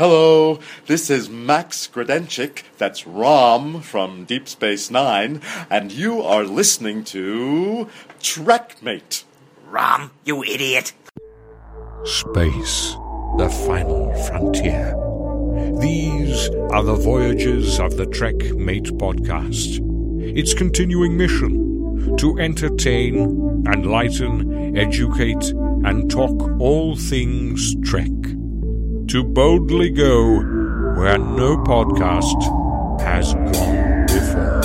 Hello, this is Max Grodénchik, that's Rom from Deep Space Nine, and you are listening to Trekmate. Rom, you idiot. Space, the final frontier. These are the voyages of the Trekmate podcast. Its continuing mission to entertain, enlighten, educate, and talk all things Trek. To boldly go where no podcast has gone before.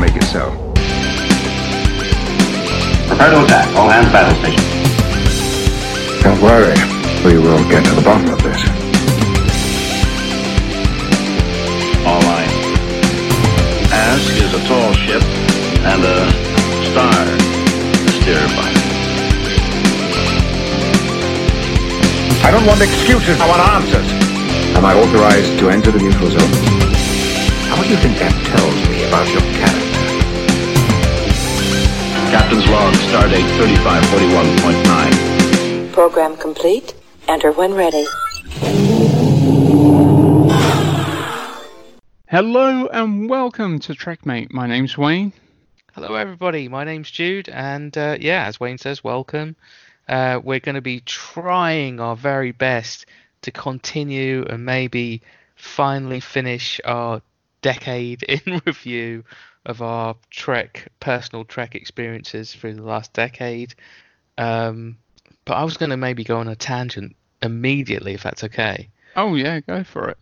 Make it so. Prepare to attack. All hands battle station. Don't worry. We will get to the bottom of this. All right. Ask is a tall ship and a star to steer by. I don't want excuses. I want answers. Am I authorized to enter the neutral zone? How do you think that tells me about your character? Captain's log, stardate 3541.9. Program complete. Enter when ready. Hello and welcome to Trekmate. My name's Wayne. Hello, everybody. My name's Jude, and uh, yeah, as Wayne says, welcome. Uh, we're going to be trying our very best to continue and maybe finally finish our decade in review of our Trek personal Trek experiences through the last decade. Um, but I was going to maybe go on a tangent immediately, if that's okay. Oh yeah, go for it.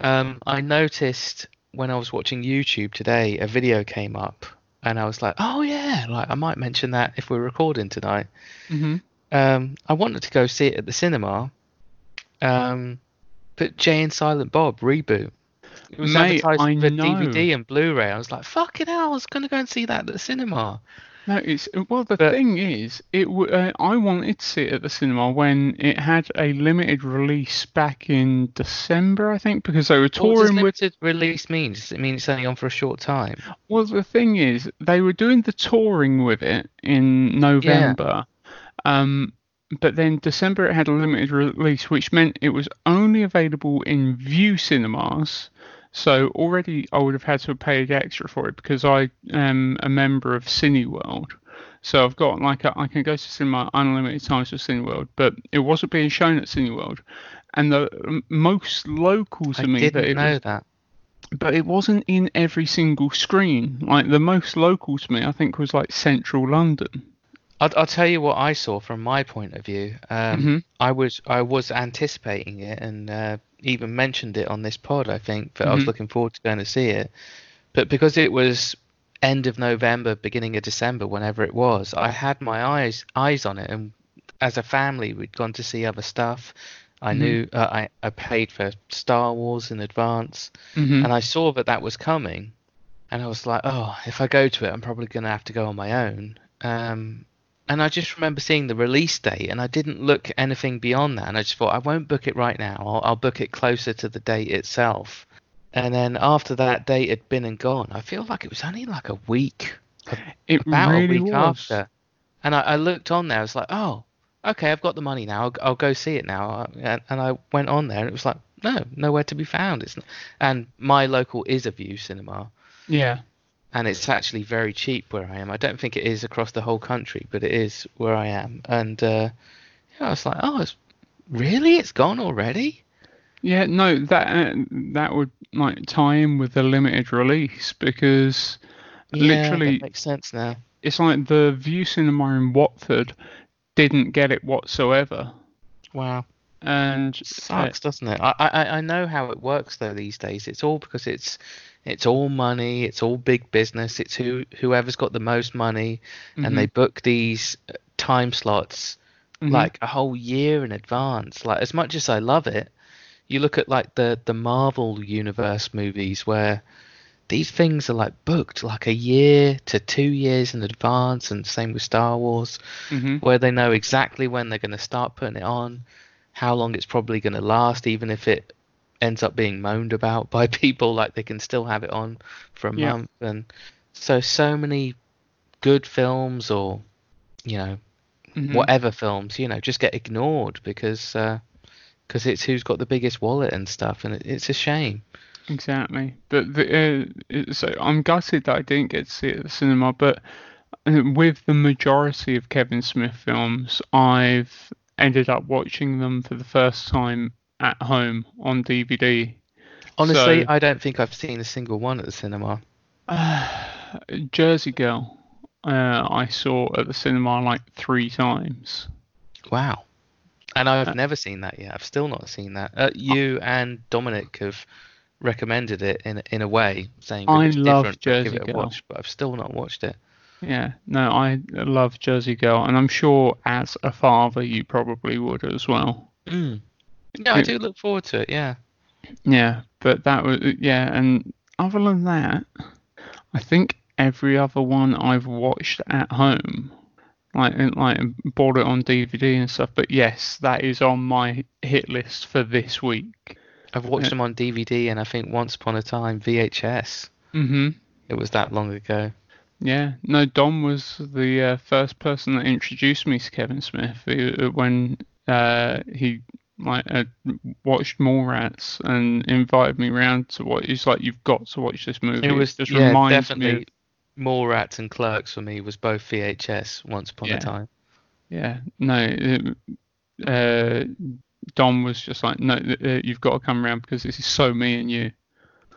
Um, I noticed when I was watching YouTube today, a video came up, and I was like, "Oh yeah, like I might mention that if we're recording tonight." hmm Um, I wanted to go see it at the cinema, um, but Jay and Silent Bob reboot. It was Mate, advertised I for know. DVD and Blu-ray. I was like, "Fucking hell!" I was gonna go and see that at the cinema. No, it's well. The But- thing is, it w- uh, I wanted to see it at the cinema when it had a limited release back in December, I think, because they were What does touring with. limited release mean? Does it mean it's only on for a short time? Well, the thing is, they were doing the touring with it in November, um, but then December it had a limited release, which meant it was only available in Vue cinemas. So already I would have had to have paid extra for it because I am a member of Cineworld. So I've got like a, I can go to cinema unlimited times with Cineworld, but it wasn't being shown at Cineworld. And the most local to I me that didn't it know was that. but it wasn't in every single screen. Like the most local to me, I think, was like Central London. I'll, I'll tell you what I saw from my point of view. Um, Mhm. I was I was anticipating it and uh, even mentioned it on this pod. I think that I was Mhm. looking forward to going to see it, but because it was end of November, beginning of December, whenever it was, I had my eyes eyes on it. And as a family, we'd gone to see other stuff. I Mhm. knew uh, I I paid for Star Wars in advance, hmm and I saw that that was coming, and I was like, oh, if I go to it, I'm probably going to have to go on my own. Um, and I just remember seeing the release date, and I didn't look anything beyond that, and I just thought I won't book it right now. I'll, I'll book it closer to the date itself. And then after that date had been and gone, I feel like it was only like a week, It about really a week was. after. And I, I looked on there, I was like, oh, okay, I've got the money now. I'll, I'll go see it now. Uh, and, and I went on there, and it was like, no, nowhere to be found. It's not, and my local is a Vue Cinema, Yeah. And it's actually very cheap where I am. I don't think it is across the whole country, but it is where I am. And uh, yeah, I was like, oh, it's really, it's gone already. Yeah. No, that uh, that would like tie in with the limited release because Yeah, literally that makes sense now. it's like the Vue Cinema in Watford didn't get it whatsoever, Wow. and uh, Sucks, doesn't it? I, I I know how it works though these days. It's all because it's it's all money. It's all big business. It's who whoever's got the most money, and they book these uh, time slots Mhm. like a whole year in advance. Like as much as I love it, you look at like the the Marvel universe movies where these things are like booked like a year to two years in advance, and same with Star Wars Mhm. where they know exactly when they're going to start putting it on, how long it's probably going to last, even if it ends up being moaned about by people, like they can still have it on for a Yeah. month. And so, so many good films or, you know, Mhm. whatever films, you know, just get ignored because uh, because it's who's got the biggest wallet and stuff, and it, it's a shame. Exactly. But the, uh, so I'm gutted that I didn't get to see it at the cinema. But uh, with the majority of Kevin Smith films, I've ended up watching them for the first time at home on DVD. Honestly, So- I don't think I've seen a single one at the cinema. Jersey Girl, uh, I saw at the cinema like three times. Wow. And Uh, I've never seen that yet. I've still not seen that. Uh, you and Dominic have recommended it in in a way, saying that I it's love different. but Give Jersey it a Girl. watch, but I've still not watched it. Yeah, no, I love Jersey Girl, and I'm sure as a father you probably would as well. Mm. No, I do look forward to it. Yeah. Yeah, but that was yeah, and other than that, I think every other one I've watched at home, like and, like bought it on DVD and stuff. But yes, that is on my hit list for this week. I've watched Yeah. them on DVD and I think Once Upon a Time VHS. Mhm. It was that long ago. Yeah, no, Dom was the uh, first person that introduced me to Kevin Smith uh, when uh, he like uh, watched Mallrats and invited me round to watch. He's like, "You've got to watch this movie." It was just yeah, reminds definitely me. Of, Mallrats and Clerks for me was both VHS Once Upon Yeah. a Time. yeah, no, it, uh, Dom was just like, "No, uh, you've got to come round because this is so me and you."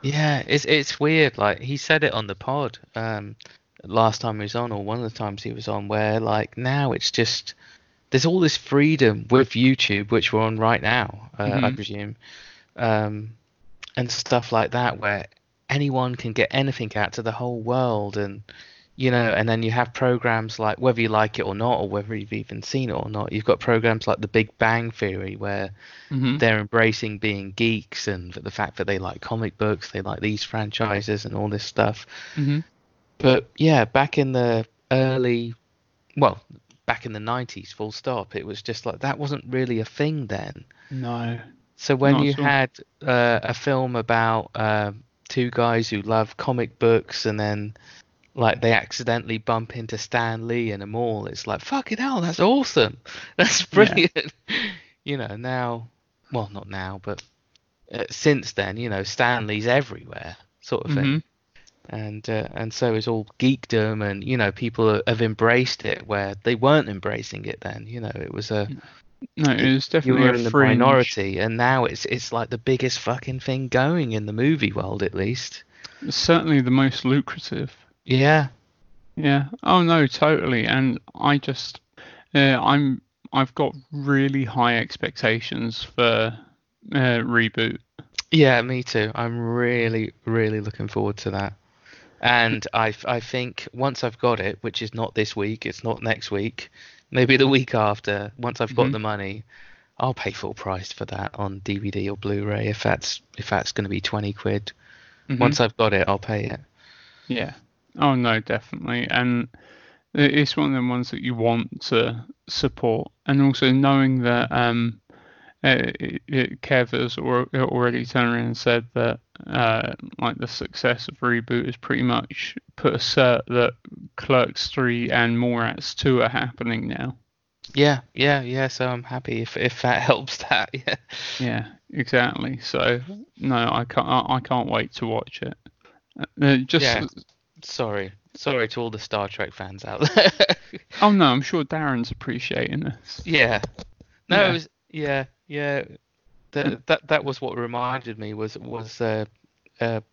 Yeah, it's it's weird. Like he said it on the pod um, last time he was on, or one of the times he was on, where like now it's just there's all this freedom with YouTube, which we're on right now, uh, I Mhm. presume, um, and stuff like that, where anyone can get anything out to the whole world, and you know, and then you have programs like whether you like it or not, or whether you've even seen it or not. You've got programs like The Big Bang Theory, where Mhm. they're embracing being geeks and the fact that they like comic books, they like these franchises and all this stuff. Mhm. But yeah, back in the early, well, back in the 90s, full stop, it was just like that wasn't really a thing then. No. So when you at all. had uh, a film about uh, two guys who love comic books and then like they accidentally bump into Stan Lee in a mall, it's like fucking hell, that's awesome, that's brilliant. you know now, well not now, but uh, since then, you know Stan Lee's everywhere, sort of thing. And uh, and so is all geekdom, and you know people have embraced it where they weren't embracing it then. You know it was a No, it was you were a in the fringe. minority, and now it's it's like the biggest fucking thing going in the movie world, at least. Certainly the most lucrative. Yeah, Yeah. Oh no, totally. And I just, uh, I'm, I've got really high expectations for uh, reboot. yeah, me too. I'm really, really looking forward to that. And I, I think once I've got it, which is not this week, it's not next week, maybe the week after. Once I've got Mhm. the money, I'll pay full price for that on DVD or Blu-ray if that's if that's going to be twenty quid. Mhm. Once I've got it, I'll pay it. Yeah. Oh no, definitely. And it's one of the ones that you want to support, and also knowing that um, it, it, Kev has already turned around and said that uh, like the success of reboot has pretty much put a cert that Clerks three and Mallrats two are happening now. Yeah, yeah, yeah. So I'm happy if if that helps. That yeah. Yeah, exactly. So no, I can't. I I can't wait to watch it. Uh, just Yeah. Sorry, sorry to all the Star Trek fans out there. oh no, I'm sure Darren's appreciating this. yeah. No, Yeah. it was yeah, yeah. That that that was what reminded me was was a, a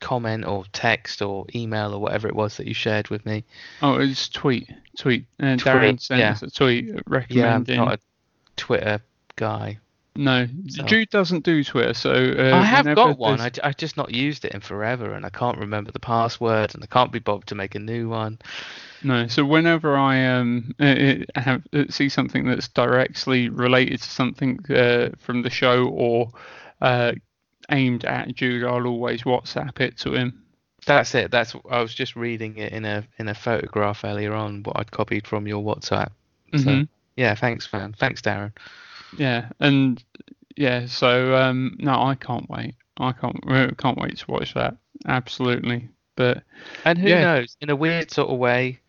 comment or text or email or whatever it was that you shared with me. Oh, it's tweet, tweet. Uh, Darren Tweet, sent yeah. us a tweet Yeah, I'm recommending. not a Twitter guy. no, So- Jude doesn't do Twitter, so uh, I have got one. I, I just not used it in forever, and I can't remember the password, and I can't be bothered to make a new one. No, so whenever I um uh, uh, have uh, see something that's directly related to something uh, from the show or uh, aimed at Jude, I'll always WhatsApp it to him. That's it. That's I was just reading it in a in a photograph earlier on. What I'd copied from your WhatsApp. So Mhm. yeah, thanks, man. Thanks, Darren. Yeah, and yeah, so um, no, I can't wait. I can't can't wait to watch that. Absolutely, but And who Yeah. knows? In a weird sort of way,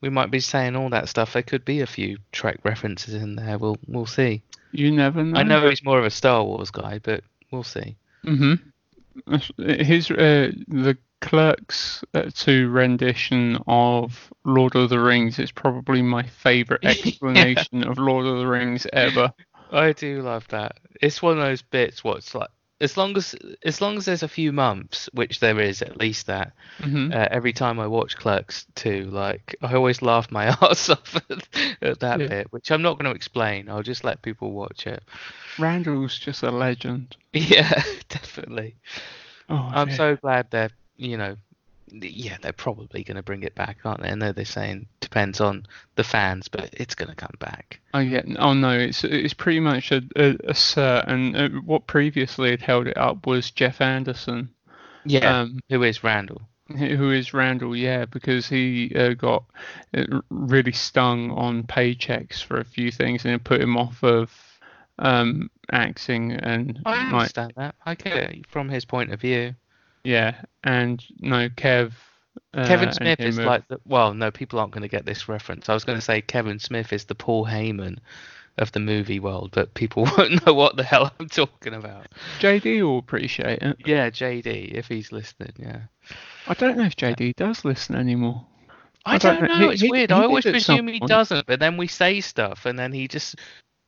we might be saying all that stuff. There could be a few Trek references in there. We'll we'll see. You never know. I know he's more of a Star Wars guy, but we'll see. Mm-hmm. His uh, the Clerks uh, 2 rendition of Lord of the Rings is probably my favourite explanation of Lord of the Rings ever. I do love that. It's one of those bits. What's like as long as as long as there's a few months, which there is at least that. Mhm. Uh, every time I watch Clerks 2, like I always laugh my ass off at, at that Yeah. bit, which I'm not going to explain. I'll just let people watch it. Randall's just a legend. Yeah, definitely. Oh, I'm dear. so glad they're, you know, yeah, they're probably going to bring it back, aren't they? I know they're saying depends on the fans, but it's going to come back. Oh yeah. Oh no. It's it's pretty much a a, a cert, and uh, what previously had held it up was Jeff Anderson, Yeah. Um, who is Randall? who is Randall. Yeah, because he uh, got uh, really stung on paychecks for a few things, and it put him off of um acting and I like understand that. I get it from his point of view. Yeah, and no Kev. Uh, Kevin Smith is have- like the, well, no, people aren't going to get this reference. I was going to say Kevin Smith is the Paul Heyman of the movie world, but people won't know what the hell I'm talking about. JD will appreciate it. Yeah, JD, if he's listening, yeah. I don't know if JD does listen anymore. I, I don't, don't know. He- it's he- weird. he I always presume he doesn't, but then we say stuff, and then he just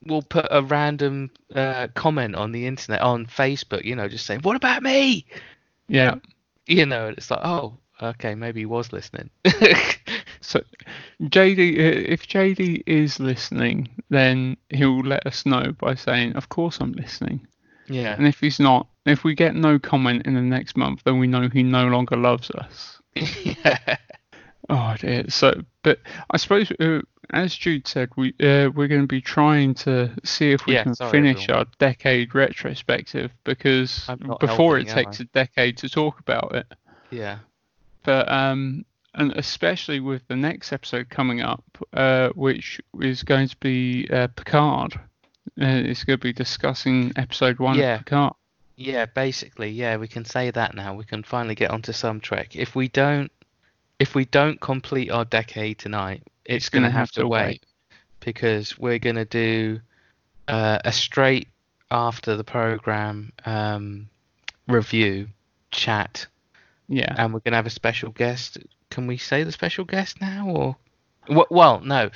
will put a random uh, comment on the internet on Facebook. You know, just saying, "What about me?" Yeah. You know, it's like, oh, okay, maybe he was listening. So, JD, uh, if JD is listening, then he'll let us know by saying, "Of course I'm listening." yeah. And if he's not, if we get no comment in the next month, then we know he no longer loves us. yeah. Oh dear. So, but I suppose, uh, as Jude said, we uh, we're going to be trying to see if we Yeah, can sorry, finish everyone. our decade retrospective because before helping, it takes I? a decade to talk about it. Yeah. but um and especially with the next episode coming up uh which is going to be uh, picard uh, it's going to be discussing episode one Yeah. of picard Yeah, basically, yeah, we can say that now. We can finally get onto some Trek. If we don't, if we don't complete our decade tonight, it's, gonna, have, to wait, because we're gonna do uh, a straight after the program um, review chat, yeah and we're gonna have a special guest. Can we say the special guest now, or? Well, well, no.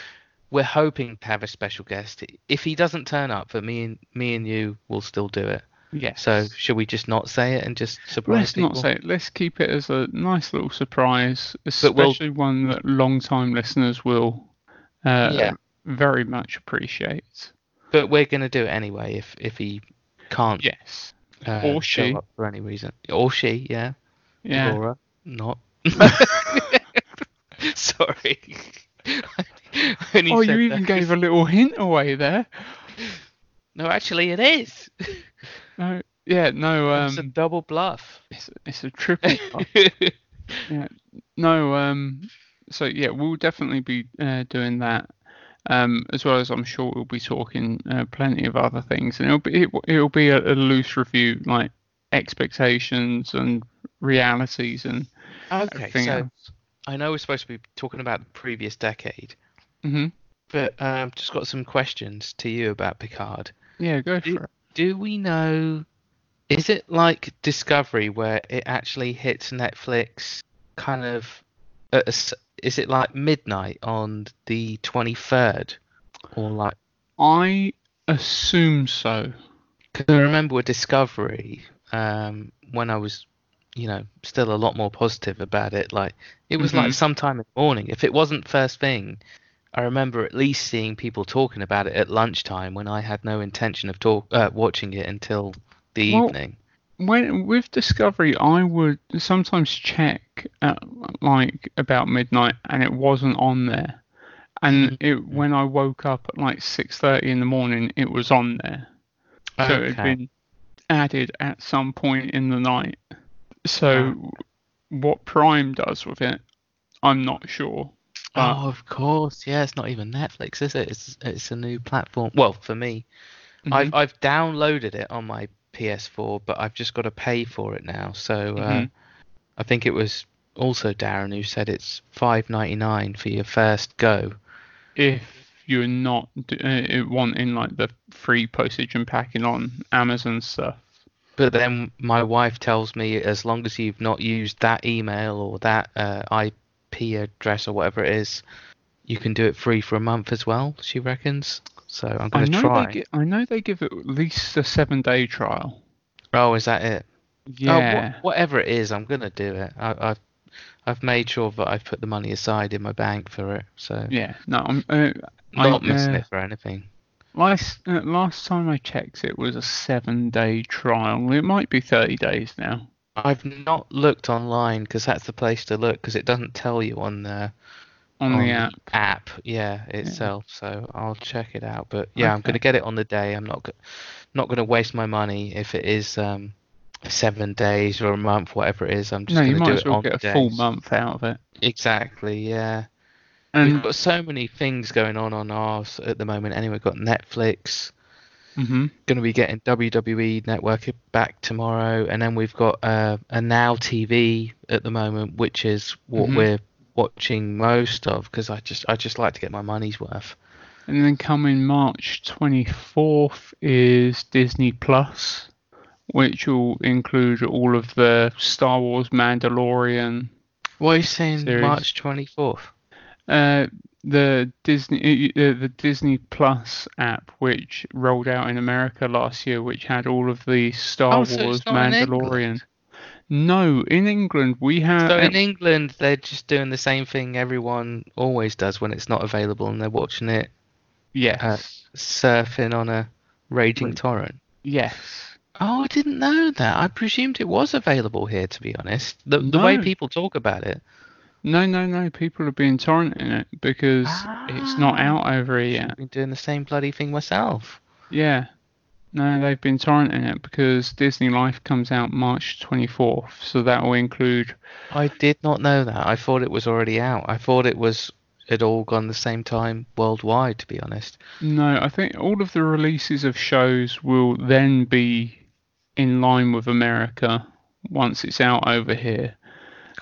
We're hoping to have a special guest. If he doesn't turn up, but me and me and you will still do it. Yes So should we just not say it and just surprise let's people? not say it let's keep it as a nice little surprise But we'll- especially one that long time listeners will uh Yeah. very much appreciate But we're gonna do it anyway if if he can't yes uh, Or show she. up for any reason. Or she, yeah. yeah Laura, not. Sorry. Oh you even that gave a little hint away there. No, actually, it is. No yeah no it's a um double bluff. it's, it's a triple Yeah. No. Um. So yeah, we'll definitely be uh, doing that. Um. As well as I'm sure we'll be talking uh, plenty of other things, and it'll be it, it'll be a, a loose review, like expectations and realities and okay, everything so else. I know we're supposed to be talking about the previous decade, hmm but um, just got some questions to you about Picard. Yeah. Go Do- for it. Do we know is it like discovery where it actually hits netflix kind of at a is it like midnight on the 23rd or like I assume so. cause i remember with discovery um when i was you know still a lot more positive about it like it was like Mhm. sometime in the morning if it wasn't first thing I remember at least seeing people talking about it at lunchtime when I had no intention of talk uh, watching it until the Well, evening. When with Discovery, I would sometimes check at like about midnight, and it wasn't on there. And Mhm. it, when I woke up at like six thirty in the morning, it was on there. So it had been added at some point in the night. So what Prime does with it, I'm not sure. But Oh, of course. Yeah, it's not even Netflix, is it? It's it's a new platform. Well, for me, Mhm. I've I've downloaded it on my PS4, but I've just got to pay for it now. So uh, Mhm. I think it was also Darren who said it's five ninety nine for your first go. If you're not uh, wanting like the free postage and packing on Amazon stuff. But then my wife tells me as long as you've not used that email or that uh, IP address or whatever it is, you can do it free for a month as well. She reckons. So I'm going to try. they I know they give it at least a seven day trial. Oh, is that it? Oh, Yeah. whatever it is, I'm gonna do it. I, I've I've made sure that I've put the money aside in my bank for it, so yeah. No, I'm uh, not I, missing uh, it for anything. Last uh, last time I checked, it was a seven day trial. It might be thirty days now. I've not looked online because that's the place to look because it doesn't tell you on the On, the app. app, yeah, itself. So I'll check it out. But yeah, I'm gonna get it on the day. I'm not not gonna waste my money if it is um seven days or a month, whatever it is. I'm just No, gonna might do as it well on get a full month out of it. Exactly, yeah. And We've got so many things going on on ours at the moment. Anyway, we've got Netflix. Hmm Going to be getting WWE Network back tomorrow, and then we've got uh, a Now TV at the moment, which is what Mhm. we're watching most of because I just I just like to get my money's worth. And then coming March 24th is Disney Plus, which will include all of the Star Wars Mandalorian, What are you saying? Series. March twenty fourth. uh, the Disney uh, the Disney Plus app, which rolled out in America last year, which had all of the Star Oh, so Wars in Mandalorian. England? No, in England we have. So in England, they're just doing the same thing everyone always does when it's not available, and they're watching it yes, uh, surfing on a raging torrent. yes. Oh, I didn't know that. I presumed it was available here, to be honest. The, the way people talk about it. No, no, no. People have been torrenting it because it's not Ah. out over here yet. I've been doing the same bloody thing myself. Yeah. No, they've been torrenting it because Disney Life comes out March 24th, so that will include. I did not know that. I thought it was already out. I thought it was it all gone the same time worldwide, to be honest. No, I think all of the releases of shows will then be in line with America once it's out over here.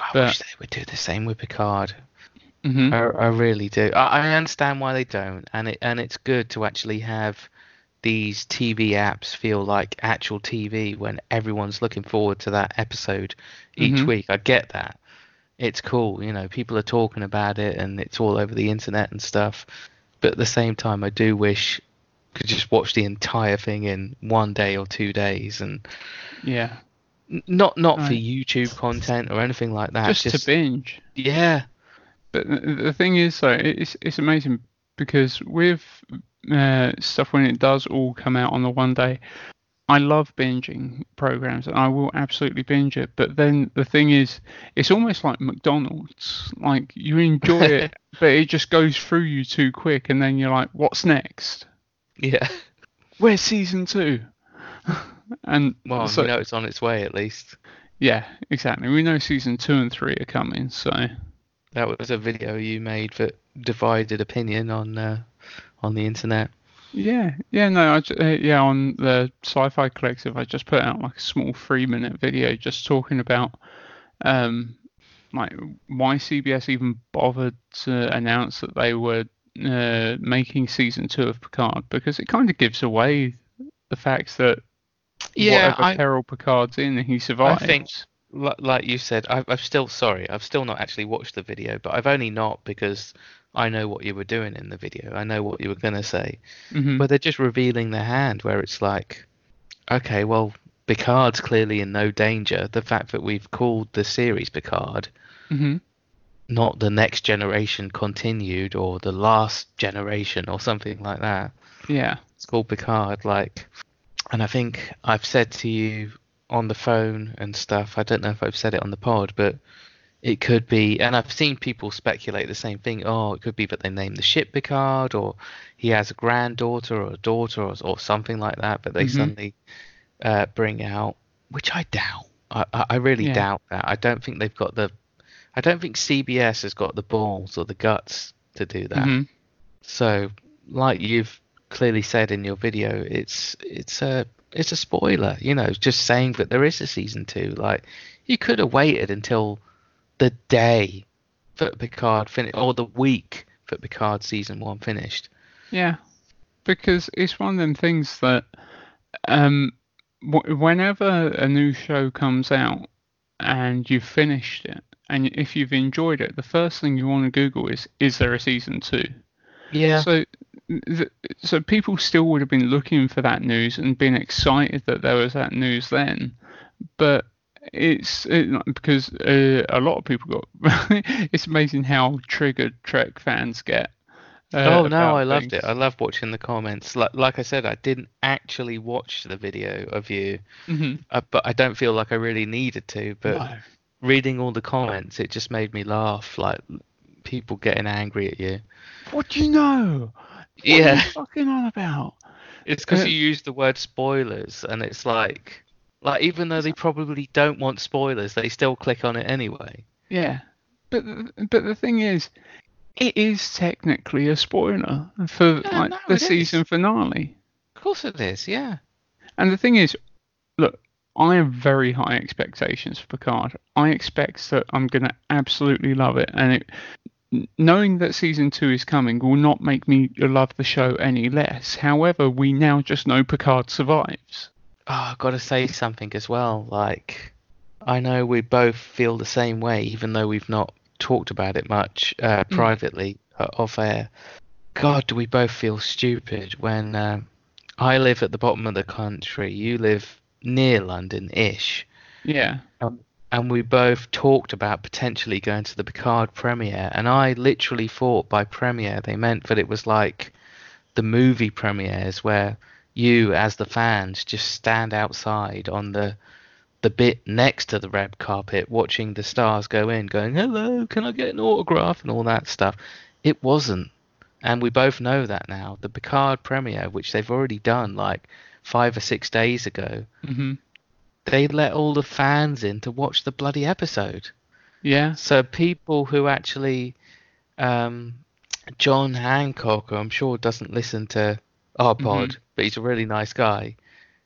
I But- wish they would do the same with Picard. hmm I, I really do. I, I understand why they don't, and it and it's good to actually have these TV apps feel like actual TV when everyone's looking forward to that episode each Mhm. week. I get that. It's cool, you know, people are talking about it and it's all over the internet and stuff. But at the same time, I do wish I could just watch the entire thing in one day or two days and Yeah. Not not for YouTube content or anything like that. Just, to binge. yeah, But the, the thing is, though, it's it's amazing because with uh, stuff when it does all come out on the one day, I love binging programs and I will absolutely binge it. But then the thing is, it's almost like McDonald's. Like you enjoy it, but it just goes through you too quick, and then you're like, what's next? yeah. Where's season two? and Well, so, you know it's on its way at least. yeah, exactly. We know season two and three are coming, so. That was a video you made that divided opinion on uh, on the internet. Yeah, yeah, no, I, uh, yeah, on the Sci-Fi Collective, I just put out like a small three-minute video just talking about, um, like why CBS even bothered to announce that they were uh, making season two of Picard because it kind of gives away the fact that Yeah, whatever I- peril Picard's in, he survives. think- Like you said, I've still sorry, I've still not actually watched the video, but I've only not because I know what you were doing in the video. I know what you were gonna say, Mhm. but they're just revealing their hand where it's like, okay, well, Picard's clearly in no danger. The fact that we've called the series Picard, Mhm. not the next generation continued or the last generation or something like that. Yeah. It's called Picard, like, and I think I've said to you on the phone and stuff. I don't know if I've said it on the pod, but it could be, and I've seen people speculate the same thing. Oh, it could be that they named the ship Picard, or he has a granddaughter or a daughter or, or something like that. But they Mhm. suddenly uh, bring out, which I doubt. I, I really Yeah. doubt that. I don't think they've got the. I don't think CBS has got the balls or the guts to do that. Mhm. So, like you've clearly said in your video, it's it's a it's a spoiler. You know, just saying that there is a season two. Like you could have waited until the day that Picard finished, or the week that Picard season one finished. Yeah, because it's one of them things that um, w- whenever a new show comes out and you've finished it, and if you've enjoyed it, the first thing you want to Google is, is there a season two? Yeah. So, th- so people still would have been looking for that news and been excited that there was that news then, but it's it, because uh, a lot of people got. it's amazing how triggered Trek fans get. Uh, oh no, I loved things. it. I loved watching the comments. Like, like I said, I didn't actually watch the video of you, Mhm. uh, but I don't feel like I really needed to. But No. reading all the comments, it just made me laugh. Like people getting angry at you. What do you know? What are Yeah. you fucking on about? It's because Uh, you use the word spoilers, and it's like, like even though they probably don't want spoilers, they still click on it anyway. Yeah, but but the thing is, it is technically a spoiler for Yeah, like no, the it is. season finale. Of course it is. Yeah. And the thing is, look, I have very high expectations for Picard. I expect that I'm going to absolutely love it, and it, knowing that season two is coming will not make me love the show any less. However, we now just know Picard survives. Oh, I've got to say something as well. Like, I know we both feel the same way, even though we've not talked about it much uh, privately uh, off air. God, do we both feel stupid when um I live at the bottom of the country, you live near London-ish, Yeah, and we both talked about potentially going to the Picard premiere, and I literally thought by premiere they meant that it was like the movie premieres where you as the fans just stand outside on the the bit next to the red carpet watching the stars go in going hello can i get an autograph? and all that stuff. It wasn't. And we both know that now. The picard premiere which they've already done like five or six days ago hmm they let all the fans in to watch the bloody episode yeah, so people who actually, um, John Hancock, who I'm sure doesn't listen to our pod, but he's a really nice guy,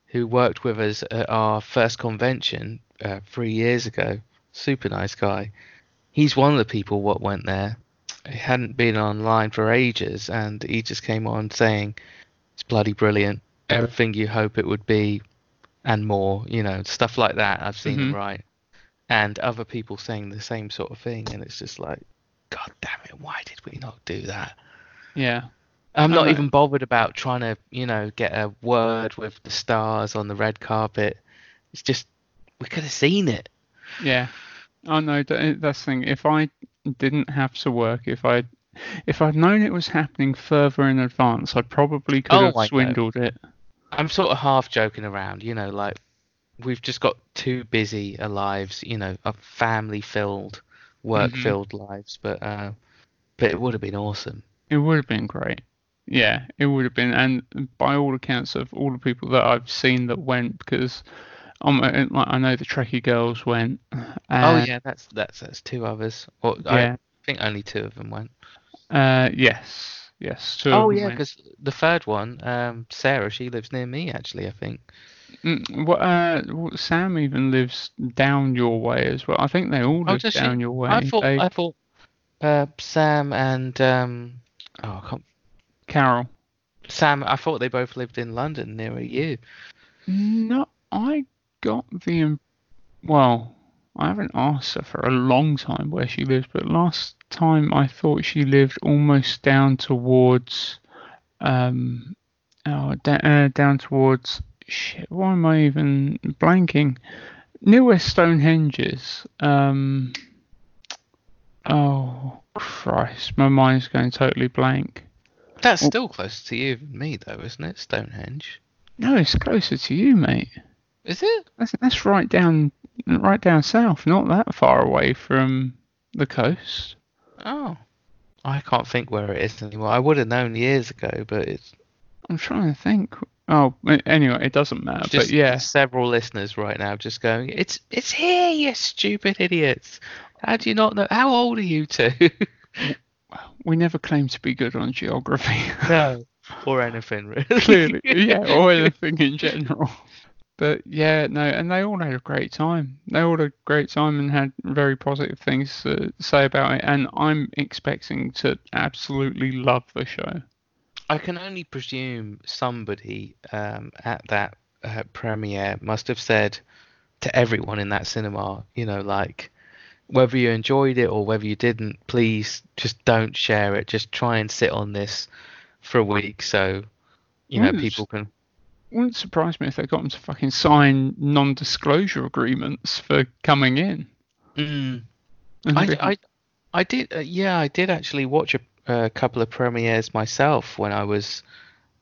who worked with us at our first convention uh, three years ago. Super nice guy. He's one of the people what went there. He hadn't been online for ages, and he just came on saying, "It's bloody brilliant. Everything you hope it would be, and more. You know, stuff like that. I've seen Mhm. him right." and other people saying the same sort of thing, and it's just like, God damn it, why did we not do that? yeah. I'm not even bothered about trying to, you know, get a word with the stars on the red carpet. It's just we could have seen it. Yeah, I know that's the thing. If I didn't have to work, if I if I'd known it was happening further in advance, I probably could Oh, have I know. swindled it. I'm sort of half joking around, you know, like we've just got too busy a lives, you know, a family filled, work filled lives, but uh, but it would have been awesome. It would have been great. Yeah, it would have been, and by all accounts of all the people that I've seen that went, because I'm, like I know the Trekkie girls went. oh yeah, that's that's that's two others. Or Yeah. I think only two of them went. Uh, yes, yes. Two Oh yeah, because the third one, um, Sarah, she lives near me actually. I think. Mm, what, uh, Sam even lives down your way as well. I think they all Oh, live she? down your way. I thought They- I thought uh, Sam and um, oh, I can't, Carol. Sam. I thought they both lived in London near you. No, I got the. Well, I haven't asked her for a long time where she lives, but last time I thought she lived almost down towards. Um, oh, da- uh, down towards. Shit, why am I even blanking? Near where Stonehenge is. Um. Oh, Christ, my mind's going totally blank. That's Oh. still closer to you than me, though, isn't it? Stonehenge. No, it's closer to you, mate. Is it? That's, that's right down, right down south, not that far away from the coast. Oh, I can't think where it is anymore. I would have known years ago, but it's I'm trying to think. Oh, anyway, it doesn't matter. just but yeah, several listeners right now just going, "It's it's here, you stupid idiots! How do you not know? How old are you two? we never claim to be good on geography. no, or anything really. Clearly, yeah, or anything in general. But yeah, no, and they all had a great time. They all had a great time and had very positive things to say about it. And I'm expecting to absolutely love the show. I can only presume somebody um, at that uh, premiere must have said to everyone in that cinema, you know, like whether you enjoyed it or whether you didn't, please just don't share it. Just try and sit on this for a week so you know people can. Wouldn't surprise me if they got them to fucking sign non-disclosure agreements for coming in. Mm. I, I, I did, uh, yeah, I did actually watch a, a couple of premieres myself when I was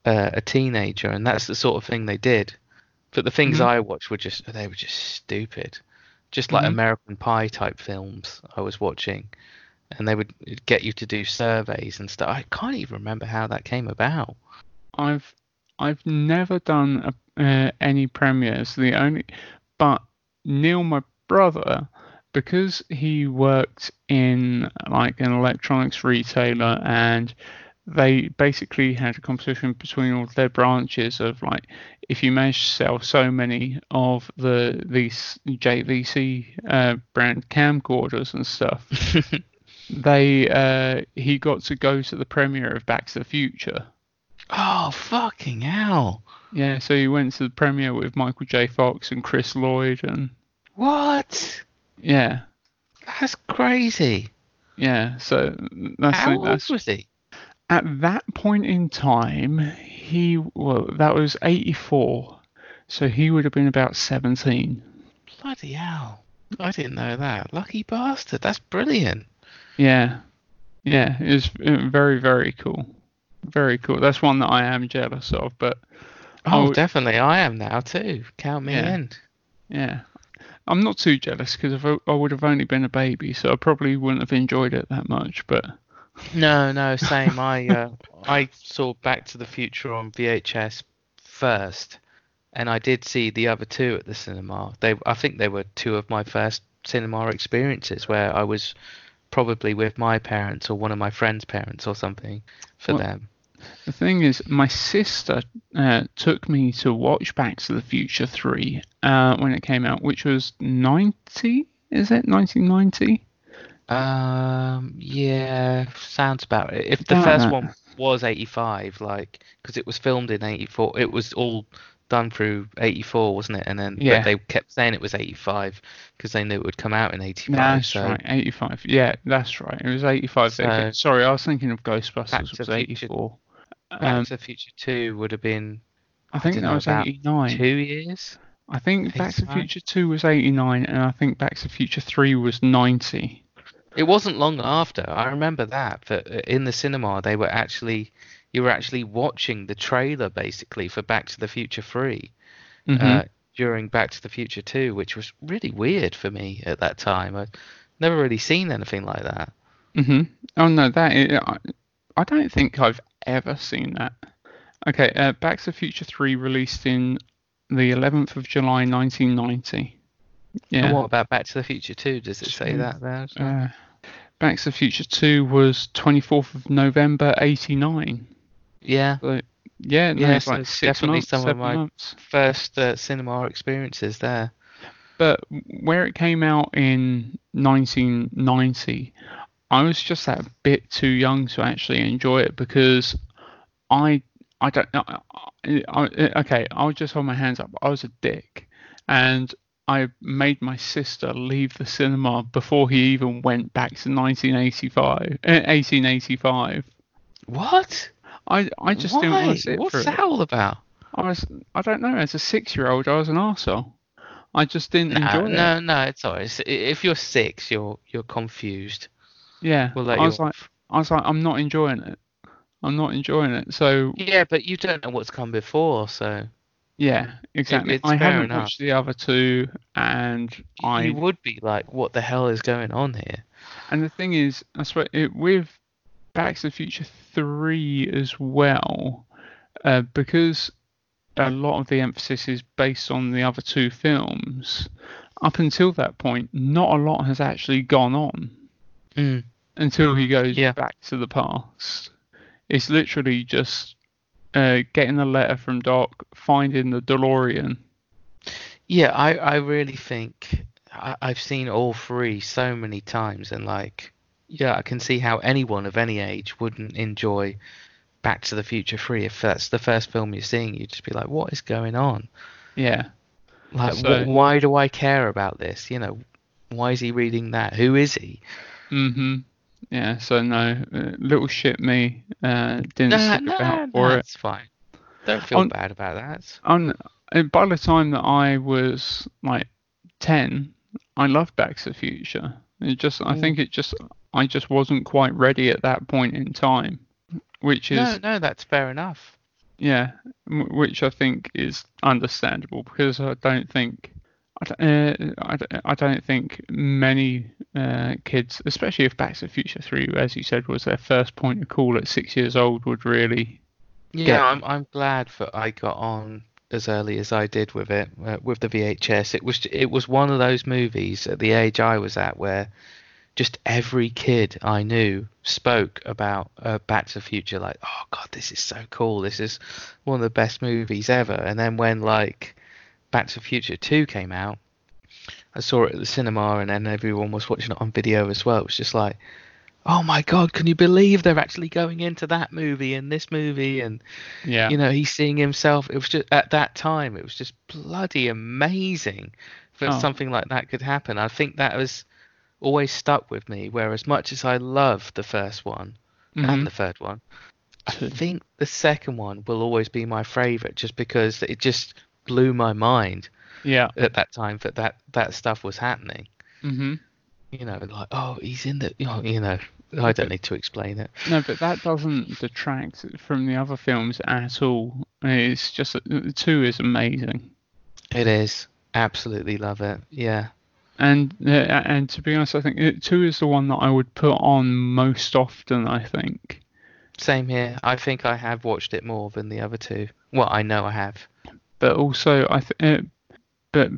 uh, a teenager, and that's the sort of thing they did. But the things Mhm. I watched were just, they were just stupid, just like Mhm. American Pie type films I was watching, and they would get you to do surveys and stuff. I can't even remember how that came about. I've I've never done a, uh, any premieres. The only, but Neil, my brother, because he worked in like an electronics retailer, and they basically had a competition between all their branches of like, if you manage to sell so many of the these JVC uh, brand camcorders and stuff, they uh, he got to go to the premiere of Back to the Future. Oh fucking hell! Yeah, so he went to the premiere with Michael J. Fox and Chris Lloyd, and What? yeah, That's crazy. yeah. So that's How old that's was he? at that point in time. He well, that was '84, so he would have been about 17. Bloody hell! I didn't know that. Lucky bastard. That's brilliant. Yeah, yeah. It was uh, very very cool, very cool. That's one that I am jealous of, but Oh, Oh, definitely. I am now too. Count me Yeah. in. yeah. I'm not too jealous because I would have only been a baby, so I probably wouldn't have enjoyed it that much. But No, no, same. I uh, I saw Back to the Future on VHS first, and I did see the other two at the cinema. They, I think they were two of my first cinema experiences where I was probably with my parents or one of my friends' parents or something for Well, them. The thing is, my sister uh, took me to watch Back to the Future 3 uh, when it came out, which was 90, is it? 1990? Um, yeah, sounds about it. If the About first that. one was 85, like, because it was filmed in 84, it was all done through 84, wasn't it? And then Yeah. they kept saying it was 85 because they knew it would come out in 85. That's so right, 85. Yeah, that's right. It was 85. that it- So- Sorry, I was thinking of Ghostbusters, Back was to the Future- 84. Back Um, to the Future 2 would have been I think don't that know, was about 89. two years. I think Back to the Future 2 was 89, and I think Back to the Future 3 was 90. It wasn't long after. I remember that. That uh, in the cinema they were actually you were actually watching the trailer basically for Back to the Future 3 Mhm. uh, during Back to the Future 2, which was really weird for me at that time. I'd never really seen anything like that. Mm-hmm. Oh no, that is, I, don't think I've ever seen that. Okay, uh, Back to the Future 3 released in the 11th of July 1990. And Yeah. what about Back to the Future 2? Does it say that there? well? Uh, Back to the Future 2 was 24th of November 89. yeah. So, yeah, no, Yeah, so like definitely months, some of my- months. First uh, cinema experiences there. But where it came out in 1990, I was just that bit too young to actually enjoy it because I I don't know. I, I- okay I'll just hold my hands up. I was a dick, and I made my sister leave the cinema before he even went back to 1985, uh, 1885. What? I I just Why? didn't want to sit What's through that it. all about? I was I don't know. As a six-year-old, I was an arsehole. I just didn't No, enjoy it. no, no, it's alright. If you're six, you're you're confused. Yeah, We'll let I you was like, off. I was like, I'm not enjoying it. I'm not enjoying it. So Yeah, but you don't know what's come before, so yeah, exactly. it's I haven't enough. watched the other two, and I you would be like, "What the hell is going on here?" and the thing is, I swear, it, with Back to the Future three as well, uh, because a lot of the emphasis is based on the other two films. Up until that point, not a lot has actually gone on. Mm. Until he goes Yeah. back to the past. It's literally just uh, getting a letter from Doc, finding the DeLorean. Yeah, I, I really think I, I've seen all three so many times, and like, yeah, I can see how anyone of any age wouldn't enjoy Back to the Future 3 if that's the first film you're seeing. You'd just be like, what is going on? Yeah. Like, So- wh- why do I care about this? You know, why is he reading that? Who is he? hmm Yeah. So no, uh, little shit me uh, didn't No, stick no, about no, for it. it's fine. Don't feel On- bad about that. On, uh, by the time that I was like ten, I loved Back to the Future. It just, I think it just, I just wasn't quite ready at that point in time, which is No, no, that's fair enough. Yeah, which I think is understandable because I don't think I don't, uh, I don't, I don't think many uh, kids, especially if Back to the Future Three, as you said, was their first point of call at six years old, would really. Yeah, get- I'm I'm glad that I got on as early as I did with it, uh, with the VHS. It was it was one of those movies at the age I was at where just every kid I knew spoke about uh, Back to the Future, like, oh god, this is so cool. This is one of the best movies ever. And then when like Back to the Future Two came out, I saw it at the cinema, and then everyone was watching it on video as well. It was just like. Oh my God! Can you believe they're actually going into that movie and this movie and Yeah. you know he's seeing himself it was just at that time it was just bloody amazing that Oh. something like that could happen i think that was always stuck with me where as much as i love the first one Mhm. and the third one i think the second one will always be my favorite just because it just blew my mind Yeah. at that time that that, that stuff was happening hmm you know like oh he's in the you know, you know i don't need to explain it No, but that doesn't detract from the other films at all. It's just two is amazing. it is absolutely love it yeah And uh, and to be honest, I think uh, two is the one that I would put on most often. I think. Same here. I think I have watched it more than the other two. Well, I know I have. But also I th- uh, but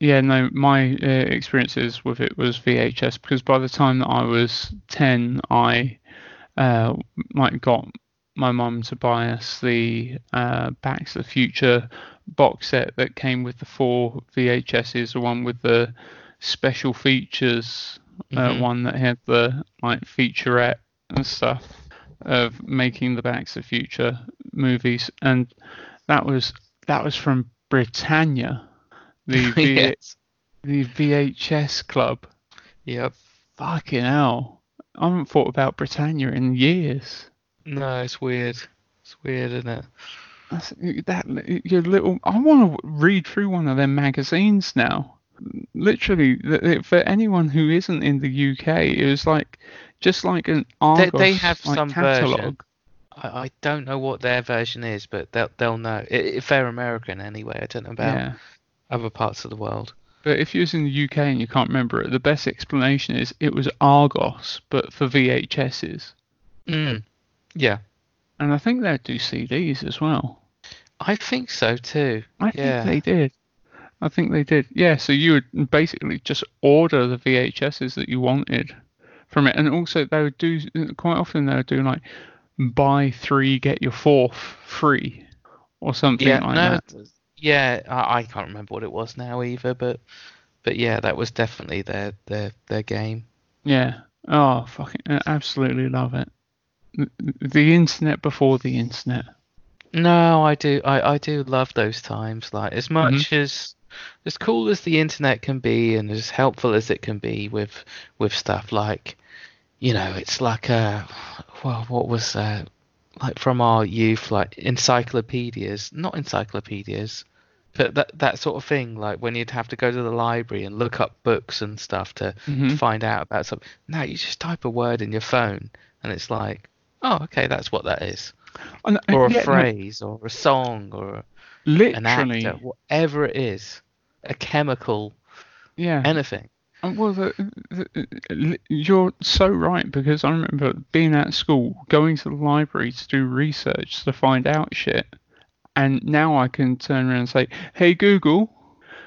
yeah no my uh, experiences with it was VHS because by the time that I was 10 I uh like got my mum to buy us the uh Back to the Future box set that came with the four VHSs the one with the special features uh, Mhm. one that had the like featurette and stuff of making the Back to the Future movies and that was that was from Britannia, the v- yes. the VHS club. Yep. Fucking hell! I haven't thought about Britannia in years. No, it's weird. It's weird, isn't it? That's, that your little. I want to read through one of their magazines now. Literally, for anyone who isn't in the UK, it was like just like an They, they have like, some catalog. version. I, I don't know what their version is, but they'll they'll know. If they're American anyway, I don't know about Yeah. other parts of the world. But if you're in the UK and you can't remember it, the best explanation is it was Argos, but for VHSs. Mm. Yeah, And I think they'd do CDs as well. I think so too. I Yeah. think they did. I think they did. Yeah, so you would basically just order the VHSs that you wanted from it. And also, they would do, quite often, they would do like buy three, get your fourth free or something Yeah, like no, that. yeah. I, I can't remember what it was now either, but but yeah, that was definitely their their their game. Yeah. Oh, fucking, I absolutely love it. The- The internet before the internet. No, I do. I, I do love those times. Like as much Mm-hmm. as as cool as the internet can be, and as helpful as it can be with with stuff like, you know, it's like a well, what was uh, like from our youth, like encyclopedias, not encyclopedias, but that that sort of thing. Like when you'd have to go to the library and look up books and stuff to, to Mhm. find out about something. Now you just type a word in your phone, and it's like, oh, okay, that's what that is And- or a yeah, no, phrase or a song or an literally. actor, whatever it is, a chemical, Yeah. anything. Well, the, the- you're so right because I remember being at school, going to the library to do research to find out shit, and now I can turn around and say, "Hey Google,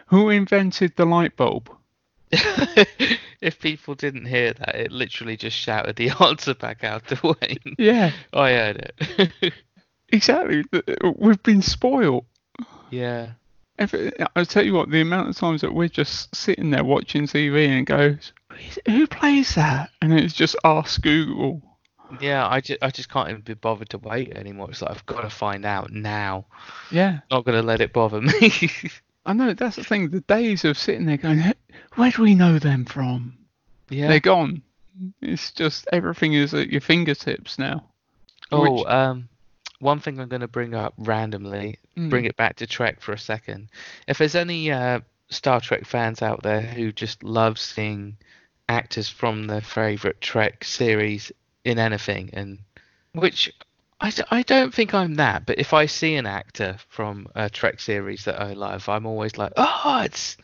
who invented the light bulb?" if people didn't hear that, it literally just shouted the answer back out to Wayne. Yeah, I heard it. exactly. We've been spoiled. yeah. If it, I'll tell you what, the amount of times that we're just sitting there watching TV and goes, who plays that? And it's just ask Google. Yeah, I just, I just can't even be bothered to wait anymore. It's like I've got to find out now. Yeah. Not gonna let it bother me. I know that's the thing. The days of sitting there going, where do we know them from? yeah. They're gone. It's just everything is at your fingertips now. Oh, Which- um, one thing I'm going to bring up randomly, bring Mm. it back to Trek for a second. If there's any uh, Star Trek fans out there who just love seeing actors from their favorite Trek series in anything, and which I, I don't think I'm that, but if I see an actor from a Trek series that I love, I'm always like, oh, it's.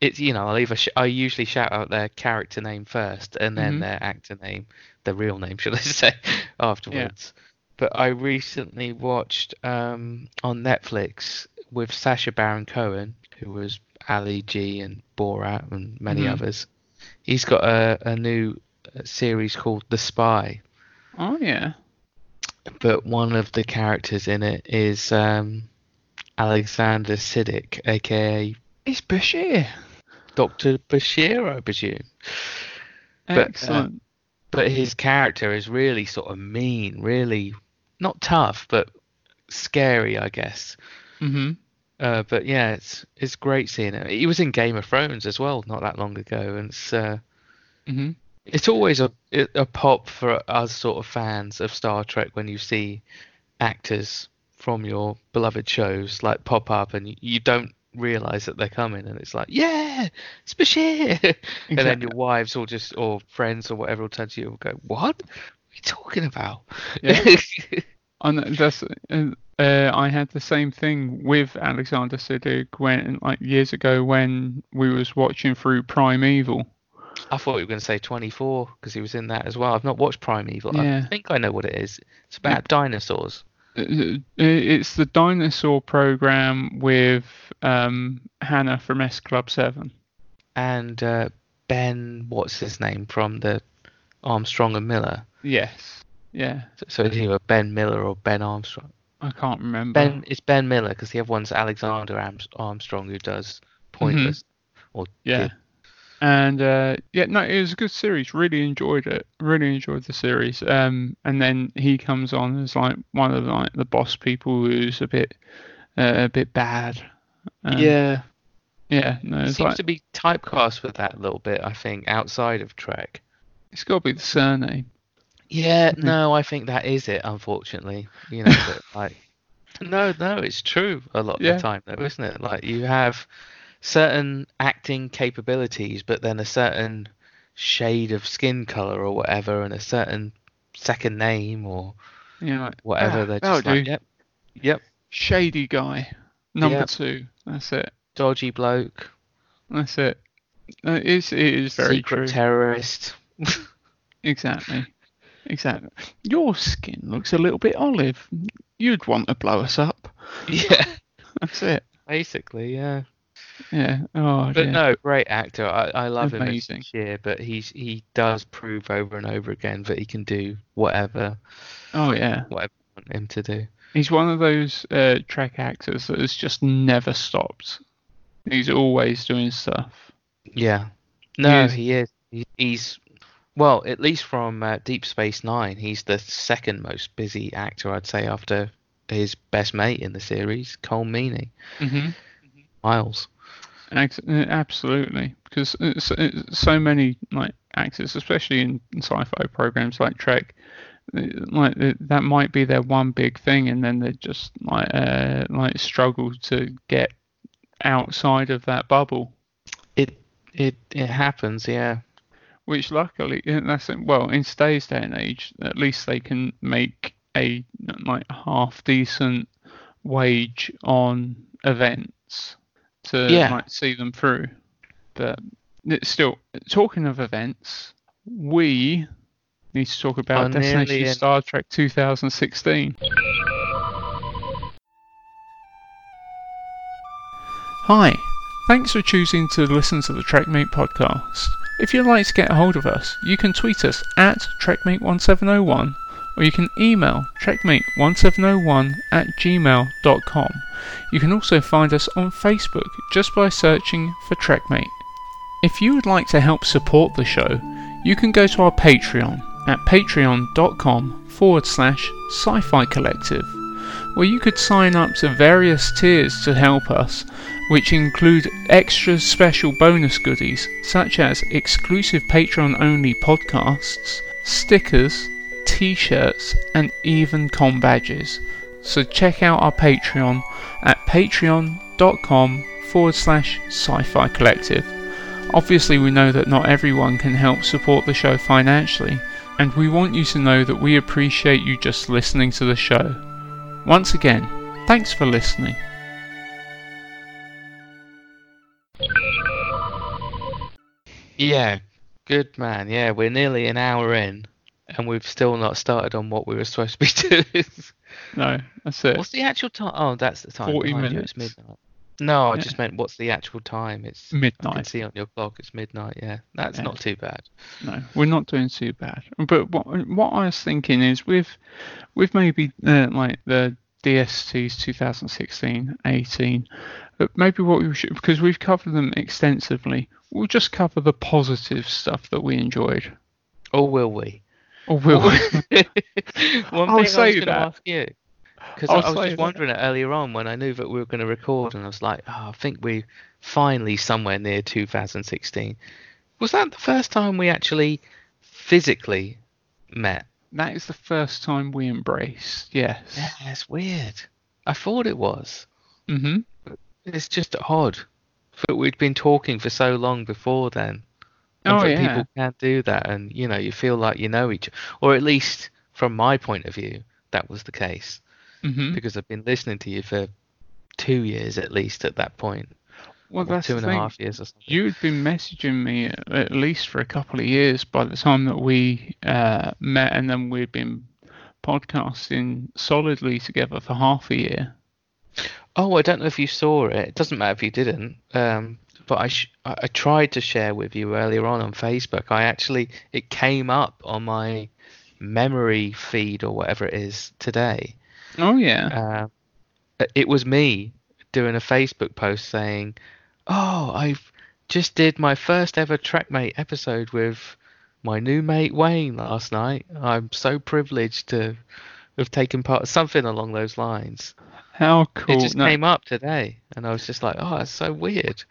It's you know I'll either sh- I usually shout out their character name first and then Mhm. their actor name, their real name should I say, afterwards. But I recently watched um, on Netflix with Sacha Baron Cohen, who was Ali G and Borat and many Mhm. others. He's got a, a new uh, series called The Spy, Oh yeah. but one of the characters in it is um, Alexander Siddig, aka It's Bashir. Dr. Bashir, I presume. But, uh, Excellent. but his character is really sort of mean, really not tough, but scary, I guess. hmm Uh, but yeah, it's it's great seeing it. He was in Game of Thrones as well, not that long ago, and it's uh, hmm it's always a a pop for us sort of fans of Star Trek when you see actors from your beloved shows like pop up and you, don't realize that they're coming, and it's like, yeah, it's Bashir, and then your wives or just or friends or whatever will turn to you and go, what? You talking about? Yeah. I that's uh, uh, I had the same thing with Alexander Siddig when like years ago when we was watching through Primeval. I thought you were going to say 24 because he was in that as well. I've not watched Primeval. Yeah. I think I know what it is. It's about dinosaurs. Uh, It's the dinosaur program with um, Hannah from S Club Seven. And uh, Ben, what's his name from the Armstrong and Miller? Yes. Yeah. So, so it's either Ben Miller or Ben Armstrong. I can't remember. Ben, it's Ben Miller because the other one's Alexander Armstrong who does Pointless. Or Mm-hmm. Yeah. did. And uh, yeah, no, it was a good series. Really enjoyed it. Really enjoyed the series. Um, and then he comes on as like one of like the boss people who's a bit, uh, a bit bad. Um, yeah. Yeah. No, it's Seems like to be typecast with that a little bit, I think, outside of Trek. it's got to be the surname. Yeah, no, I think that is it, unfortunately. You know, but like, no, no, it's true a lot of the time, though, isn't it? Like, you have certain acting capabilities, but then a certain shade of skin color or whatever, and a certain second name or like, whatever. "Ah, They're just like, do. yep, yep, Shady guy. Number Yep. two. That's it. dodgy bloke, That's it. Uh, it's, it is very secret true. terrorist. Exactly. Exactly. Your skin looks a little bit olive. You'd want to blow us up. yeah, That's it. basically, yeah. Yeah. Oh, But dear. no, great actor. I, I love Amazing. him as Bashir, but he's he does prove over and over again that he can do whatever Oh, yeah. whatever you want him to do. He's one of those uh, Trek actors that has just never stopped. He's always doing stuff. Yeah. No, is- he is. He's well, at least from uh, Deep Space Nine, he's the second most busy actor, I'd say, after his best mate in the series, Colm Meaney, Mm-hmm. Miles. Uh, absolutely, because it's, it's so many like actors, especially in, sci-fi programs like Trek, uh, like uh, that might be their one big thing, and then they just like uh, like struggle to get outside of that bubble. It it it happens, yeah. Which luckily, that's well in today's day and age, at least they can make a like half decent wage on events to Yeah. like see them through. But still talking of events, we need to talk about Are Destination Star Trek 2016. Hi, thanks for choosing to listen to the TrekMate podcast. If you'd like to get a hold of us, you can tweet us at TrekMate1701 or you can email trekmate1701 at gmail.com. You can also find us on Facebook just by searching for Trekmate. If you would like to help support the show, you can go to our Patreon at patreon.com forward slash sci fi collective, where you could sign up to various tiers to help us, which include extra special bonus goodies such as exclusive Patreon only podcasts, stickers, t shirts, and even com badges. So check out our Patreon at patreon.com forward slash sci fi collective. Obviously, we know that not everyone can help support the show financially, and we want you to know that we appreciate you just listening to the show. Once again, thanks for listening. Yeah, good man. Yeah, we're nearly an hour in, and we've still not started on what we were supposed to be doing. No, that's it. What's the actual time? Oh, that's the time. 40 behind you, It's minutes. midnight. No, I Yeah. just meant what's the actual time? It's midnight. I can see on your clock. It's midnight. Yeah, that's Yeah. not too bad. No, we're not doing too bad. But what what I was thinking is with with maybe uh, like the DSTs 2016, 18, uh, maybe what we should because we've covered them extensively. We'll just cover the positive stuff that we enjoyed. Or will we? Or will we? One I'll thing I say was going to that. ask you, because I was just that. wondering it earlier on when I knew that we were going to record, and I was like, oh, I think we're finally somewhere near 2016. Was that the first time we actually physically met? that is the first time we embraced. Yes. Yeah, it's weird. I thought it was. Mhm. It's just odd that we'd been talking for so long before then. And Oh that yeah. people can't do that, and you know, you feel like you know each, or at least from my point of view, that was the case Mhm. because I've been listening to you for two years at least at that point, Well, that's two and a half years or something. You'd been messaging me at least for a couple of years by the time that we uh, met, and then we'd been podcasting solidly together for half a year. Oh, I don't know if you saw it. It doesn't matter if you didn't. Um, but I, sh- I tried to share with you earlier on on Facebook. I actually it came up on my memory feed or whatever it is today. Oh yeah. Uh, it was me doing a Facebook post saying, "Oh, I've just did my first ever Trekmate episode with my new mate Wayne last night. I'm so privileged to have taken part." Something along those lines. How cool. It just No, came up today, and I was just like, "Oh, it's so weird."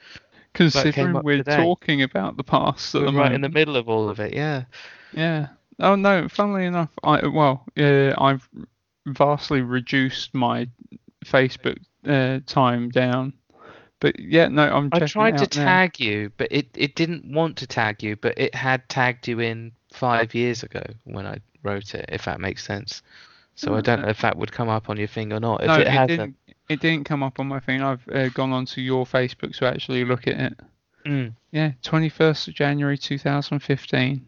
considering we're today. talking about the past at We're the right in the middle of all of it. Yeah. Yeah. Oh no. Funnily enough, I well, yeah, I've vastly reduced my Facebook uh, time down. But yeah, no, I'm. I tried to out now. tag you, but it, it didn't want to tag you, but it had tagged you in five years ago when I wrote it, if that makes sense. So I don't know if that would come up on your thing or not. If No, it, it, hasn't, didn't. It didn't come up on my thing. I've uh, gone onto your Facebook to actually look at it. Mm, Yeah, 21st of January 2015.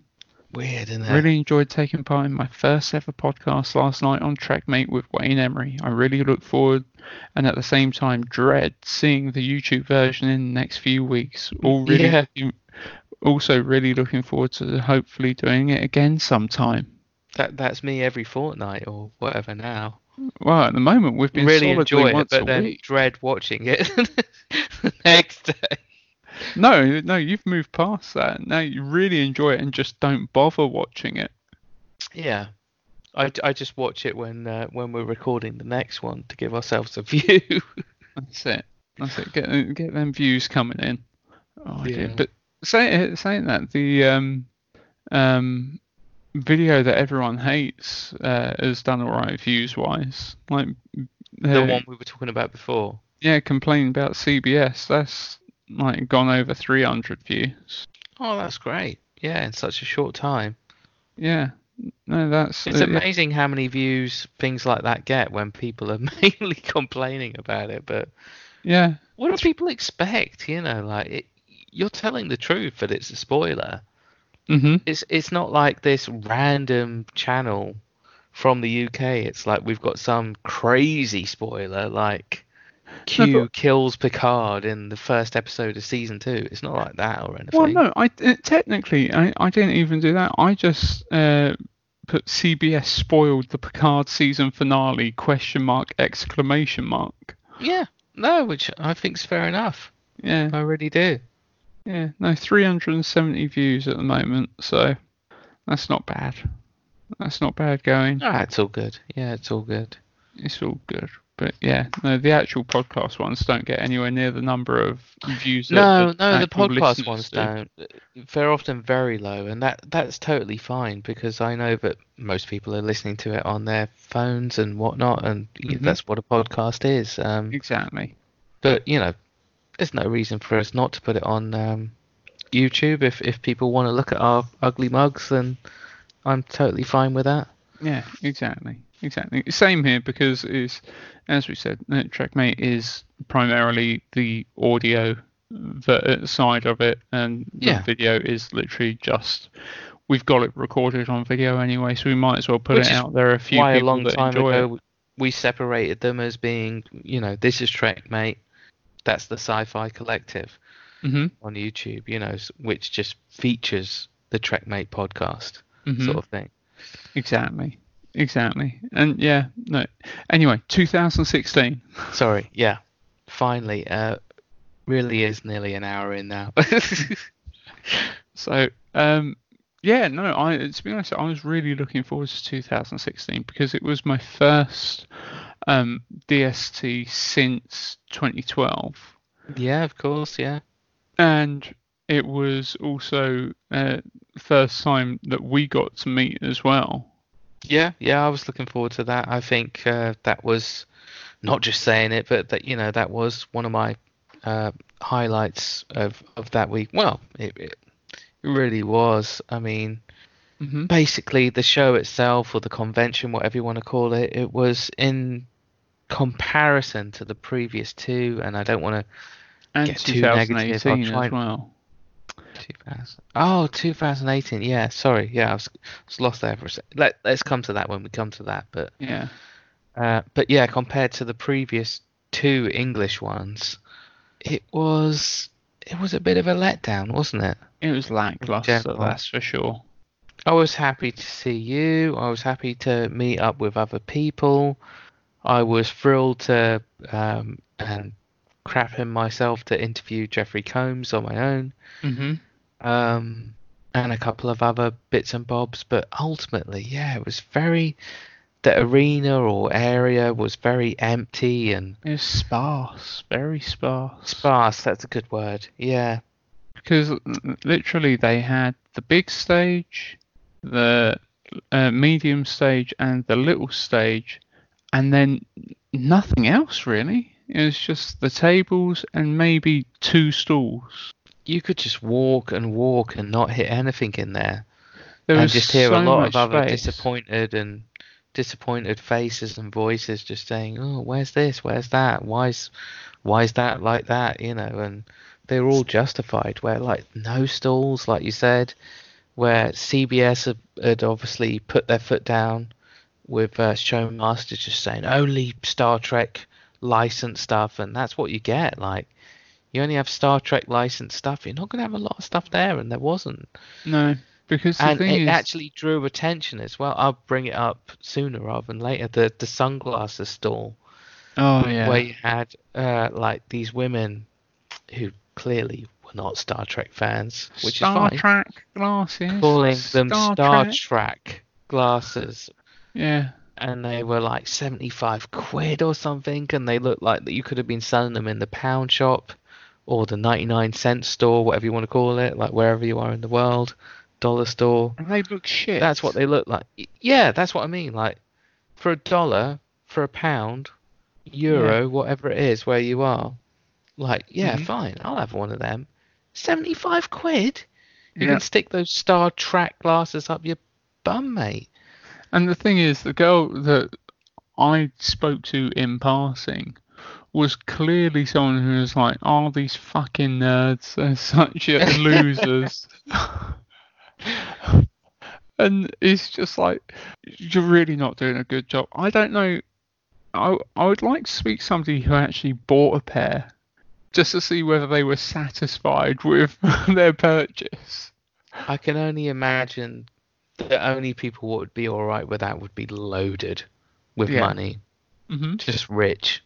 weird, isn't it? Really enjoyed taking part in my first ever podcast last night on Trekmate with Wayne Emery. I really look forward and at the same time dread seeing the YouTube version in the next few weeks. All really Yeah. also really looking forward to hopefully doing it again sometime. That that's me every fortnight or whatever now. Well, at the moment we've been really enjoy it, but then week. dread watching it the next day. No, no, you've moved past that. Now you really enjoy it and just don't bother watching it. Yeah. I, I just watch it when uh, when we're recording the next one to give ourselves a view. That's it. That's it. Get get them views coming in. Oh, dear. Yeah. But say, saying that, the um um video that everyone hates uh, has done alright views wise. Like the uh, one we were talking about before. yeah, complaining about CBS. That's like gone over 300 views. Oh, that's great. Yeah, in such a short time. Yeah. No, that's It's uh, amazing how many views things like that get when people are mainly complaining about it. But yeah. what do people expect? You know, like it, you're telling the truth, but it's a spoiler. Mhm. It's it's not like this random channel from the UK. It's like we've got some crazy spoiler, like Q No, but- kills Picard in the first episode of season two. It's not like that or anything. Well, no, I uh, technically I, I didn't even do that. I just uh, put CBS spoiled the Picard season finale question mark exclamation mark. Yeah, no, which I think's fair enough. Yeah, I really do. Yeah. No, 370 views at the moment, so that's not bad. That's not bad going. Ah, it's all good. Yeah, it's all good. It's all good. But yeah, no, the actual podcast ones don't get anywhere near the number of views. that No, the no, the podcast ones do. don't. They're often very low, and that that's totally fine because I know that most people are listening to it on their phones and whatnot, and y Mhm. that's what a podcast is. Um, Exactly. but you know, there's no reason for us not to put it on um, YouTube if if people want to look at our ugly mugs, then I'm totally fine with that. Yeah, exactly, exactly. Same here because is as we said, uh, TrekMate is primarily the audio side of it, and the Yeah. video is literally just we've got it recorded on video anyway, so we might as well put Which it out there. A few Why a long that time enjoy ago it. we separated them as being, you know, this is TrekMate, that's the Sci-Fi Collective. hmm on YouTube, you know, which just features the Trekmate podcast hmm sort of thing. Exactly, exactly, and yeah, no. Anyway, 2016. Sorry, yeah. Finally, uh, really is nearly an hour in now. So, um, yeah, no, I to be honest, I was really looking forward to 2016 because it was my first um, DST since 2012, yeah, of course, yeah. and it was also uh, first time that we got to meet as well. Yeah, yeah, I was looking forward to that. I think uh, that was not just saying it, but that you know that was one of my uh, highlights of, of that week. Well, it, it really was. I mean, hmm basically the show itself or the convention, whatever you want to call it, it was in comparison to the previous two, and I don't want to And Get too negative, I'll try as well. 2000. Oh, 2018. Yeah, sorry. Yeah, I was, was lost there for a sec. Let, let's come to that when we come to that. But Yeah, uh, but yeah, compared to the previous two English ones, it was it was a bit of a letdown, wasn't it? it was lackluster, that's for sure. I was happy to see you. I was happy to meet up with other people. I was thrilled to um, and crap him myself to interview Jeffrey Combs on my own. hmm um, and a couple of other bits and bobs. But ultimately, yeah, it was very. The arena or area was very empty and It was sparse, very sparse. sparse. That's a good word. Yeah, because literally they had the big stage, the uh, medium stage, and the little stage, and then nothing else really. It was just the tables and maybe two stools. you could just walk and walk and not hit anything in there, There and was just hear so a lot of other space. disappointed and disappointed faces and voices just saying, "Oh, where's this? Where's that? Why's why's that like that?" You know, and they were all justified. Where like no stalls, like you said, where CBS had, had obviously put their foot down with uh, Showmasters just saying only Star Trek licensed stuff, and that's what you get. Like you only have Star Trek licensed stuff. You're not going to have a lot of stuff there, and there wasn't No, because the and it is, actually drew attention as well. I'll bring it up sooner rather than later. The the sunglasses stall oh yeah, where you had uh, like these women who clearly were not Star Trek fans, which Star is fine, Trek glasses, calling them Star, Star Trek. Trek glasses. Yeah, And they were like 75 quid or something, and they looked like that you could have been selling them in the pound shop or the 99 cent store, whatever you want to call it, like wherever you are in the world, dollar store. and they look shit. That's what they look like. Yeah, that's what I mean. Like for a dollar, for a pound, euro, whatever it is, where you are. Like, yeah, Mhm. fine, I'll have one of them. Seventy-five quid. You Yeah. can stick those Star Trek glasses up your bum, mate. And the thing is, the girl that I spoke to in passing was clearly someone who was like, "Oh, these fucking nerds are such losers." and it's just like you're really not doing a good job. I don't know. I I would like to speak to somebody who actually bought a pair, just to see whether they were satisfied with their purchase. I can only imagine the only people who would be all right with that would be loaded with Yeah. money, hmm just rich,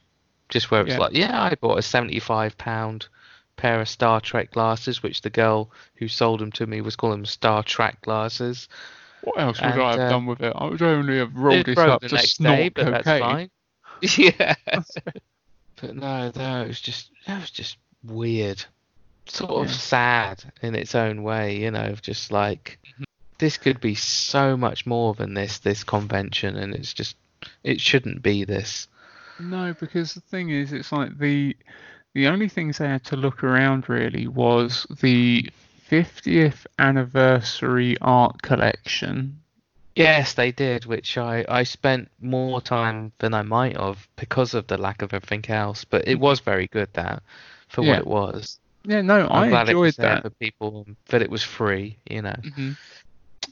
just where it's Yeah. like, yeah, I bought a seventy-five pound pair of Star Trek glasses, which the girl who sold them to me was calling them Star Trek glasses. What else would And, I have uh, done with it? I would only have rolled It this up to snort day, but cocaine. that's fine. yeah. but no, no, it was just it was just weird. Sort of sad in its own way, you know, of just like this could be so much more than this this convention and it's just it shouldn't be this. No, because the thing is, it's like the the only things they had to look around really was the 50th anniversary art collection. Yes, they did, which I, I spent more time than I might have because of the lack of everything else. But it was very good that for Yeah. what it was. Yeah, no, I'm I glad it enjoyed was there that. for people that it was free, you know. Mhm.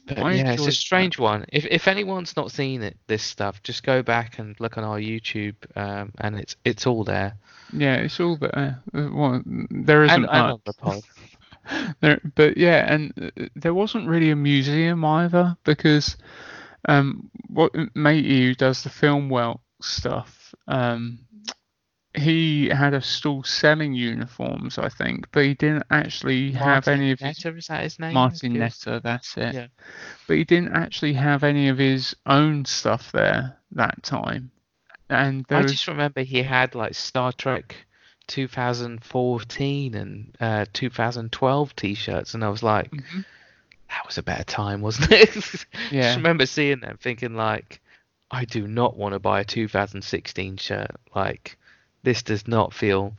But I yeah, it's a that. strange one. If if anyone's not seen it, this stuff, just go back and look on our YouTube, um, and it's it's all there. Yeah, it's all there. Uh, Well, there isn't And, and much. the pod. There, but yeah, and uh, there wasn't really a museum either because um, what matey who does the film well stuff, um, he had a stall selling uniforms, I think, but he didn't actually have any of his Netter, is that his name? Martin. Netter, that's it. Yeah. But he didn't actually have any of his own stuff there that time. And I was, just remember he had like Star Trek 2014 and uh, 2012 T-shirts, and I was like, Mhm. that was a better time, wasn't it? Yeah. Just remember seeing them, thinking like, I do not want to buy a 2016 shirt. Like, this does not feel.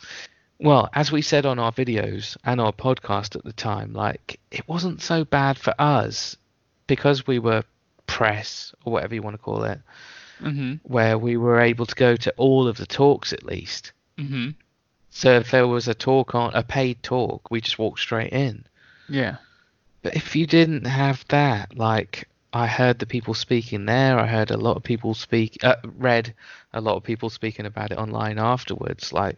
Well, as we said on our videos and our podcast at the time, like it wasn't so bad for us because we were press or whatever you want to call it hmm where we were able to go to all of the talks at least. hmm So if there was a talk on a paid talk, we just walked straight in. yeah, But if you didn't have that, like I heard the people speaking there, I heard a lot of people speak, uh, read a lot of people speaking about it online afterwards. Like,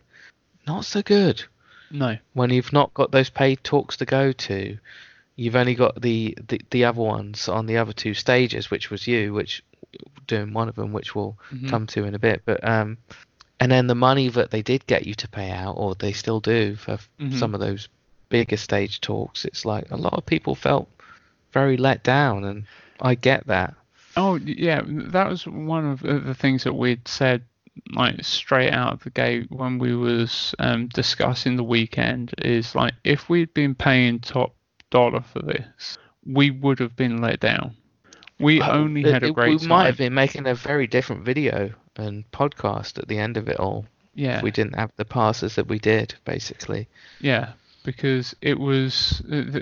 not so good no, when you've not got those paid talks to go to. You've only got the, the, the other ones on the other two stages, which was you, which doing one of them, which we'll Mhm. come to in a bit. But um, and then the money that they did get you to pay out, or they still do for Mhm. some of those bigger stage talks, it's like a lot of people felt very let down, and I get that. Oh yeah, that was one of the things that we'd said like straight out of the gate when we was um, discussing the weekend is like if we'd been paying top dollar for this, we would have been let down. We only It- had a it- great we might have been making a very different video and podcast at the end of it all Yeah, if we didn't have the passes that we did, basically. yeah, because it was uh,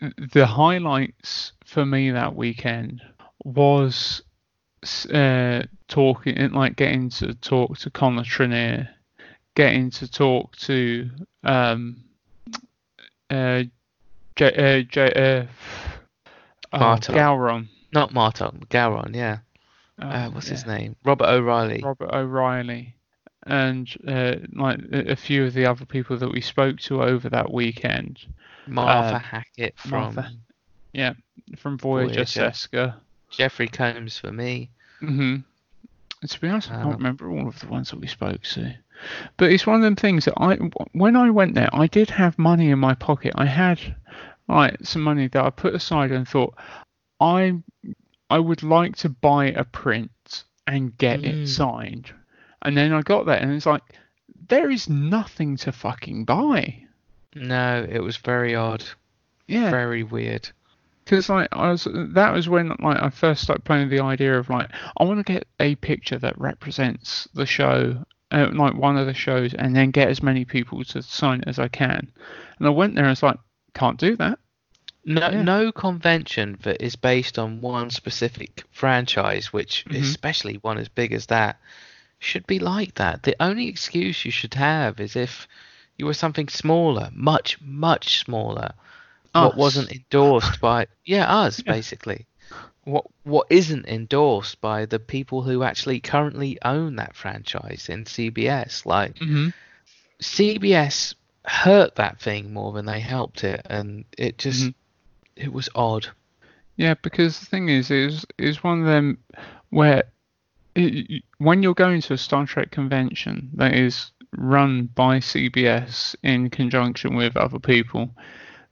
the, highlights for me that weekend was uh, talking, like getting to talk to Connor Trinneer, getting to talk to um, uh, J, uh, J, uh, oh, Gowron. Not Martin, Gowron, yeah. Oh, Uh, what's his name? Robert O'Reilly. Robert O'Reilly, and uh, like a few of the other people that we spoke to over that weekend. Martha uh, Hackett from Martha. Yeah, from Voyager, Voyager. Seska. Jeffrey Combs for me. hmm To be honest, I Um, can't remember all of the ones that we spoke to. But it's one of them things that I, when I went there, I did have money in my pocket. I had, like, some money that I put aside and thought, I, I would like to buy a print and get Mm. it signed. And then I got that, and it's like, there is nothing to fucking buy. No, it was very odd. Yeah. Very weird. because like I was that was when like I first started playing the idea of like I want to get a picture that represents the show uh, like one of the shows and then get as many people to sign it as I can and I went there and it's like can't do that No, Yeah. no convention that is based on one specific franchise, which Mhm. especially one as big as that, should be like that. The only excuse you should have is if you were something smaller, much, much smaller, what wasn't endorsed by yeah us Yeah. basically. What what isn't endorsed by the people who actually currently own that franchise in CBS? Like mm-hmm. CBS hurt that thing more than they helped it, and it just Mhm. it was odd. Yeah, because the thing is, is is one of them where it, when you're going to a Star Trek convention that is run by CBS in conjunction with other people,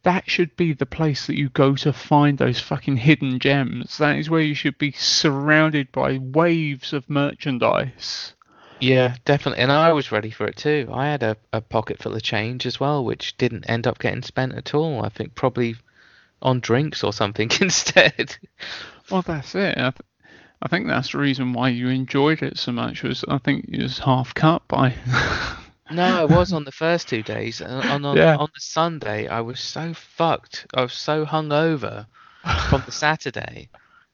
that should be the place that you go to find those fucking hidden gems. That is where you should be surrounded by waves of merchandise. Yeah, definitely. And I was ready for it too. I had a, a pocket full of change as well, which didn't end up getting spent at all. I think probably on drinks or something instead. Well, that's it. I, think that's the reason why you enjoyed it so much. Was I think it was half cut by. no, I was on the first two days, and on on, Yeah. on the Sunday I was so fucked. I was so hungover from the Saturday,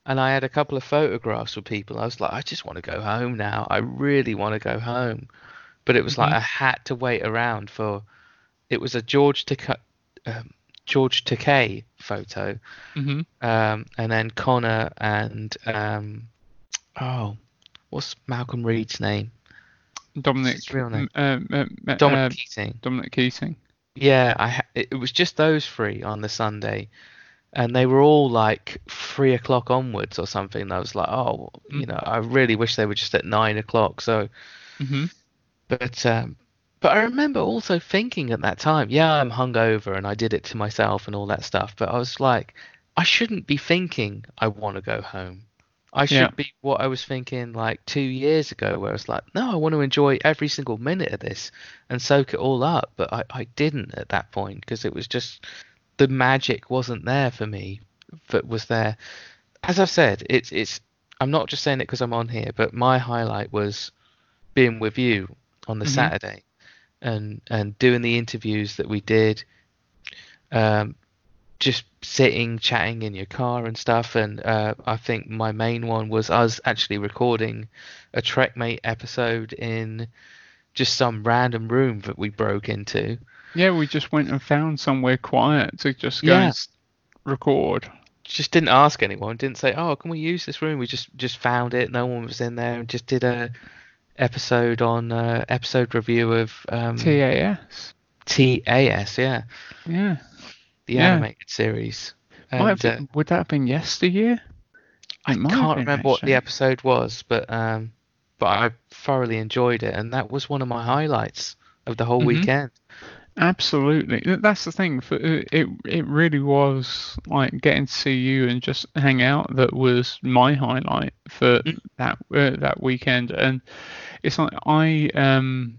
and I had a couple of photographs with people. I was like, I just want to go home now. I really want to go home, but it was like I had to wait around for. It was a George Takei, um, George Takei photo, hmm um, and then Connor and um, oh, what's Malcolm Reed's name? Dominic. His real name? uh, uh, Dominic Keating. Dominic Keating. Yeah, I ha- it was just those three on the Sunday, and they were all like three o'clock onwards or something. And I was like, oh, you know, I really wish they were just at nine o'clock. So, hmm but um, but I remember also thinking at that time, yeah, I'm hungover and I did it to myself and all that stuff. But I was like, I shouldn't be thinking I want to go home. I should Yeah. be what I was thinking like two years ago, where I was like, no, I want to enjoy every single minute of this and soak it all up. But I, I didn't at that point because it was just the magic wasn't there for me. but was there. As I've said, it's it's. I'm not just saying it because I'm on here, but my highlight was being with you on the Mhm. Saturday and and doing the interviews that we did. Um, just sitting, chatting in your car and stuff. And uh, I think my main one was us actually recording a Trekmate episode in just some random room that we broke into. Yeah, we just went and found somewhere quiet to just go Yeah. and record. Just didn't ask anyone. Didn't say, "Oh, can we use this room?" We just just found it. No one was in there, and just did a episode on uh, episode review of um, TAS. TAS. Yeah, Yeah. The Yeah. animated series. Might have And, uh, would that have been yesteryear? I It might have can't been, remember what the episode was, but um, but I thoroughly enjoyed it, and that was one of my highlights of the whole Mhm. weekend. Absolutely. That's the thing. For uh, it, it really was like getting to see you and just hang out. That was my highlight for Mm. that uh, that weekend. And it's like I um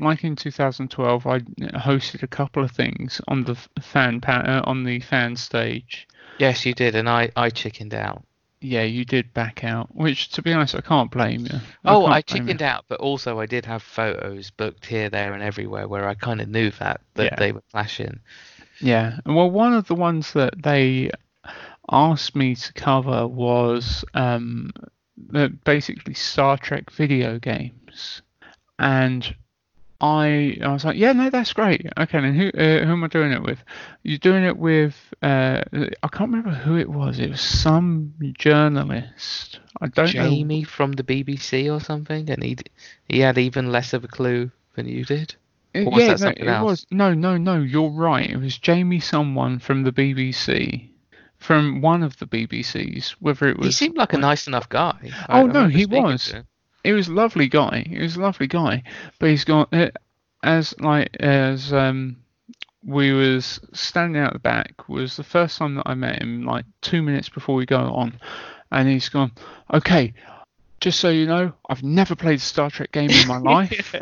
like in 2012, I hosted a couple of things on the fan uh, on the fan stage. Yes, you did, and I I chickened out. Yeah, you did back out, which to be honest, I can't blame you. Oh, I blame you. chickened out, but also I did have photos booked here, there, and everywhere where I kind of knew that that Yeah. they were flashing. Yeah. Well, one of the ones that they asked me to cover was um, basically Star Trek video games, and I I was like, yeah, no, that's great. Okay, then who uh, who am I doing it with? You're doing it with uh, I can't remember who it was. It was some journalist. I don't know. Jamie from the BBC or something, and he he had even less of a clue than you did. Uh, Or was yeah, that no, it else? was no, no, no. You're right. It was Jamie, someone from the BBC, from one of the BBCs. Whether it was He seemed like a nice enough guy. I- Oh, no, he was. to. He was a lovely guy. He was a lovely guy, but he's gone uh, as like as um we was standing out the back was the first time that I met him like two minutes before we go on, and he's gone. Okay, just so you know, I've never played a Star Trek game in my life.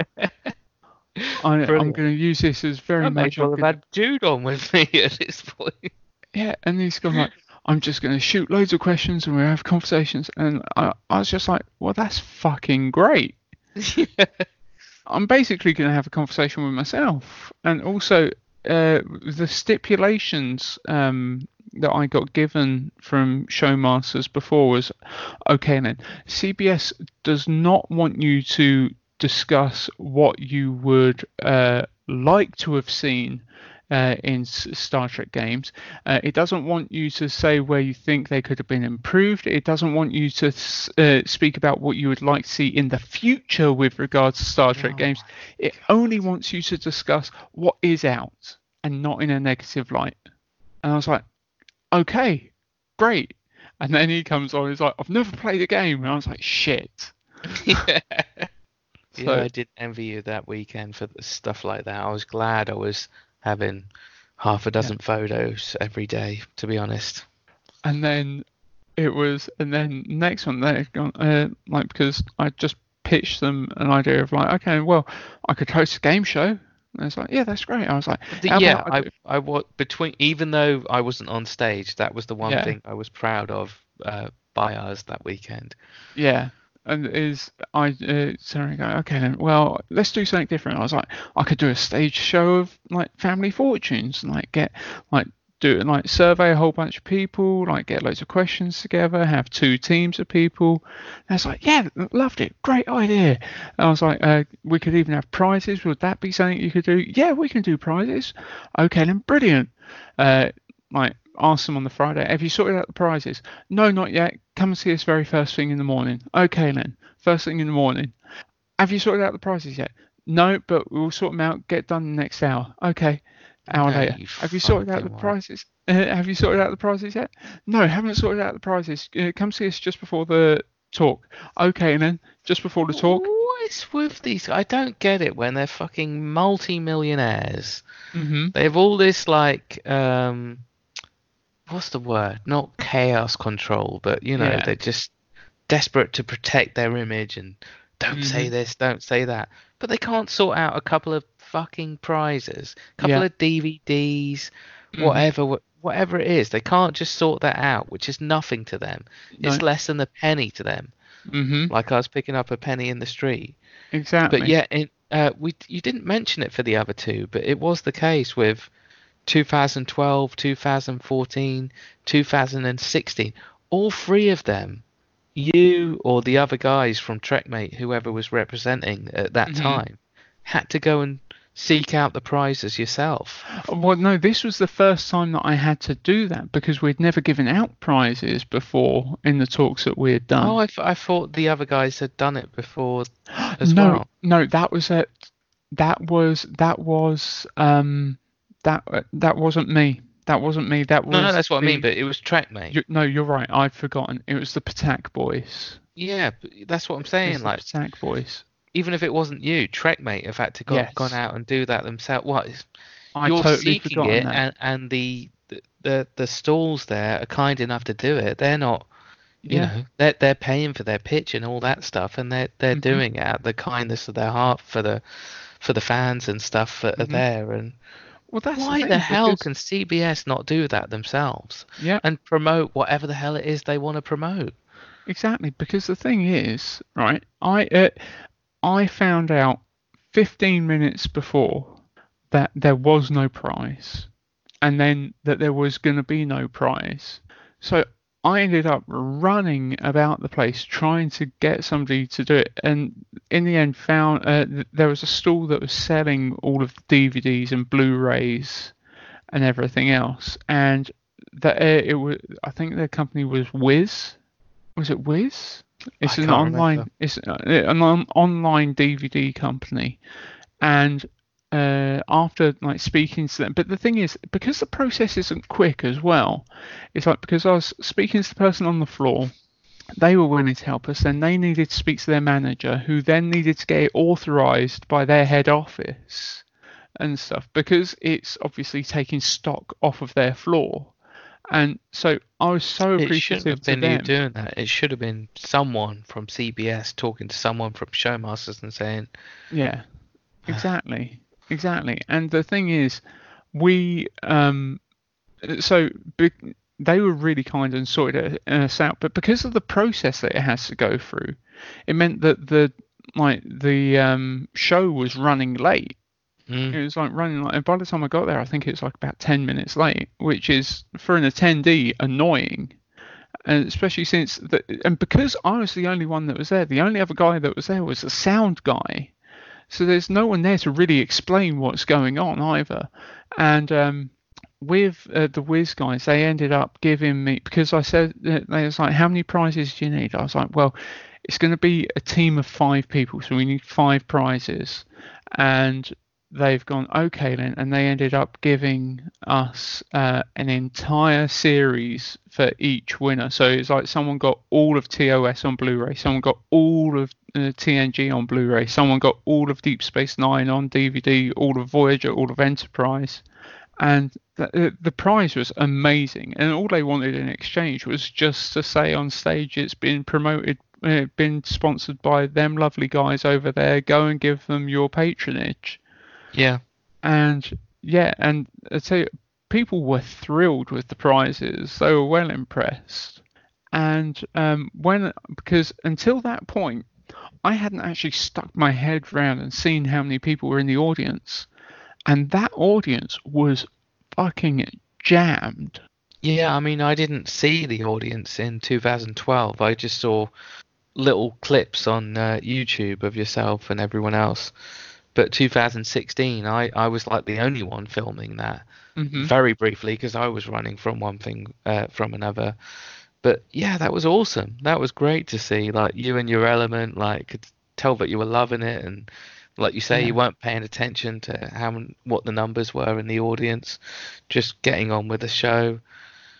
I, I'm going to use this as very I may much. as well like have a- had Jude on with me at this point. Yeah, and he's gone like, I'm just going to shoot loads of questions and we have conversations. And I, I was just like, well, that's fucking great. I'm basically going to have a conversation with myself. And also, uh, the stipulations um, that I got given from Showmasters before was okay, then CBS does not want you to discuss what you would uh, like to have seen uh, in S- Star Trek games. Uh, it doesn't want you to say where you think they could have been improved. It doesn't want you to s- uh, speak about what you would like to see in the future with regards to Star Trek games. It only wants you to discuss what is out and not in a negative light. And I was like, okay, great. And then he comes on, he's like, I've never played a game. And I was like, shit. yeah. So- yeah, I did envy you that weekend for stuff like that. I was glad I was having half a dozen photos every day, to be honest. and then it was and then next one they gone uh, like because I just pitched them an idea of like okay well I could host a game show and it's like yeah that's great I was like yeah, I, do-" I was between even though I wasn't on stage, that was the one Yeah. thing I was proud of uh, by us that weekend. yeah and is I uh, sorry go okay then. Well let's do something different. I was like I could do a stage show of like family fortunes and like get like do like survey a whole bunch of people like get loads of questions together have two teams of people. And it's like yeah loved it. Great idea. And I was like uh, we could even have prizes. Would that be something you could do? Yeah we can do prizes. Okay then brilliant. Uh, like ask them on the Friday, have you sorted out the prizes? No, not yet. Come and see us very first thing in the morning. Okay then, first thing in the morning. Have you sorted out the prizes yet? No, but we'll sort them out. Get done the next hour. Okay. Hour later. you Have you sorted out the what. prizes? Uh, have you sorted out the prizes yet? No, haven't sorted out the prizes. Uh, come see us just before the talk. Okay then, just before the talk. What is with these? I don't get it when they're fucking multi-millionaires. hmm They have all this like um what's the word? Not chaos control, but you know, Yeah. they're just desperate to protect their image and don't say Mhm. this, don't say that. But they can't sort out a couple of fucking prizes, a couple Yeah. of DVDs, Mhm. whatever wh- whatever it is. They can't just sort that out, which is nothing to them. It's less than a penny to them. hmm Like I was picking up a penny in the street. Exactly. But yeah, in, uh, we you didn't mention it for the other two, but it was the case with 2012, 2014, 2016. All three of them, you or the other guys from Trekmate, whoever was representing at that Mhm. time, had to go and seek out the prizes yourself. Well, no, this was the first time that I had to do that because we'd never given out prizes before in the talks that we had done. Oh, I, th- I thought the other guys had done it before as no, well. no, that was it. That was that was um that uh, that wasn't me. That wasn't me. That was No, no, that's what I mean. But it was Trekmate. you, no, you're right. I've forgotten. It was the Patak boys. Yeah, that's what I'm It was saying. the Like, Patak boys. even if it wasn't you, Trekmate have had to go, Yes. gone out and do that themselves. What? I You're totally seeking it, that. and and the, the the the stalls there are kind enough to do it. They're not, you Yeah. know, they're they're paying for their pitch and all that stuff, and they're they're Mhm. doing it out of the kindness of their heart for the for the fans and stuff that are Mhm. there. And well, that's why the, thing, hell because- can CBS not do that themselves Yeah, and promote whatever the hell it is they want to promote? exactly. Because the thing is, right? I uh, I found out 15 minutes before that there was no prize, and then that there was going to be no prize. So I ended up running about the place trying to get somebody to do it, and in the end found uh, th- there was a stall that was selling all of the DVDs and Blu-rays and everything else, and that uh, it was I think the company was Wiz. Was it Wiz? It's I an online remember. it's uh, an online DVD company, and uh, after like speaking to them, but the thing is because the process isn't quick as well. It's like because I was speaking to the person on the floor, they were willing to help us, then they needed to speak to their manager, who then needed to get it authorized by their head office and stuff because it's obviously taking stock off of their floor. And so I was so It shouldn't appreciative have been you doing that. It should have been someone from CBS talking to someone from Showmasters and saying, Yeah, exactly, exactly. And the thing is, we um, so be, they were really kind and sorted us out, but because of the process that it has to go through, it meant that the like the um show was running late. mm, It was like running like, and by the time I got there, I think it was like about 10 minutes late, which is for an attendee annoying. And especially since, the, and because I was the only one that was there, the only other guy that was there was the sound guy. So there's no one there to really explain what's going on either. And um, with uh, the Wiz guys, they ended up giving me, because I said, uh, they was like, how many prizes do you need? I was like, well, it's going to be a team of five people, so we need five prizes. And they've gone okay then, and they ended up giving us uh, an entire series for each winner. So it's like someone got all of TOS on Blu-ray, someone got all of uh, TNG on Blu-ray, someone got all of Deep Space Nine on DVD, all of Voyager, all of Enterprise, and the, the prize was amazing. And all they wanted in exchange was just to say on stage it's been promoted uh, been sponsored by them lovely guys over there. Go and give them your patronage. Yeah. And yeah, and I tell you, people were thrilled with the prizes. They were well impressed. And um, when because until that point, I hadn't actually stuck my head round and seen how many people were in the audience, and that audience was fucking jammed. Yeah, I mean, I didn't see the audience in 2012. I just saw little clips on uh, YouTube of yourself and everyone else. But 2016, I, I was like the only one filming that Mhm. very briefly because I was running from one thing uh, from another. But yeah, that was awesome. That was great to see. Like you and your element, like could tell that you were loving it, and like you say, Yeah. you weren't paying attention to how what the numbers were in the audience, just getting on with the show.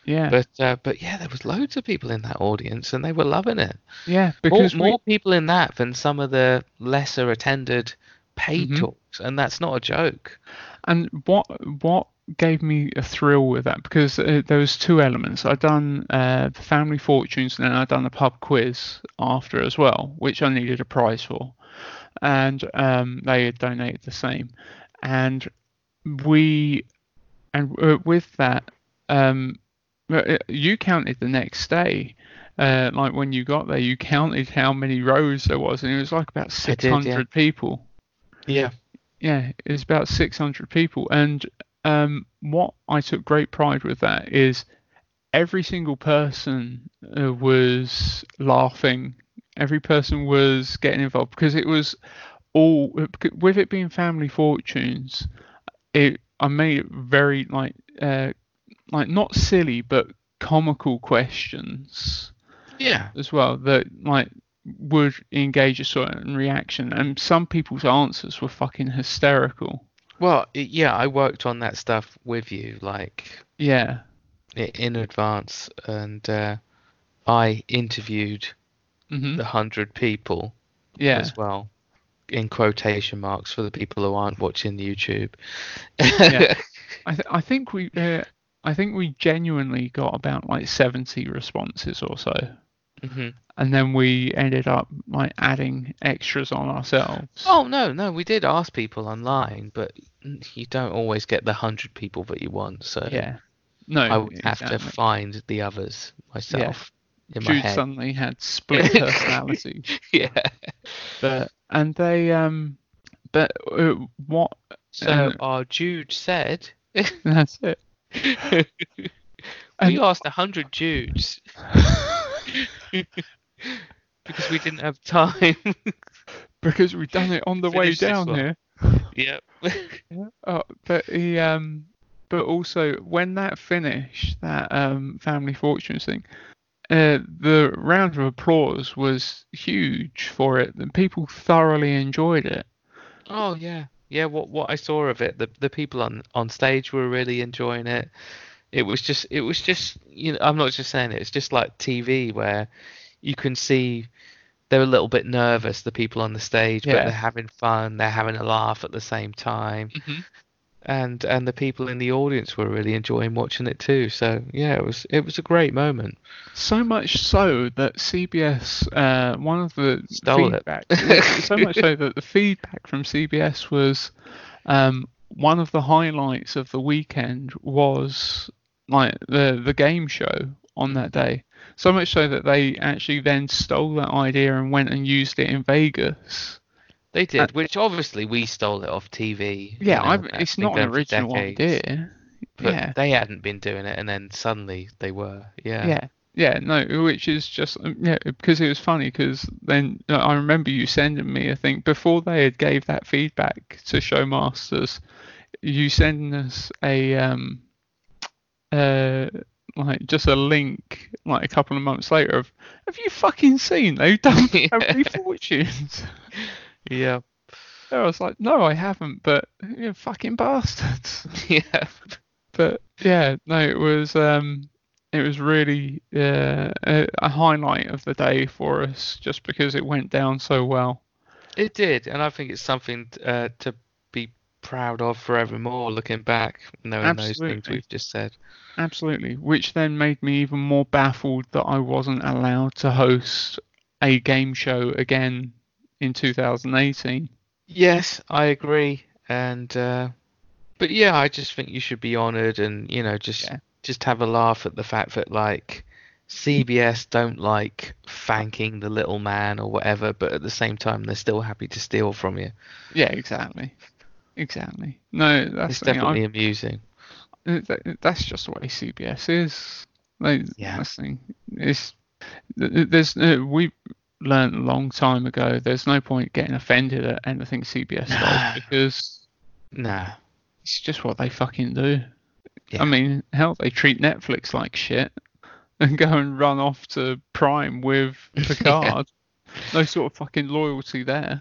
Yeah, But uh, but yeah, there was loads of people in that audience, and they were loving it. yeah, More, because we- more people in that than some of the lesser attended paid Mhm. talks, and that's not a joke. And what what gave me a thrill with that because uh, there was two elements. I'd done uh, the family fortunes and then I'd done a pub quiz after as well, which I needed a prize for, and um, they had donated the same, and we and uh, with that um, uh, you counted the next day. Uh, like when you got there, you counted how many rows there was, and it was like about I did, yeah. 600 people Yeah. yeah, it was about 600 people. And um, what I took great pride with that is every single person uh, was laughing. Every person was getting involved because it was all with it being family fortunes. It I made it very like uh, like not silly but comical questions Yeah. as well that like would engage a certain reaction and some people's answers were fucking hysterical. Well, yeah, I worked on that stuff with you, like yeah. in advance, and uh, I interviewed hmm the hundred people yeah. as well, in quotation marks for the people who aren't watching YouTube. Yeah. I, th- I think we uh, I think we genuinely got about like 70 responses or so. Hmm and then we ended up like adding extras on ourselves Oh no, no, we did ask people online, but you don't always get the hundred people that you want. So yeah no I would have to find the others myself in my Jude head. suddenly had split personality yeah. but and they um but uh, what So Uh, our Jude said, that's it we And- asked a hundred Judes because we didn't have time. because we've done it on the way Finish down here. yep. Oh, but he um, but also when that finished, that um, family fortunes thing, uh, the round of applause was huge for it, and people thoroughly enjoyed it. Oh yeah, yeah. What what I saw of it, the the people on on stage were really enjoying it. It was just it was just you know I'm not just saying it. It's just like TV where you can see they're a little bit nervous, the people on the stage, but they're having fun. They're having a laugh at the same time. Mhm. And and the people in the audience were really enjoying watching it too. So yeah, it was it was a great moment. So much so that CBS, uh, one of the Stole feedback, yeah, so much so that the feedback from CBS was, um, one of the highlights of the weekend was like the the game show on that day. So much so that they actually then stole that idea and went and used it in Vegas. They did, Uh, which obviously we stole it off TV. you Yeah, know, I, that's it's not an original idea. But yeah. they hadn't been doing it, and then suddenly they were. Yeah. Yeah, yeah, no, which is just um, yeah, because it was funny because then uh, I remember you sending me, I think before they had gave that feedback to Showmasters, you sending us a um uh like just a link like a couple of months later of have you fucking seen they've done family fortunes Yeah. I was like, no, I haven't, but you fucking bastards. yeah. But yeah, no, it was um, it was really uh, a, a highlight of the day for us, just because it went down so well. It did, and I think it's something uh, to proud of forevermore. Looking back, knowing those things we've just said. Absolutely, which then made me even more baffled that I wasn't allowed to host a game show again in 2018. Yes, I agree, and uh, but yeah, I just think you should be honoured, and you know, just Yeah. just have a laugh at the fact that like CBS don't like thanking the little man or whatever, but at the same time they're still happy to steal from you. Yeah, exactly, exactly. No, that's It's definitely I'm- amusing. That's just the way CBS is. Like, Yeah. That's the thing. It's there's uh, we learned a long time ago. There's no point getting offended at anything CBS No. does because Nah. it's just what they fucking do. Yeah. I mean, hell, they treat Netflix like shit and go and run off to Prime with Picard. No sort of fucking loyalty there.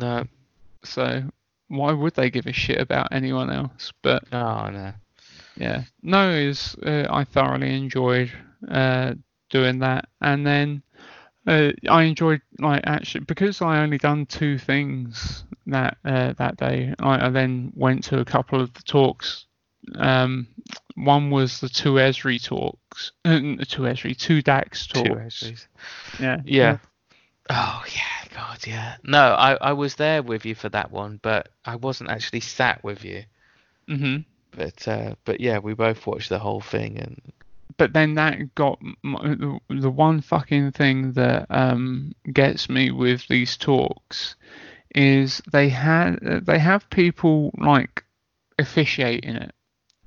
No. So why would they give a shit about anyone else? But Oh no. yeah, no, is uh, I thoroughly enjoyed uh, doing that, and then uh, I enjoyed like actually because I only done two things that uh, that day. I, I then went to a couple of the talks. Um, one was the two Ezri talks, uh, two Ezri, two Dax talks. Two. Ezris. Yeah, Yeah. Oh yeah, God, yeah. No, I, I was there with you for that one, but I wasn't actually sat with you. hmm But uh, but yeah, we both watched the whole thing, and but then that got the, the one fucking thing that um, gets me with these talks is they had they have people like officiating it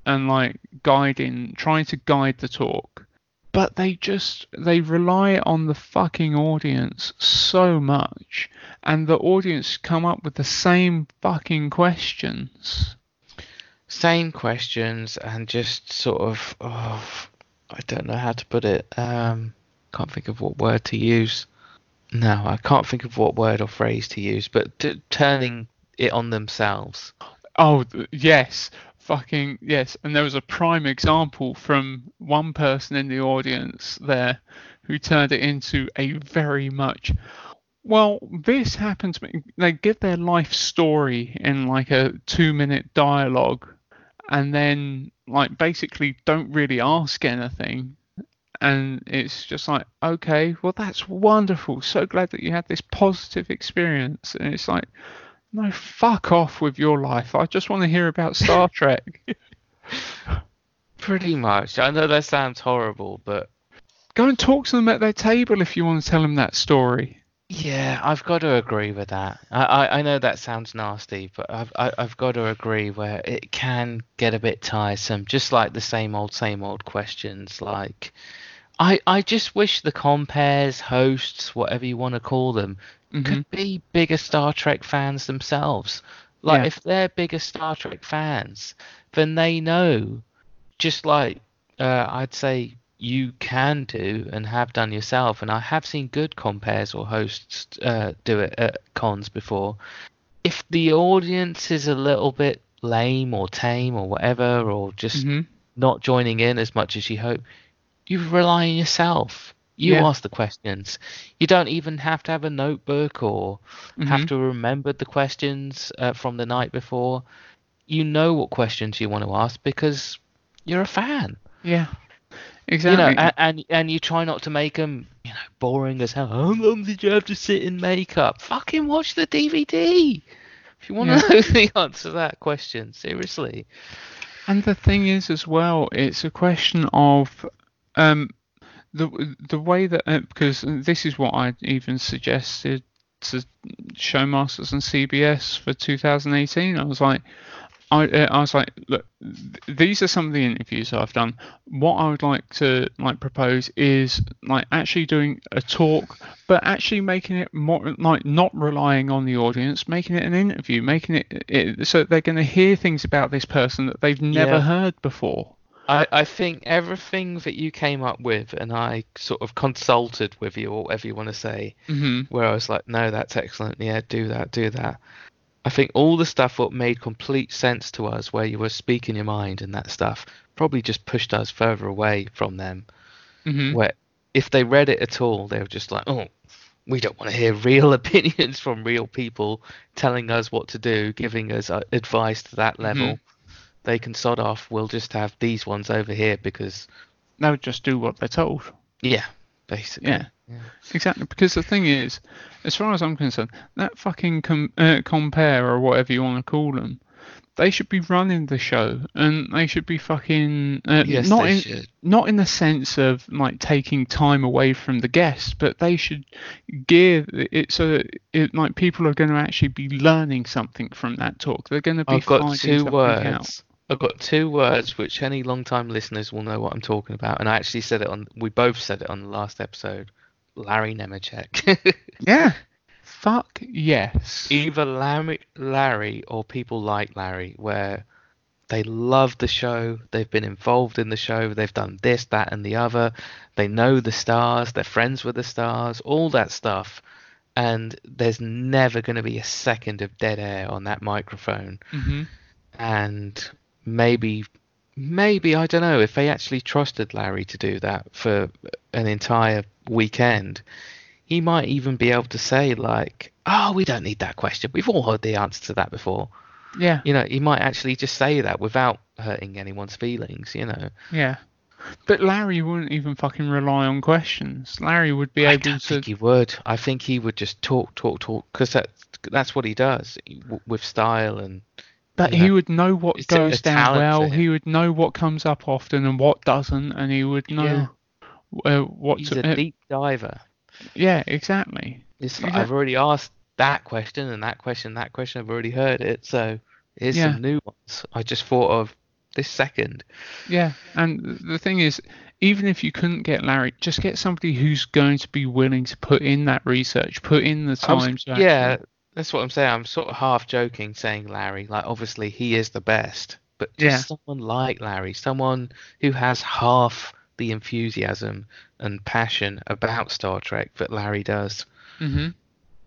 and like guiding trying to guide the talk but they just they rely on the fucking audience so much and the audience come up with the same fucking questions same questions, and just sort of, oh, I don't know how to put it. Um, can't think of what word to use. No, I can't think of what word or phrase to use, but t- turning it on themselves. Oh yes, fucking yes. And there was a prime example from one person in the audience there who turned it into a very much. Well, this happened to me. They give their life story in like a two-minute dialogue, and then like basically don't really ask anything. And it's just like, okay, well that's wonderful. So glad that you had this positive experience. And it's like, no, fuck off with your life. I just want to hear about Star Trek. Pretty much. I know that sounds horrible, but Go and talk to them at their table if you want to tell them that story. Yeah, I've got to agree with that. I, I, I know that sounds nasty, but I've I, I've got to agree where it can get a bit tiresome, just like the same old same old questions. Like, I I just wish the compares, hosts, whatever you want to call them, Mhm. could be bigger Star Trek fans themselves. Like, Yeah. if they're bigger Star Trek fans, then they know, just like uh, I'd say you can do and have done yourself, and I have seen good compares or hosts uh, do it at cons before. If the audience is a little bit lame or tame or whatever, or just Mhm. not joining in as much as you hope, you rely on yourself. You Yeah. ask the questions. You don't even have to have a notebook or have Mhm. to remember the questions uh, from the night before. You know what questions you want to ask because you're a fan. Yeah. Exactly. You know, and, and and you try not to make them, you know, boring as hell. How long did you have to sit in makeup? Fucking watch the DVD. If you want Yeah. to know the answer to that question, seriously. And the thing is, as well, it's a question of um, the the way that uh, because this is what I even suggested to Showmasters and CBS for 2018. I was like, I uh, I was like, look, th- these are some of the interviews I've done. What I would like to like propose is like actually doing a talk, but actually making it more like not relying on the audience, making it an interview, making it, it so they're going to hear things about this person that they've never Yeah. heard before. I, I think everything that you came up with, and I sort of consulted with you, or whatever you want to say, hmm where I was like, no, that's excellent. Yeah, do that, do that. I think all the stuff what made complete sense to us, where you were speaking your mind and that stuff, probably just pushed us further away from them. hmm Where if they read it at all, they were just like, oh, we don't want to hear real opinions from real people telling us what to do, giving us uh, advice to that level. They can sod off. We'll just have these ones over here because, They'll just do what they're told. yeah, basically. Yeah. Exactly, because the thing is, as far as I'm concerned, that fucking com- uh, compare or whatever you want to call them, they should be running the show, and they should be fucking uh, Yes, not they in should. not in the sense of like taking time away from the guests, but they should gear it so that it, like people are going to actually be learning something from that talk. They're going to be I've got two words. out. I've got two words which any long-time listeners will know what I'm talking about, and I actually said it on. We both said it on the last episode. Larry Nemecek. Yeah. Fuck yes. Either Larry, Larry or people like Larry, where they love the show, they've been involved in the show, they've done this, that, and the other. They know the stars, they're friends with the stars, all that stuff. And there's never going to be a second of dead air on that microphone. hmm and maybe maybe I don't know if they actually trusted Larry to do that for an entire weekend he might even be able to say like oh we don't need that question we've all heard the answer to that before Yeah. you know he might actually just say that without hurting anyone's feelings you know Yeah. But Larry wouldn't even fucking rely on questions. Larry would be I able don't to. think he would I think he would just talk talk talk because that that's what he does w- with style and But you he would know what it's goes down well. He would know what comes up often and what doesn't, and he would know uh, what he's to. a uh, deep diver yeah, exactly. It's, Exact- I've already asked that question and that question, that question. I've already heard it. So here's Yeah. some new ones. I just thought of this second. Yeah, and the thing is, even if you couldn't get Larry, just get somebody who's going to be willing to put in that research, put in the was- time. to yeah, that's what I'm saying. I'm sort of half joking saying Larry. Like, obviously, he is the best. But just Yeah. someone like Larry, someone who has half the enthusiasm and passion about Star Trek that Larry does. Mm-hmm.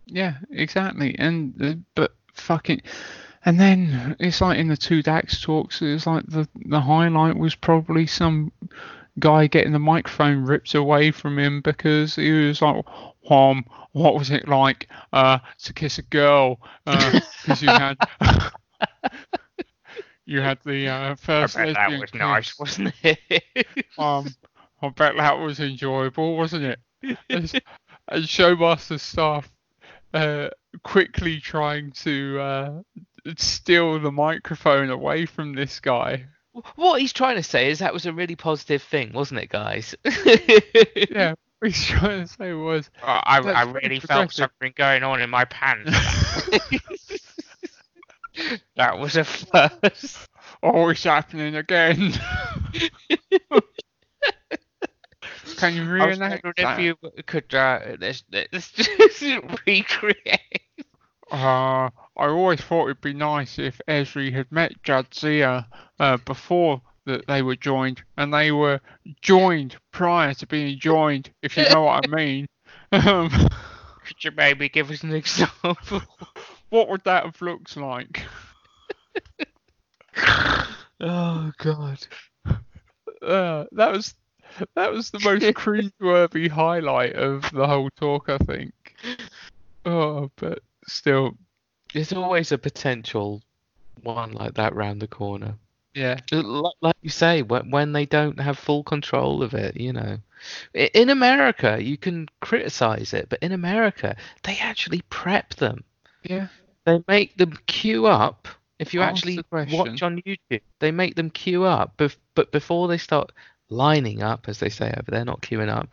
Yeah, exactly. And uh, but fucking, and then it's like in the two Dax talks, it's like the the highlight was probably some guy getting the microphone ripped away from him because he was like, um, what was it like uh to kiss a girl? Because you had. You had the uh, I first bet that was kiss. nice. Wasn't it? Um, I bet that was enjoyable, wasn't it? and, and Showmaster staff uh, quickly trying to uh, steal the microphone away from this guy. What he's trying to say is that was a really positive thing, wasn't it, guys? Yeah, what he's trying to say was, Oh, I, I really felt something going on in my pants. that was a first. "Oh, it's happening again." Can you I was reenact that? if you could uh, let's, let's just recreate. Uh, I always thought it'd be nice if Ezri had met Jadzia uh, before that they were joined, and they were joined prior to being joined, if you know what I mean. Um, Could you maybe give us an example? what would that have looked like? Oh God. Uh, that was that was the most cringeworthy highlight of the whole talk, I think. Oh, but still, There's always a potential one like that round the corner. yeah, Like, you say, when, they don't have full control of it, you know. In America, you can criticize it, but in America, they actually prep them. yeah, They make them queue up. If you Ask actually watch on YouTube, they make them queue up. But before they start lining up, as they say over there, not queuing up,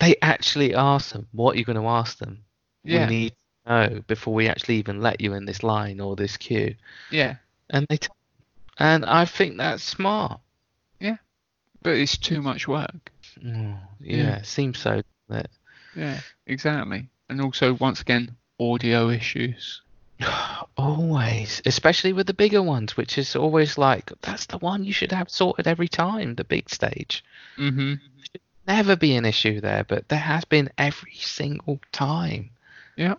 they actually ask them, what are you going to ask them? Yeah. We need know before we actually even let you in this line or this queue. yeah. And they t- and I think that's smart. Yeah, but it's too much work. Mm, yeah, Yeah. it seems so. doesn't? Yeah, exactly. And also, once again, audio issues. Always, especially with the bigger ones, which is always like that's the one you should have sorted every time. The big stage. Mm-hmm. Never be an issue there, but there has been every single time. Yeah.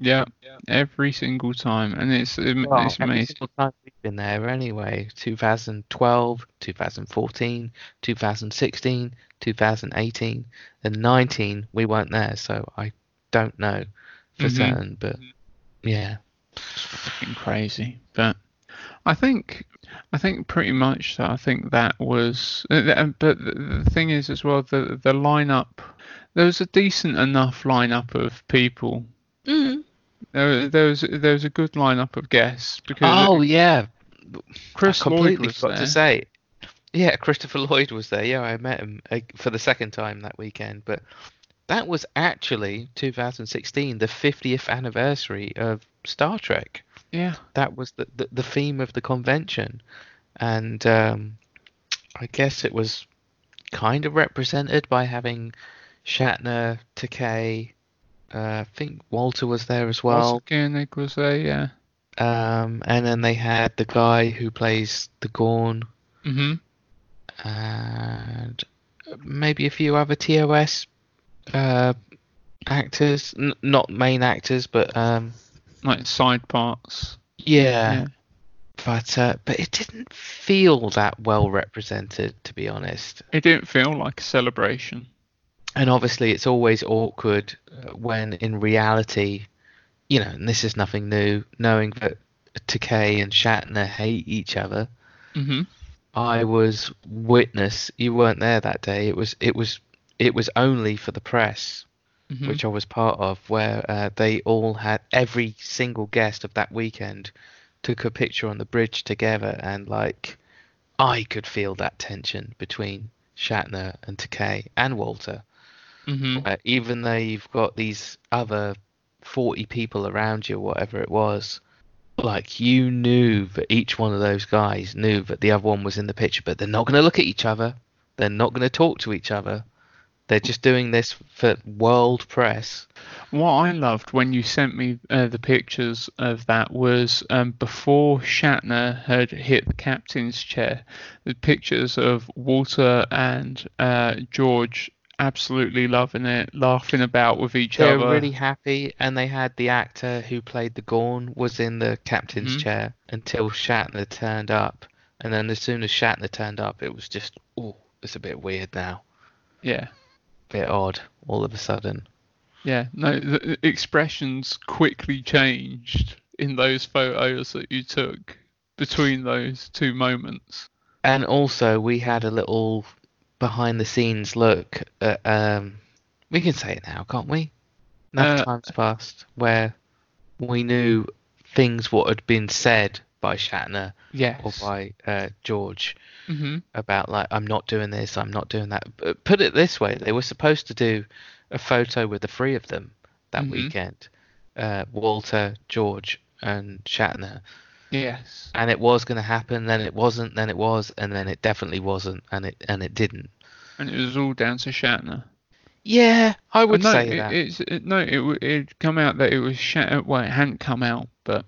Yeah, every single time, and it's um, Well, it's every amazing. single time we've been there anyway. 2012, 2014, 2016, 2018, and 19 we weren't there, so I don't know for Mhm. certain. But yeah, fucking crazy. But I think I think pretty much that I think that was. uh, th- But the the thing is as well the the lineup. There was a decent enough lineup of people. There, there was there was a good lineup of guests because Oh yeah, Chris I completely Lloyd was forgot there. to say. Yeah, Christopher Lloyd was there. Yeah, I met him uh, for the second time that weekend. But that was actually 2016, the 50th anniversary of Star Trek. Yeah, That was the the, the theme of the convention, and um, I guess it was kind of represented by having Shatner, Takei. Uh, I think Walter was there as well. Koenig was there. Yeah. Um, and then they had the guy who plays the Gorn, Mhm. and maybe a few other TOS uh, actors, N- not main actors, but um, Like side parts. yeah. Yeah. But uh, but it didn't feel that well represented, to be honest. It didn't feel like a celebration. And obviously, it's always awkward uh, when, in reality, you know, and this is nothing new, knowing that Takei and Shatner hate each other. Mhm. I was witness. You weren't there that day. It was it was it was only for the press, Mhm. which I was part of, where uh, they all had every single guest of that weekend took a picture on the bridge together, and like I could feel that tension between Shatner and Takei and Walter. Mhm. Uh, even though you've got these other 40 people around you, whatever it was, like you knew that each one of those guys knew that the other one was in the picture, but they're not going to look at each other. They're not going to talk to each other. They're just doing this for world press. What I loved when you sent me uh, the pictures of that was um, before Shatner had hit the captain's chair, the pictures of Walter and uh, George absolutely loving it, laughing about with each They were other. really happy, and they had the actor who played the Gorn was in the captain's Mhm. chair until Shatner turned up. And then as soon as Shatner turned up, it was just, oh, it's a bit weird now. Yeah, bit odd all of a sudden. yeah. No, the expressions quickly changed in those photos that you took between those two moments. And also, we had a little behind the scenes look at, um, we can say it now, can't we? Enough Uh, times passed where we knew things what had been said by Shatner Yes. or by uh, George hmm about like I'm not doing this, I'm not doing that. But put it this way, they were supposed to do a photo with the three of them that Mhm. weekend, uh, Walter, George, and Shatner. Yes. and it was going to happen then it wasn't then it was and then it definitely wasn't and it and it didn't And it was all down to Shatner. yeah i would no, say it, that It's, it, no, it it'd come out that it was Shatner. Well, it hadn't come out, but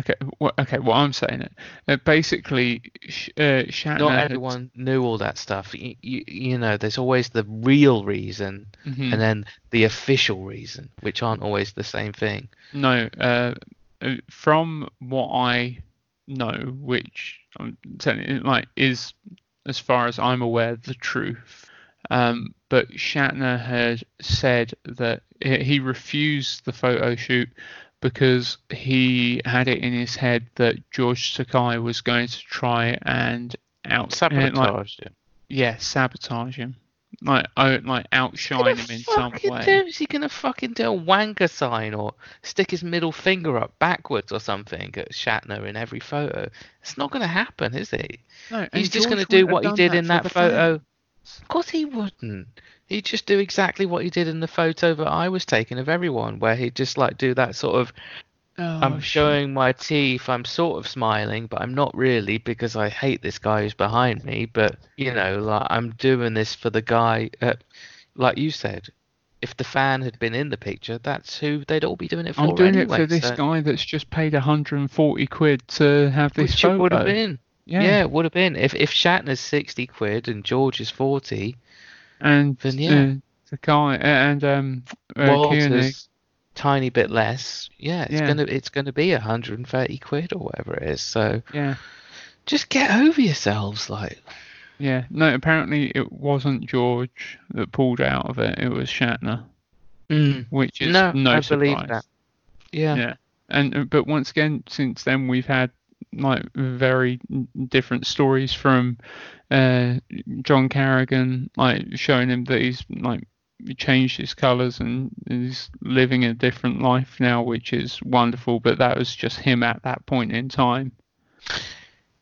okay. Well, okay, what I'm saying it. Uh, basically, Sh- uh, Shatner. not had- everyone knew all that stuff you, you, you know there's always the real reason Mhm. and then the official reason which aren't always the same thing No, uh, from what I know, which I'm telling you, like, is as far as I'm aware, the truth. Um, but Shatner had said that he refused the photo shoot because he had it in his head that George Takei was going to try and out uh, like, sabotage it. yeah, sabotage him, like oh, like outshine him in some way. do? Is he gonna fucking do a wanker sign or stick his middle finger up backwards or something at Shatner in every photo? It's not gonna happen, is it? No, He's just George to do what he did done in that photo. fans. Of course he wouldn't. He'd just do exactly what he did in the photo that I was taking of everyone, where he'd just like do that sort of Oh, I'm showing my teeth, I'm sort of smiling, but I'm not really because I hate this guy who's behind me. But you know, like I'm doing this for the guy. Uh, like you said, if the fan had been in the picture, that's who they'd all be doing it for. I'm doing anyway, it for this so- guy that's just paid 140 quid to have this Which photo. would have been. Yeah. Yeah, it would have been. If if Shatner's sixty quid and George is forty, And Then, yeah. uh, the guy and um uh, Walter's tiny bit less, yeah, it's Yeah. gonna it's gonna be 130 quid or whatever it is. So Yeah. just get over yourselves, like. Yeah. No, apparently it wasn't George that pulled out of it. It was Shatner, Mm. which is No, no, I surprise. believe that. Yeah. Yeah. And uh, but once again, since then we've had like very different stories from uh, John Carrigan, like showing him that he's like changed his colours and is living a different life now, which is wonderful. But that was just him at that point in time.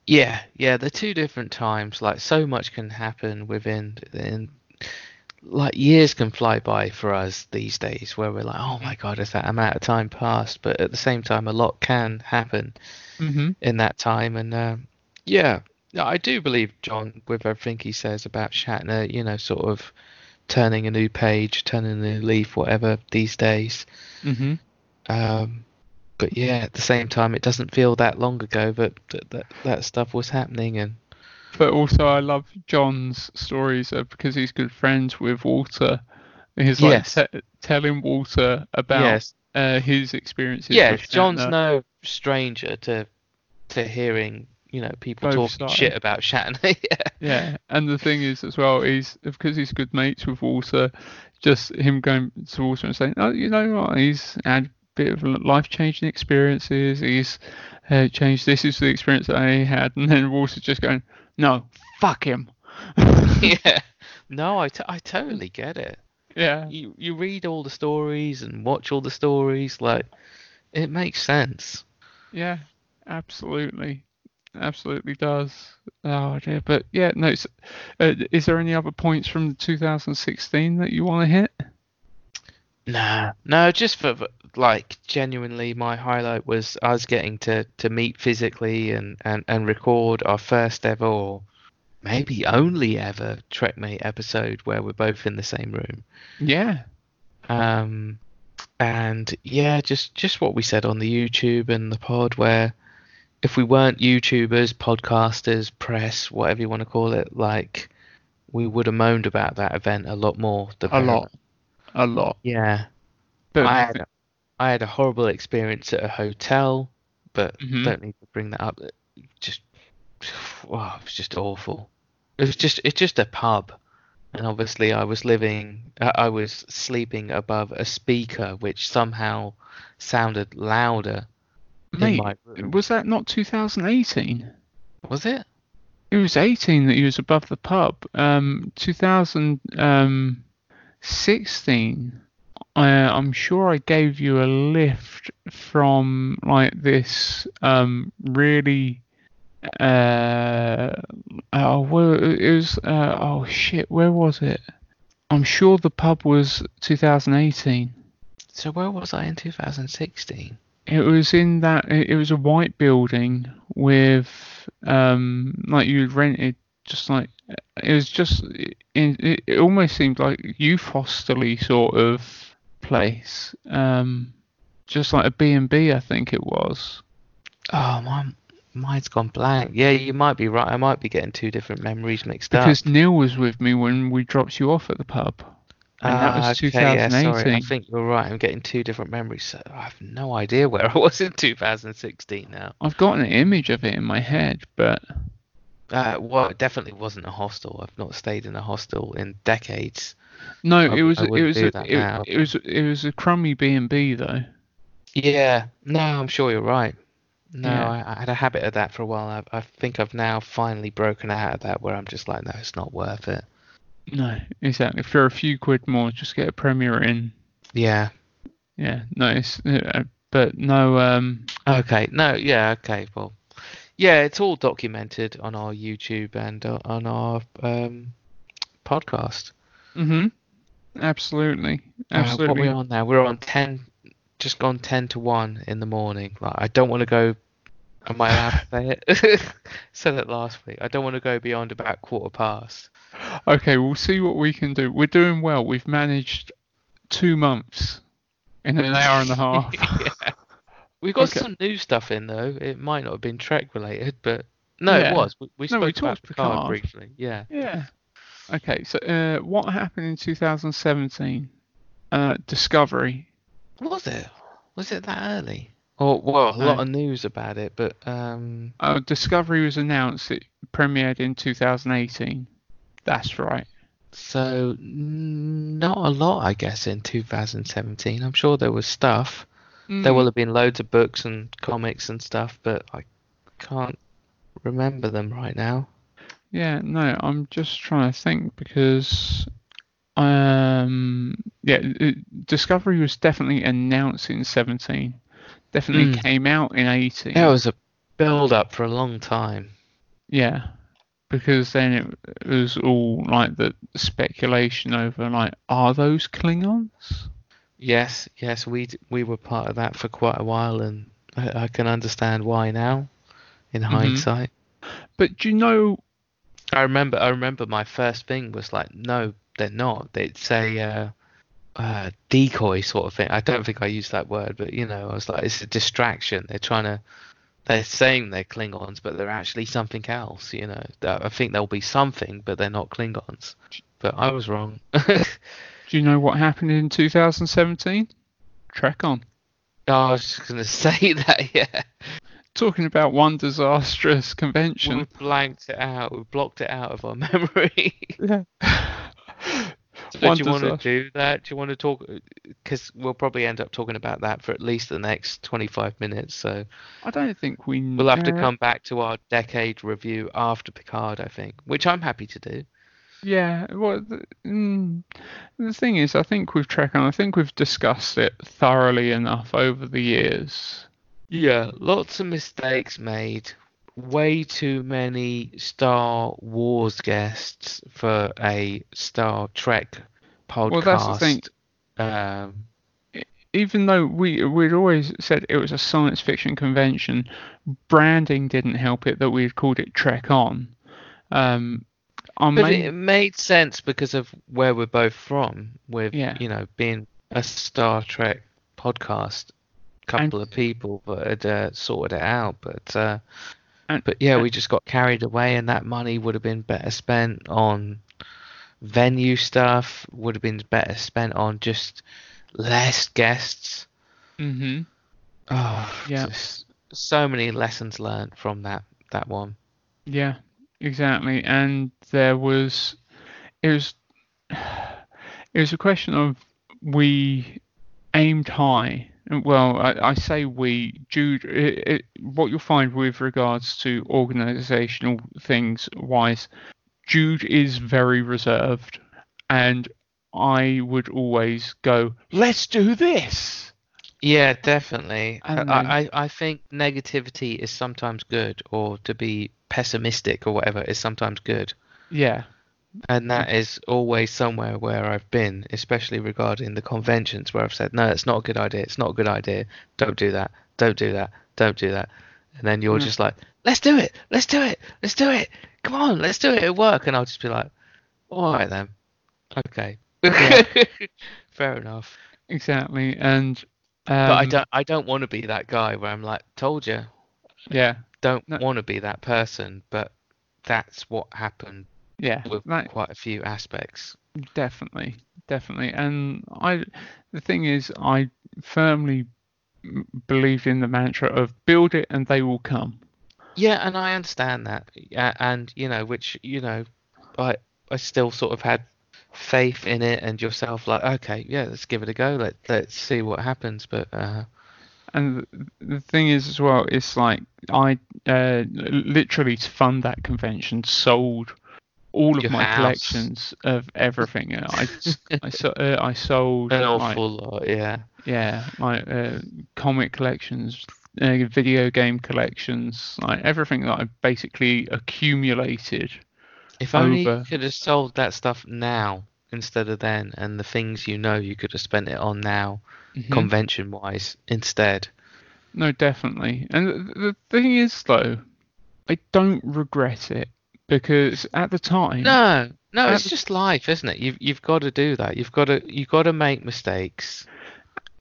Yeah, yeah, they're two different times. Like so much can happen within in like years can fly by for us these days where we're like, oh my god, is that amount of time passed? But at the same time, a lot can happen Mm-hmm. in that time. And um, yeah, I do believe John with everything he says about Shatner. You know, sort of turning a new page, turning a new leaf, whatever these days. Mm-hmm. Um, but yeah, at the same time, it doesn't feel that long ago that that, that, that stuff was happening. And But also, I love John's stories uh, because he's good friends with Walter. He's like Yes. te- telling Walter about yes, uh, his experiences. yeah, with John's no stranger to to hearing you know people Both talking sides. shit about Shatner. yeah. Yeah, and the thing is as well is because he's good mates with Walter, just him going to Walter and saying, "Oh, you know what? He's had a bit of life changing experiences. He's uh, changed. This is the experience that I had." And then Walter's just going, "No, fuck him." yeah. No, I, t- I totally get it. yeah, You you read all the stories and watch all the stories, like it makes sense. yeah, absolutely, absolutely does. Oh dear, but yeah, no. Uh, is there any other points from 2016 that you want to hit? Nah, no, just for like genuinely, my highlight was us getting to to meet physically and and and record our first ever, or maybe only ever Trekmate episode where we're both in the same room. Yeah, Um, and yeah, just just what we said on the YouTube and the pod, where if we weren't YouTubers, podcasters, press, whatever you want to call it, like we would have moaned about that event a lot more. than a we lot, a lot. Yeah. But I had, I had a horrible experience at a hotel, but Mhm. don't need to bring that up. Just, wow, it was just awful. It was just, it's just a pub, and obviously I was living, uh, I was sleeping above a speaker which somehow sounded louder Mate, was that not 2018? Was it? It was 18 that he was above the pub. Um, 2016. I, I'm sure I gave you a lift from like this um really uh oh it was uh oh shit where was it? I'm sure the pub was 2018. So where was I in 2016? It was in that. It was a white building with, um, like you rented, just like it was just. In, it, it almost seemed like youth hostelry sort of place. Um, just like a B and B, I think it was. Oh, my mine's gone blank. Yeah, you might be right. I might be getting two different memories mixed up. Because Neil was with me when we dropped you off at the pub, and that Ah, was okay, yeah, 2018. sorry. I think you're right. I'm getting two different memories. So I have no idea where I was in 2016 now. I've got an image of it in my head, but Uh, well, it definitely wasn't a hostel. I've not stayed in a hostel in decades. no, I it was it was a, it, it was it was a crummy B and B though. Yeah, no, I'm sure you're right. No, Yeah. I, I had a habit of that for a while. I, I think I've now finally broken out of that where I'm just like, no, it's not worth it. No, exactly. For a few quid more, just get a Premier Inn. Yeah. Yeah, nice. Uh, but no, um, Okay. No. Yeah. Okay. Well. Yeah, it's all documented on our YouTube and uh, on our um, podcast. hmm absolutely, Uh, what are absolutely. we on now? We're on ten, just gone ten to one in the morning. Like, I don't want to go. Am I allowed to say it? Said it last week. I don't want to go beyond about quarter past. Okay, we'll see what we can do. We're doing well. We've managed two months in an hour and a half. yeah. We got Okay. some new stuff in though. It might not have been track related, but no, Yeah. it was. We, we No, spoke we about Picard Picard. briefly. Yeah. Yeah. Okay, so uh, what happened in 2017? Uh, Discovery. Was it? Was it that early? Or well, a lot of news about it, but um, Uh, Discovery was announced. It premiered in 2018. That's right. so not a lot, I guess, in 2017. I'm sure there was stuff. There Mm. will have been loads of books and comics and stuff, but I can't remember them right now. Yeah, no, I'm just trying to think because, um, yeah, Discovery was definitely announced in 17. Definitely Mm. came out in 18. There was a build up for a long time. Yeah, because then it, was all like the speculation over like, are those Klingons? Yes, yes, we we were part of that for quite a while, and I, I can understand why now, in Mm-hmm. hindsight. But do you know? I remember, I remember my first thing was like, no, they're not. It's a uh, uh, decoy sort of thing. I don't think I used that word, but you know, I was like, it's a distraction. They're trying to, they're saying they're Klingons, but they're actually something else. You know, I think they'll be something, but they're not Klingons. But I was wrong. Do you know what happened in 2017? TrekOn. Oh, I was just gonna say that, yeah. Talking about one disastrous convention. We blanked it out. We blocked it out of our memory. Yeah. So do you want to do that? Do you want to talk? Because we'll probably end up talking about that for at least the next 25 minutes. So I don't think we. we'll have to come back to our decade review after Picard, I think, which I'm happy to do. Yeah, well, the, mm, the thing is, I think we've TrekOn, I think we've discussed it thoroughly enough over the years. Yeah, lots of mistakes made. Way too many Star Wars guests for a Star Trek podcast. Well, that's the thing. Um, Even though we we'd always said it was a science fiction convention, branding didn't help it that we had called it TrekOn. Um, But main- it made sense because of where we're both from, with Yeah. you know being a Star Trek podcast, couple of people that had uh, sorted it out. But uh, And- but yeah, we just got carried away, and that money would have been better spent on venue stuff. Would have been better spent on just less guests. Mm-hmm. Oh, Yeah. so many lessons learned from that that one. Yeah, exactly. And there was, it was, it was a question of we aimed high. Well, I, I say we, Jude. It, it, what you'll find with regards to organisational things wise, Jude is very reserved, and I would always go, "Let's do this." Yeah, definitely. I, I I think negativity is sometimes good, or to be pessimistic or whatever is sometimes good. Yeah, And that is always somewhere where I've been, especially regarding the conventions where I've said, no, it's not a good idea. It's not a good idea. Don't do that. Don't do that. Don't do that. And then you're Mm. just like, let's do it. Let's do it. Let's do it. Come on, let's do it. It'll work. And I'll just be like, all right then. Okay. Fair enough. exactly. And um, But I don't I don't want to be that guy where I'm like, told you. Yeah, Don't No. want to be that person, but that's what happened yeah. with that- quite a few aspects. Definitely, definitely. And I, the thing is, I firmly believe in the mantra of build it and they will come. Yeah, and I understand that. Yeah, and you know, which you know, I I still sort of had faith in it and yourself like, okay, yeah, let's give it a go. Let let's see what happens. But uh, And the thing is, as well, it's like I uh, literally to fund that convention sold all of Your my house. collections of everything. I I, so, uh, I sold an awful lot, yeah. yeah, like uh, comic collections, uh, video game collections, like everything that I basically accumulated. If only over- you could have sold that stuff now instead of then, and the things you know you could have spent it on now, Mhm. convention wise, instead. No, definitely. And the thing is, though, I don't regret it because at the time, No, no, it's the- just life, isn't it? You've you've got to do that. You've got to you've got to make mistakes.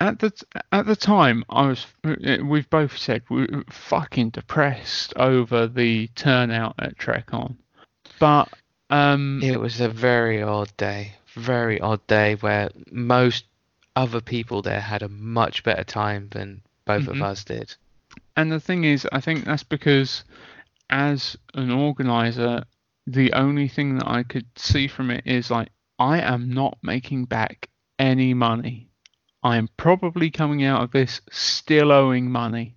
at the at the time, I was. We've both said we were fucking depressed over the turnout at TrekOn, but um, It was a very odd day, very odd day where most other people there had a much better time than both of Mhm. us did. And the thing is, I think that's because as an organizer, the only thing that I could see from it is like, I am not making back any money. I am probably coming out of this still owing money.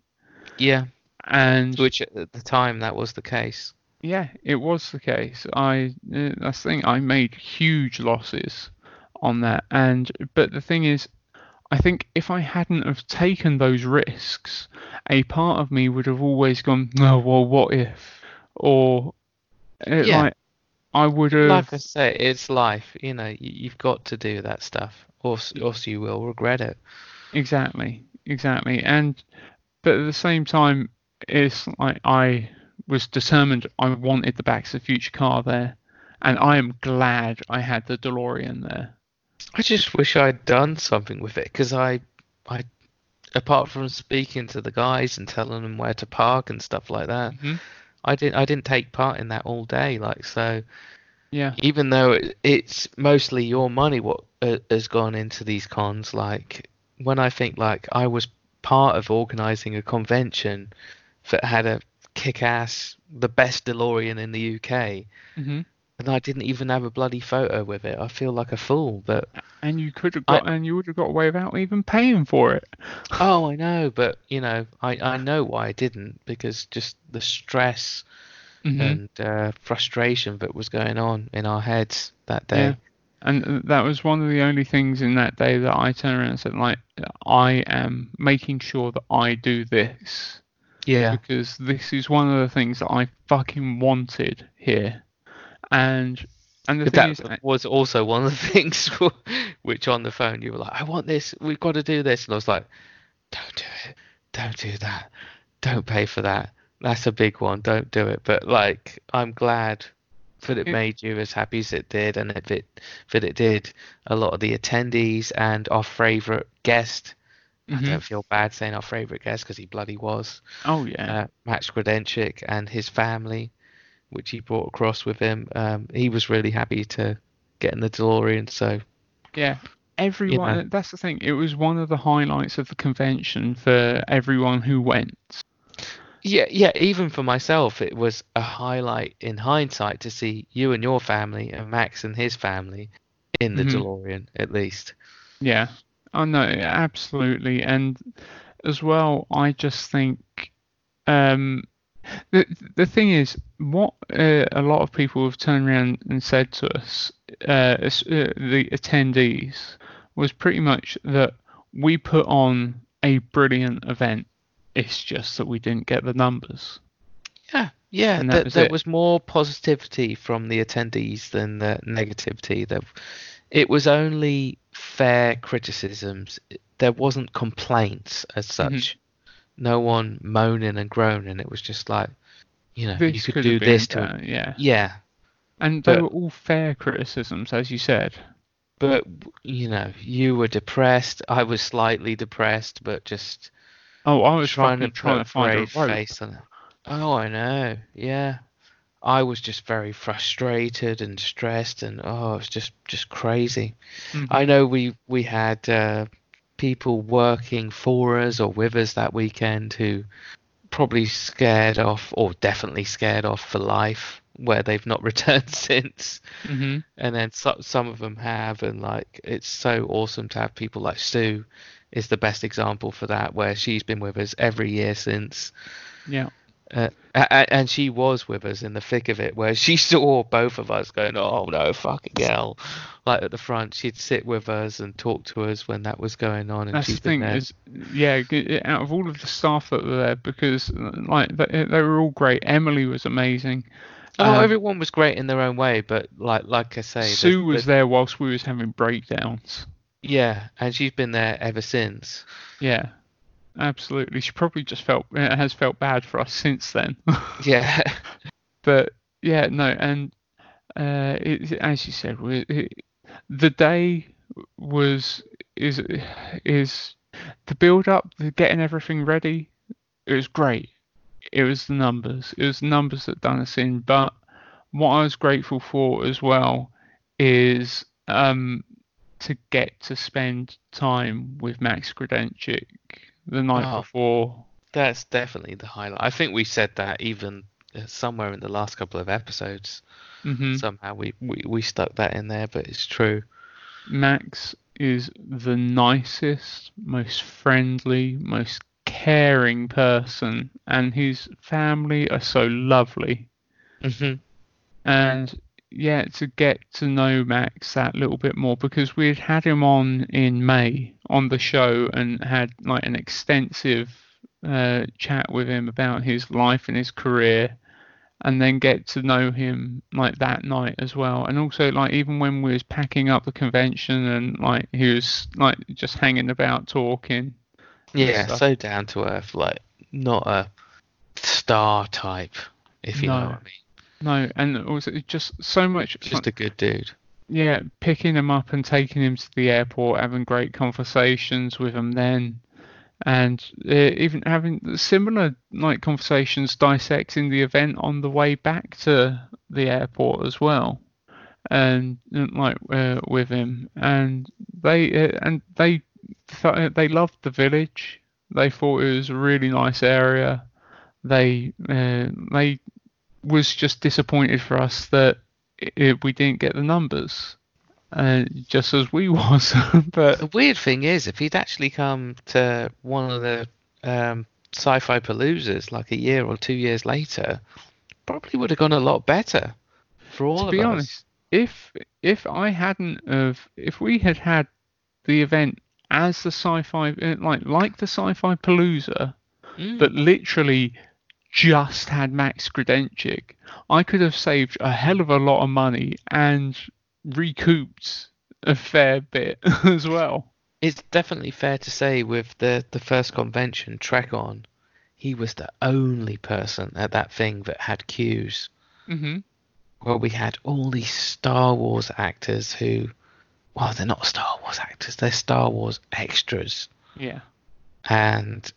Yeah, And which at the time that was the case. yeah, it was the case. I, uh, that's the thing, I made huge losses on that. And, but the thing is, I think if I hadn't have taken those risks, a part of me would have always gone, no, well, what if? Or, uh, Yeah. like, I would have. Like I say, it's life. You know, you, you've got to do that stuff, or or else you will regret it. Exactly, exactly. And but at the same time, it's like I was determined I wanted the Back to the Future car there, and I am glad I had the DeLorean there. I just wish I'd done something with it because I, I, apart from speaking to the guys and telling them where to park and stuff like that, Mhm. I didn't. I didn't take part in that all day. Like so, Yeah, even though it, it's mostly your money what uh, has gone into these cons, like when I think like I was part of organizing a convention that had a kick-ass, the best DeLorean in the UK, hmm and I didn't even have a bloody photo with it. I feel like a fool, but and you could have I- got, and you would have got away without even paying for it. Oh, I know, but you know, I, I know why I didn't because just the stress Mhm. and uh, frustration that was going on in our heads that day. Yeah. And that was one of the only things in that day that I turned around and said, like, I am making sure that I do this. Yeah, because this is one of the things that I fucking wanted here. And and the thing that is, was also one of the things which on the phone you were like, I want this, we've got to do this, and I was like, don't do it, don't do that, don't pay for that. That's a big one, don't do it. But like, I'm glad that it made you as happy as it did, and that it that it did a lot of the attendees and our favourite guest. I Mhm. don't feel bad saying our favourite guest because he bloody was oh yeah, uh, Max Grodénchik and his family, which he brought across with him. Um, he was really happy to get in the DeLorean. So yeah. Everyone, know. that's the thing. It was one of the highlights of the convention for everyone who went. yeah, yeah. Even for myself, it was a highlight in hindsight to see you and your family and Max and his family in the Mhm. DeLorean at least. Yeah, I know, absolutely. And as well, I just think um, the the thing is, what uh, a lot of people have turned around and said to us, uh, uh, the attendees, was pretty much that we put on a brilliant event. It's just that we didn't get the numbers. Yeah, yeah. That There, was there was more positivity from the attendees than the negativity. There, it was only fair criticisms. There wasn't complaints as Mhm. such. No one moaning and groaning. It was just like, you know, you could could do this to. better, yeah. Yeah, And they But- were all fair criticisms, as you said. but you know, you were depressed. I was slightly depressed, but just Oh, I was trying to trying to find a rope. face on it. Oh, I know. Yeah, I was just very frustrated and stressed, and oh, it's just just crazy. Mhm. I know we we had uh, people working for us or with us that weekend who probably scared off, or definitely scared off for life, where they've not returned since Mhm. and then so, some of them have and like it's so awesome to have people like sue is the best example for that where she's been with us every year since Yeah. Uh, and she was with us in the thick of it where she saw both of us going oh no fucking hell like at the front she'd sit with us and talk to us when that was going on and That's the thing is, yeah, out of all of the staff that were there, because like they, they were all great. Emily was amazing. oh um, everyone was great in their own way but like like i say the- Sue was the- there whilst we was having breakdowns. yeah and she's been there ever since Yeah, absolutely. She probably just felt uh, has felt bad for us since then. yeah but yeah, no, and uh, it, as you said, we- it, the day was is is the build up, the getting everything ready. It was great. It was the numbers. It was the numbers that done us in. But what I was grateful for as well is um, to get to spend time with Max Grodénchik the night Oh. before. That's definitely the highlight. I think we said that even uh, somewhere in the last couple of episodes. hmm Somehow we, we, we stuck that in there, but it's true. Max is the nicest, most friendly, most caring person, and his family are so lovely. hmm And yeah, to get to know Max that little bit more because we had had him on in May on the show and had like an extensive uh, chat with him about his life and his career, and then get to know him like that night as well. And also like even when we was packing up the convention and like he was like just hanging about talking. Yeah, so down to earth, like not a star type, if you know what I mean. No, and also just so much Just a good dude. yeah, picking him up and taking him to the airport, having great conversations with him then, and uh, even having similar like conversations dissecting the event on the way back to the airport as well, and like uh, with him, and they uh, and they th- they loved the village. They thought it was a really nice area. They uh, they was just disappointed for us that i we didn't get the numbers, uh, just as we was. but The weird thing is, if he'd actually come to one of the um, sci-fi paloozas like a year or two years later, probably would have gone a lot better for all to of be us. honest, if if I hadn't of if we had had the event as the sci-fi uh, like like the sci-fi palooza, Mm. but literally just had Max Grodénchik, I could have saved a hell of a lot of money and recouped a fair bit as well. it's definitely fair to say with the the first convention TrekOn, he was the only person at that thing that had cues. hmm Well, we had all these Star Wars actors who, well, they're not Star Wars actors; they're Star Wars extras. Yeah. And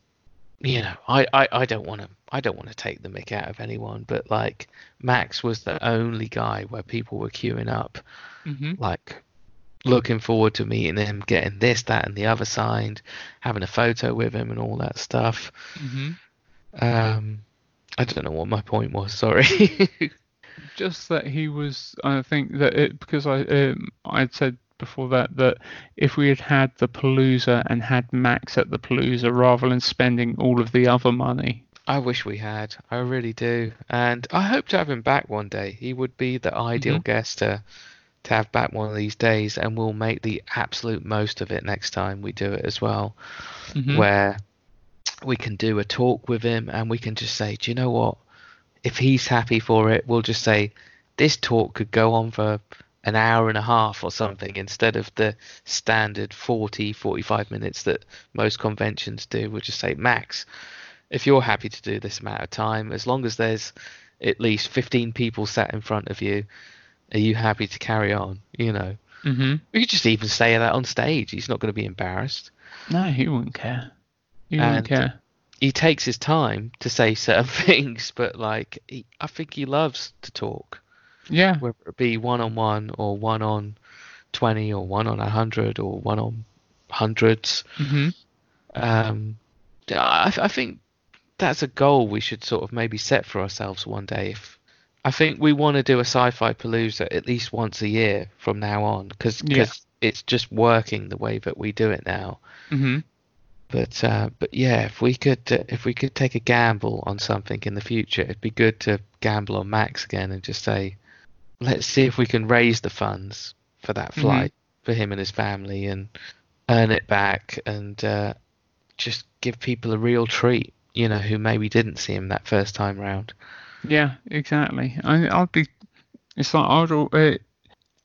you know, I I, I don't want to I don't want to take the mick out of anyone, but like Max was the only guy where people were queuing up, hmm like looking forward to meeting him, getting this, that, and the other signed, having a photo with him, and all that stuff. hmm Um, I don't know what my point was. Sorry. just that he was i think that it because i um, i'd said before that that if we had had the palooza and had max at the palooza rather than spending all of the other money I wish we had. I really do, and I hope to have him back one day. He would be the ideal guest to to have back one of these days, and we'll make the absolute most of it next time we do it as well. Mhm. Where we can do a talk with him, and we can just say, do you know what? If he's happy for it, we'll just say this talk could go on for an hour and a half or something instead of the standard 40 45 minutes that most conventions do we'll just say max if you're happy to do this amount of time, as long as there's at least 15 people sat in front of you, are you happy to carry on? You know, hmm we could just even say that on stage. He's not going to be embarrassed. no he wouldn't care he wouldn't And- care He takes his time to say certain things, but like, he, I think he loves to talk, yeah whether it be one on one or one on 20 or one on 100 or one on hundreds. hmm Um, I, I think that's a goal we should sort of maybe set for ourselves one day. If I think we want to do a sci-fi palooza at least once a year from now on, because Yeah. it's just working the way that we do it now. hmm But uh, but yeah, if we could uh, if we could take a gamble on something in the future, it'd be good to gamble on Max again and just say, let's see if we can raise the funds for that Mhm. flight for him and his family and earn it back and uh, just give people a real treat. You know, who maybe didn't see him that first time round. yeah exactly I, i'd be it's like i'd uh,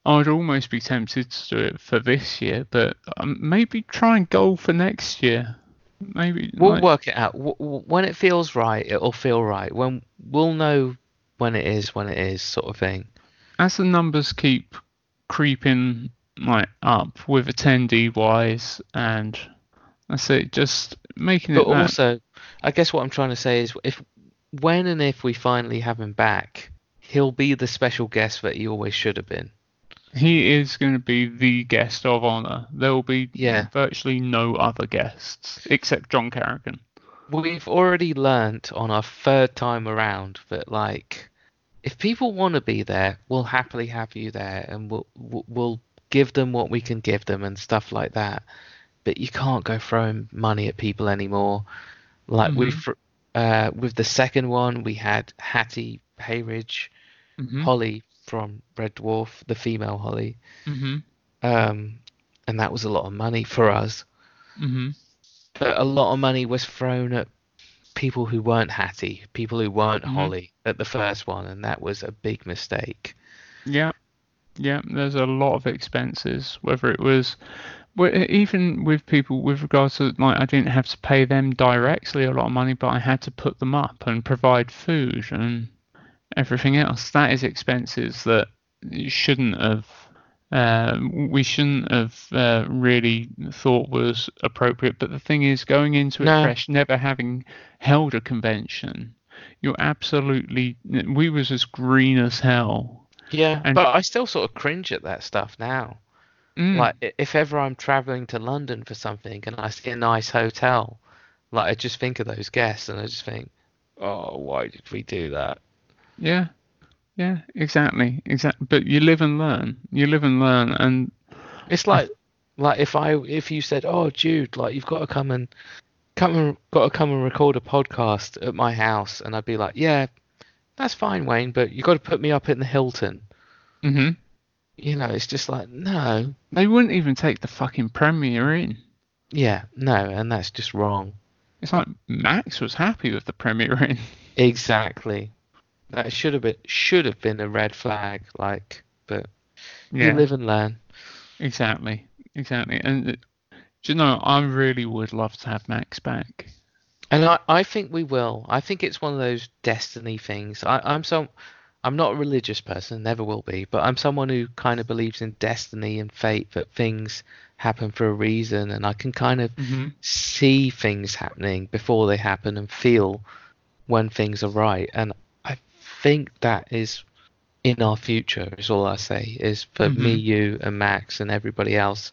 i'd almost be tempted to do it for this year but um, maybe try and go for next year maybe We'll like- work it out w- w- when it feels right. It'll feel right. When we'll know when it is, when it is, sort of thing. As the numbers keep creeping like up with attendee wise and that's it just making But it that, also, I guess what I'm trying to say is, if when and if we finally have him back, he'll be the special guest that he always should have been. He is going to be the guest of honor. There will be Yeah. virtually no other guests except John Carrigan. We've already learnt on our third time around that like if people want to be there, we'll happily have you there, and we'll we'll- give them what we can give them and stuff like that. But you can't go throwing money at people anymore. Like we, fr- uh, with the second one, we had Hattie Hayridge, Mhm. Holly from Red Dwarf, the female Holly, hmm um, and that was a lot of money for us. hmm But a lot of money was thrown at people who weren't Hattie, people who weren't Mhm. Holly at the first one, and that was a big mistake. Yeah, yeah. There's a lot of expenses. Whether it was, even with people with regards to like, I didn't have to pay them directly a lot of money, but I had to put them up and provide food and everything else. That is expenses that you shouldn't have. Uh, we shouldn't have uh, really thought was appropriate. But the thing is, going into it No. fresh, never having held a convention, you're absolutely. We was as green as hell. Yeah, And- but I still sort of cringe at that stuff now. Mm. Like if ever I'm traveling to London for something and I see a nice hotel, like I just think of those guests and I just think, oh, why did we do that? Yeah, yeah, exactly, exactly. But you live and learn. You live and learn, and It's like like if I if you said, "Oh, Jude, like you've got to come and come and got to come and record a podcast at my house," and I'd be like, "Yeah, that's fine, Wayne, but you've got to put me up in the Hilton." hmm You know, it's just like, no, they wouldn't even take the fucking Premier Inn. yeah, no, and that's just wrong. It's like Max was happy with the Premier Inn. Exactly. That should have been should have been a red flag, like, but Yeah, you live and learn. exactly, exactly. And uh, do you know, I really would love to have Max back. And I, I think we will. I think it's one of those destiny things. I, I'm so I'm not a religious person, never will be, but I'm someone who kind of believes in destiny and fate that things happen for a reason and I can kind of hmm see things happening before they happen and feel when things are right. And think that is in our future is all I say is for me, Mhm. you and Max and everybody else.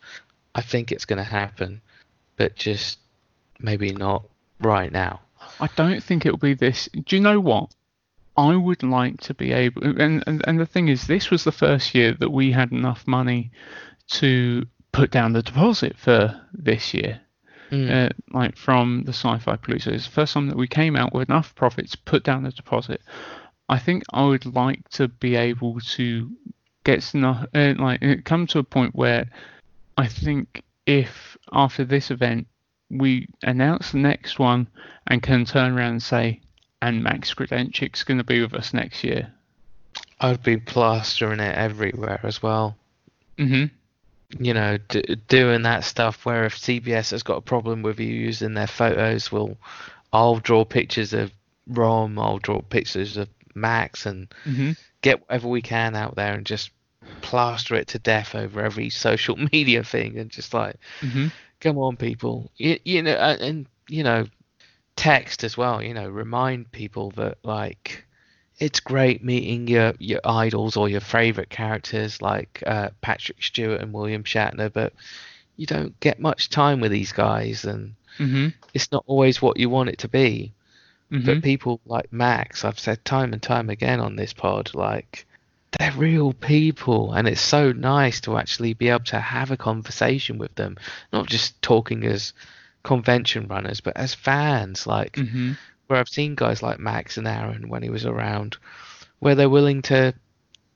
I think it's going to happen, but just maybe not right now. I don't think it'll be this. Do you know what? I would like to be able, and, and and the thing is, this was the first year that we had enough money to put down the deposit for this year. Mm. uh, like from the Sci-Fi Palooza. It's the first time that we came out with enough profits to put down the deposit. I think I would like to be able to get enough, uh, like uh, come to a point where I think if after this event we announce the next one and can turn around and say, and Max Grodénchik's going to be with us next year. I'd be plastering it everywhere as well. hmm You know, d- doing that stuff where if CBS has got a problem with you using their photos, well, I'll draw pictures of Rom, I'll draw pictures of Max, and hmm get whatever we can out there and just plaster it to death over every social media thing and just like, hmm come on, people. You, you know, and, and you know, text as well. You know, remind people that like it's great meeting your your idols or your favorite characters like uh, Patrick Stewart and William Shatner, but you don't get much time with these guys, and hmm it's not always what you want it to be. Hmm But people like Max, I've said time and time again on this pod, like they're real people, and it's so nice to actually be able to have a conversation with them, not just talking as convention runners, but as fans. Like hmm where I've seen guys like Max and Aaron when he was around, where they're willing to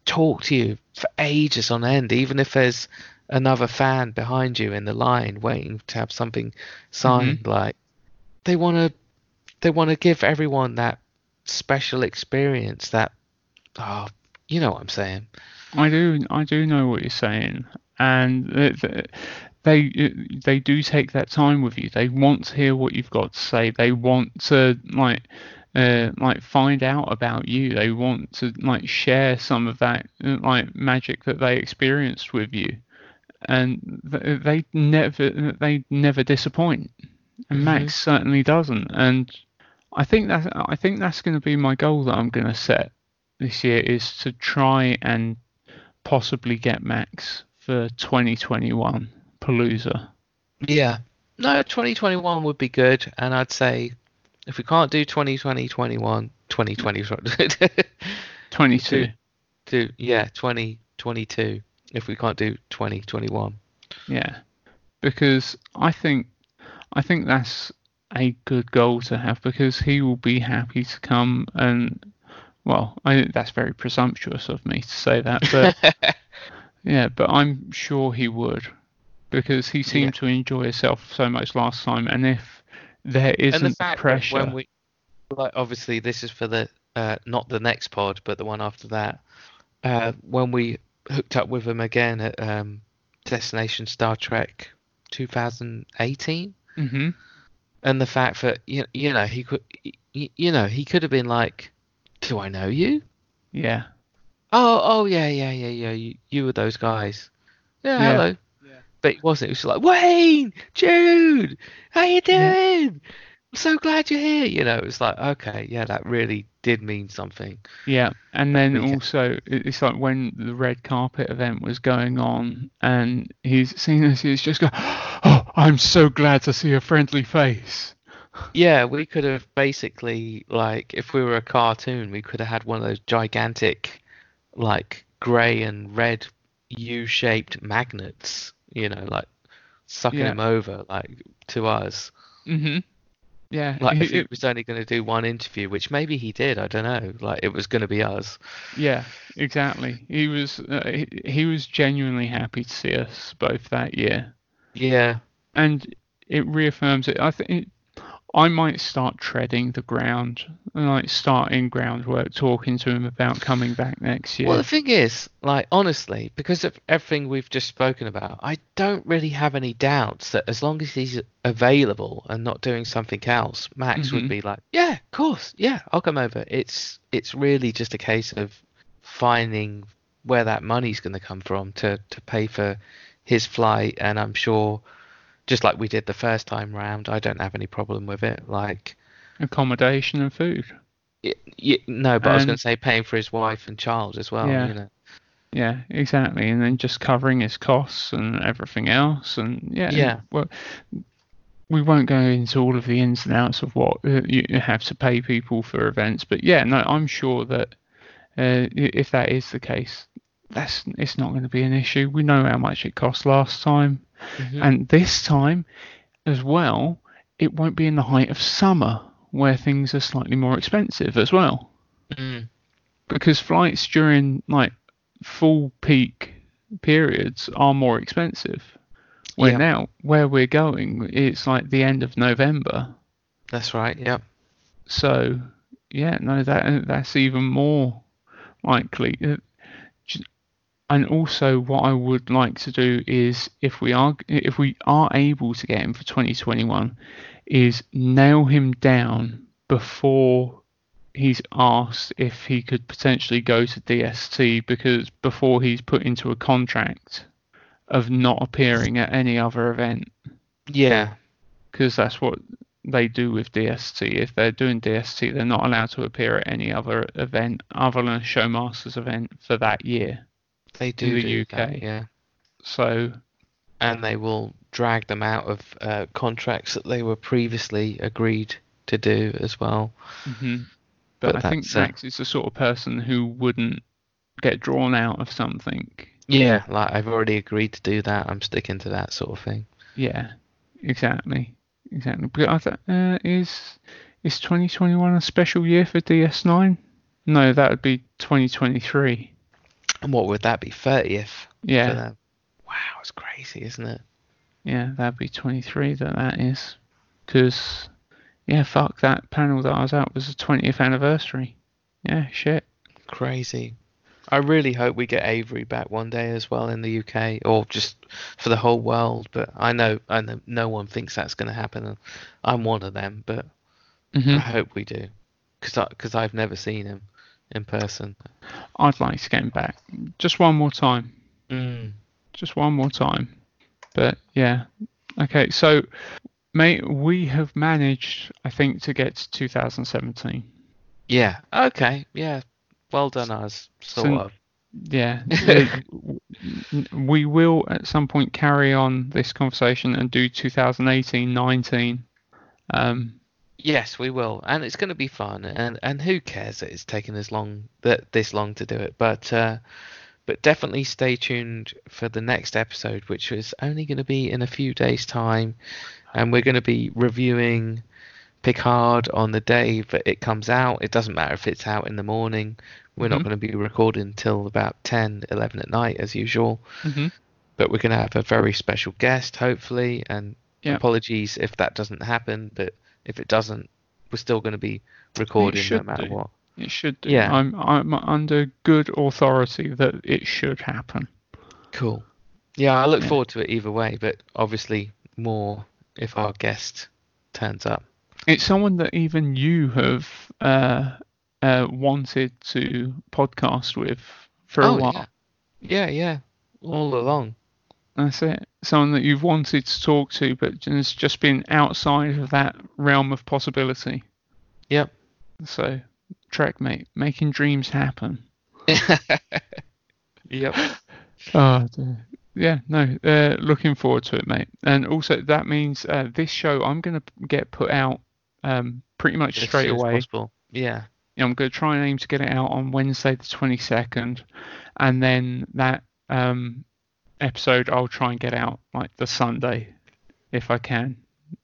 talk to you for ages on end, even if there's another fan behind you in the line waiting to have something signed. Like they want to, they want to give everyone that special experience. That, oh, you know what I'm saying? I do, I do know what you're saying, and th- th- they they do take that time with you. They want to hear what you've got to say. They want to like uh, like find out about you. They want to like share some of that like magic that they experienced with you, and they never they never disappoint. And mm-hmm. Max certainly doesn't. And I think that I think that's going to be my goal that I'm going to set this year is to try and possibly get Max for 2021 Palooza. Yeah. No, 2021 would be good, and I'd say if we can't do 2020, 21, 2020, 22. do yeah, 2022. if we can't do 2021. Yeah, because I think I think that's a good goal to have because he will be happy to come and well, I that's very presumptuous of me to say that, but yeah, but I'm sure he would because he seemed Yeah. to enjoy himself so much last time, and if there and the isn't that pressure, when we like obviously this is for the uh, not the next pod but the one after that uh, when we hooked up with him again at um, destination star trek 2018 hmm and the fact that you, you know he could you, you know he could have been like do i know you? Yeah, oh oh yeah yeah yeah yeah you, you were those guys. Yeah, Yeah. hello. Yeah. but it wasn't it was like wayne jude how you doing? I'm so glad you're here you know it was like okay yeah that really did mean something. Yeah, and then Okay. also it's like when the red carpet event was going on, and he's seen us, he's just go, "Oh, I'm so glad to see a friendly face." yeah we could have basically like if we were a cartoon we could have had one of those gigantic like gray and red u-shaped magnets you know like sucking Yeah. him over like to us hmm Yeah, like if he was only going to do one interview which maybe he did i don't know like it was going to be us yeah, exactly. He was uh, he, he was genuinely happy to see us both that year, yeah and it reaffirms it. I think it, I might start treading the ground, like starting groundwork, talking to him about coming back next year. Well, the thing is, like, honestly, because of everything we've just spoken about, I don't really have any doubts that as long as he's available and not doing something else, Max Mhm. would be like, yeah, of course, yeah, I'll come over. It's it's really just a case of finding where that money's going to come from to to pay for his flight, and I'm sure, just like we did the first time round, I don't have any problem with it. Like, Accommodation and food. y no, but I was going to say paying for his wife and child as well. Yeah. You know. Yeah, exactly. And then just covering his costs and everything else. And yeah, Yeah. Well, we won't go into all of the ins and outs of what uh, you you have to pay people for events, but yeah, no, I'm sure that uh, if that is the case, that's it's not going to be an issue. We know how much it cost last time, Mhm. and this time as well, it won't be in the height of summer where things are slightly more expensive as well Mm. because flights during like full peak periods are more expensive. Where Yeah. now, where we're going, it's like the end of November. That's right. Yep. So, yeah, no, that that's even more likely. And also, what I would like to do is, if we are if we are able to get him for 2021, is nail him down before he's asked if he could potentially go to DST because before he's put into a contract of not appearing at any other event Yeah. because that's what they do with DST. If they're doing DST, they're not allowed to appear at any other event other than a Showmasters event for that year. They do in the do UK. that, yeah, So, and they will drag them out of uh, contracts that they were previously agreed to do as well. mhm. but, But I think uh, Max is the sort of person who wouldn't get drawn out of something. Yeah, like I've already agreed to do that. I'm sticking to that sort of thing. Yeah, exactly, exactly. But I th- uh, is is 2021 a special year for DS9? No, that would be 2023. And what would that be? Thirtieth. Yeah, Wow, it's crazy, isn't it? yeah, that'd be 23. That that is, because yeah, fuck that panel that I was at was the 20th anniversary. Yeah, shit. Crazy. I really hope we get Avery back one day as well in the UK, or just for the whole world. But I know, I know, no one thinks that's going to happen. I'm one of them, but I hmm hope we do, because because I've never seen him in person. I'd like to get him back just one more time. Mm. just one more time. But yeah, okay. So, mate, we have managed, I think, to get to 2017. Yeah. Okay. Yeah. Well done, us. Sort So- of. yeah, we will at some point carry on this conversation and do 2018-19. Um, Yes, we will, and it's going to be fun. And and who cares that it's taken as long that this long to do it? But uh, but definitely stay tuned for the next episode, which is only going to be in a few days' time, and we're going to be reviewing Picard on the day that it comes out. It doesn't matter if it's out in the morning. We're not Mhm. going to be recording until about 10, 11 at night as usual. mhm. But we're going to have a very special guest, hopefully. And Yeah. apologies if that doesn't happen, but if it doesn't, we're still going to be recording no matter do. what. It should do. Yeah. I'm I'm under good authority that it should happen. Cool. Yeah, I look Yeah. forward to it either way, but obviously more if our guest turns up. It's someone that even you have uh, uh, wanted to podcast with for a oh, while. yeah. Yeah, yeah. All along. That's it. Someone that you've wanted to talk to, but has just been outside of that realm of possibility. Yep. So, Trek, mate, making dreams happen. Yep. Oh, dear. yeah, no, uh, looking forward to it, mate. And also, that means uh, this show I'm going to get put out um, pretty much As straight away. Yeah. I'm going to try and aim to get it out on Wednesday, the 22nd, and then that um, episode I'll try and get out like the Sunday, if I can,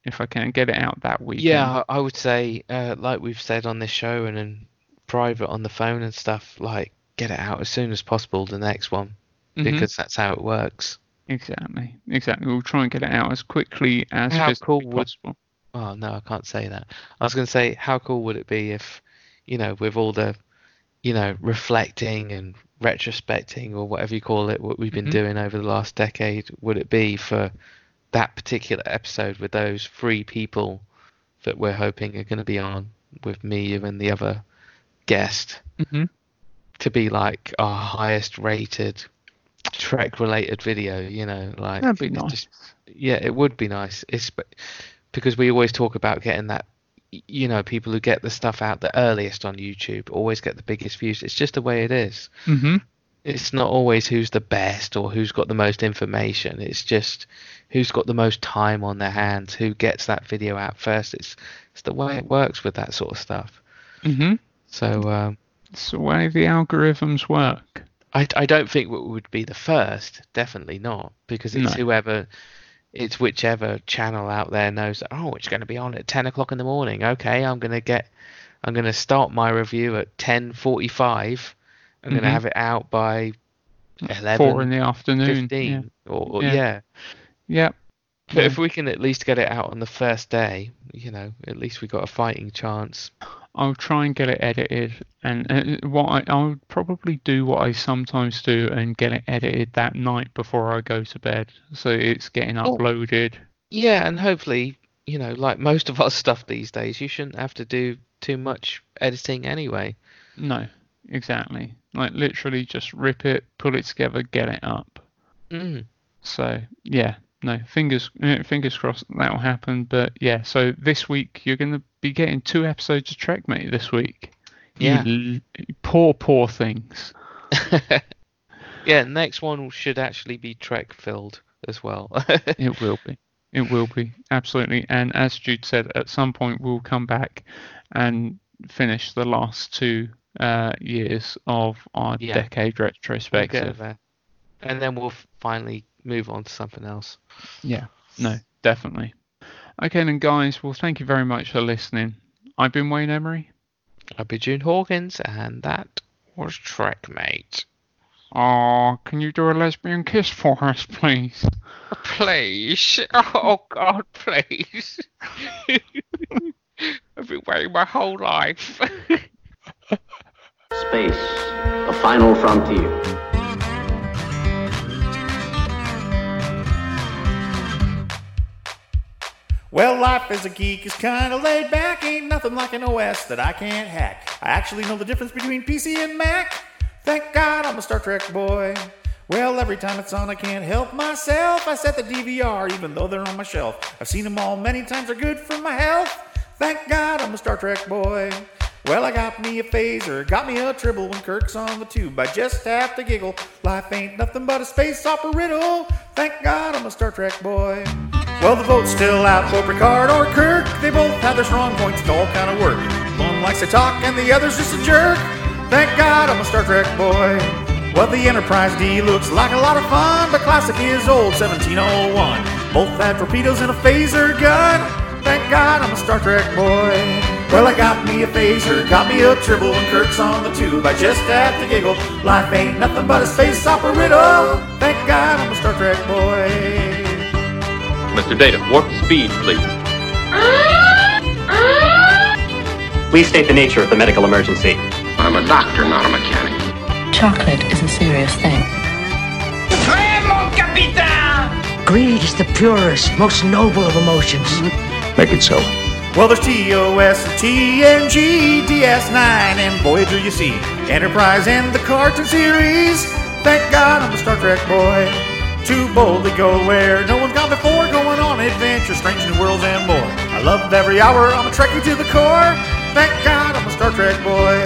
if I can get it out that week. Yeah, I would say, uh, like we've said on this show and in private on the phone and stuff, like get it out as soon as possible. The next one, Mhm. because that's how it works. exactly, exactly. We'll try and get it out as quickly as How cool would- possible. Oh no, I can't say that. I was going to say, how cool would it be if, you know, with all the, you know, reflecting and retrospecting or whatever you call it, what we've been Mhm. doing over the last decade, would it be for that particular episode with those three people that we're hoping are going to be on with me, you, and the other guest hmm to be like our highest rated Trek related video, you know, like That'd be nice. just- yeah, it would be nice. It's because we always talk about getting that you know, people who get the stuff out the earliest on YouTube always get the biggest views. It's just the way it is. hmm It's not always who's the best or who's got the most information. It's just who's got the most time on their hands, who gets that video out first. It's it's the way it works with that sort of stuff. hmm So um, It's the way the algorithms work. I, I don't think we would be the first. Definitely not, because it's No. whoever, it's whichever channel out there knows that. Oh, it's going to be on at ten o'clock in the morning. Okay, I'm going to get, I'm going to start my review at ten forty-five. I'm going to mm-hmm. have it out by eleven Four in the afternoon. fifteen, or, or Yeah. yeah. Yeah. But Yeah. if we can at least get it out on the first day, you know, at least we got a fighting chance. I'll try and get it edited, and uh, what I would probably do what I sometimes do and get it edited that night before I go to bed, so it's getting Oh. uploaded. Yeah, and hopefully, you know, like most of our stuff these days, you shouldn't have to do too much editing anyway. No, exactly. Like literally, just rip it, pull it together, get it up. Mm. So yeah, no fingers uh, fingers crossed that'll happen. But yeah, so this week you're gonna be getting two episodes of Trekmate this week. You Yeah. l- poor poor things. yeah, next one should actually be Trek filled as well. It will be. It will be absolutely. And as Jude said, at some point we'll come back and finish the last two uh, years of our Yeah. decade We'll retrospective. And then we'll finally move on to something else. Yeah. No, definitely. Okay then, guys. Well, thank you very much for listening. I've been Wayne Emery. I'll be Jude Hawkins, and that was Trekmate. Oh, can you do a lesbian kiss for us, please? Please. Oh God, please. I've been waiting my whole life. Space, the final frontier. Well, life as a geek is kinda laid back. Ain't nothing like an OS that I can't hack. I actually know the difference between PC and Mac. Thank God I'm a Star Trek boy. Well, every time it's on, I can't help myself. I set the DVR, even though they're on my shelf. I've seen them all many times, they're good for my health. Thank God I'm a Star Trek boy. Well, I got me a phaser, got me a tribble when Kirk's on the tube. I just have to giggle. Life ain't nothing but a space opera riddle. Thank God I'm a Star Trek boy. Well, the vote's still out for Picard or Kirk. They both have their strong points, it all kind of work. One likes to talk and the other's just a jerk. Thank God I'm a Star Trek boy. Well, the Enterprise D looks like a lot of fun, but classic is old 1701. Both had torpedoes and a phaser gun. Thank God I'm a Star Trek boy. Well, I got me a phaser, got me a tribble, and Kirk's on the tube. I just have to giggle. Life ain't nothing but a space opera riddle. Thank God I'm a Star Trek boy. Mr. Data, warp speed, please. Please state the nature of the medical emergency. I'm a doctor, not a mechanic. Chocolate is a serious thing. Greed is the purest, most noble of emotions. Make it so. Well, there's TOS, TNG, DS9, and Voyager, you see. Enterprise and the cartoon series. Thank God I'm a Star Trek boy. To boldly go where no one's gone before, going on adventures, strange new worlds and more. I love every hour, I'm a Trekkie to the core. Thank God I'm a Star Trek boy.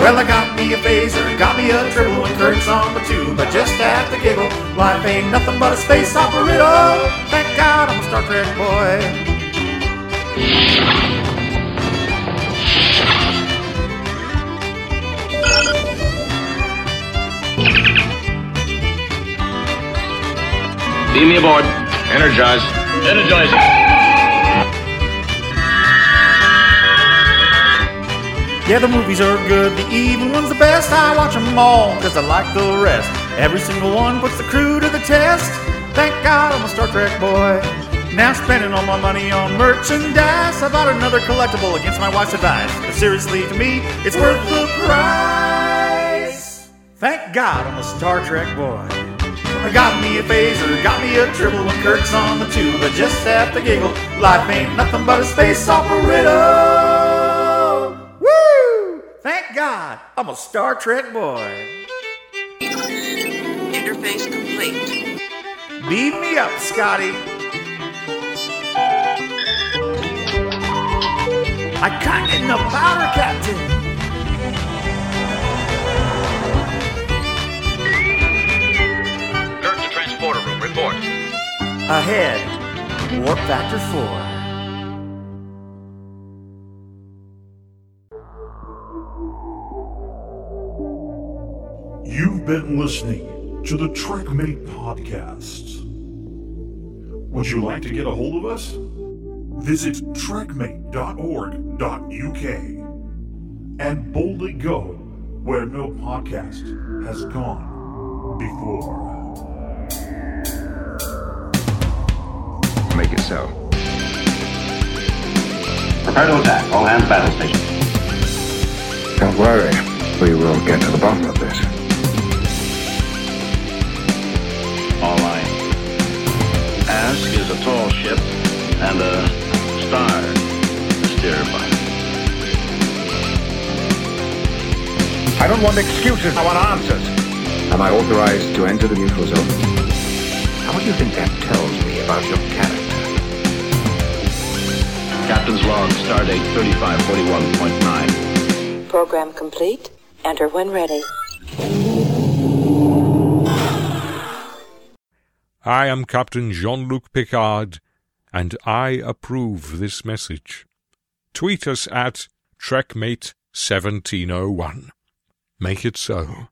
Well, I got me a phaser, got me a tribble, and Kirk's on the tube. but just have to giggle. Life ain't nothing but a space opera riddle. Thank God I'm a Star Trek boy. Beam me aboard. Energize. Energize. Yeah, the movies are good, the even one's the best. I watch them all, cause I like the rest. Every single one puts the crew to the test. Thank God I'm a Star Trek boy. Now spending all my money on merchandise. I bought another collectible against my wife's advice. But seriously, to me, it's worth the price. Thank God I'm a Star Trek boy. I got me a phaser, got me a tribble when Kirk's on the tube. I just have to giggle. Life ain't nothing but a space opera riddle. Woo! Thank God I'm a Star Trek boy. Interface complete. Beam me up, Scotty. I can't get the powder, Captain. Ahead, warp factor four. You've been listening to the Trekmate Podcast. Would you like to get a hold of us? Visit trekmate.org.uk and boldly go where no podcast has gone before. Make it so. Prepare to attack. All hands battle station. Don't worry. We will get to the bottom of this. All right. Ask is a tall ship and a star to steer by. I don't want excuses. I want answers. Am I authorized to enter the neutral zone? Now, what do you think that tells me about your character? Captain's log, stardate 3541.9. Program complete. Enter when ready. I am Captain Jean Luc Picard, and I approve this message. Tweet us at TrekMate1701. Make it so.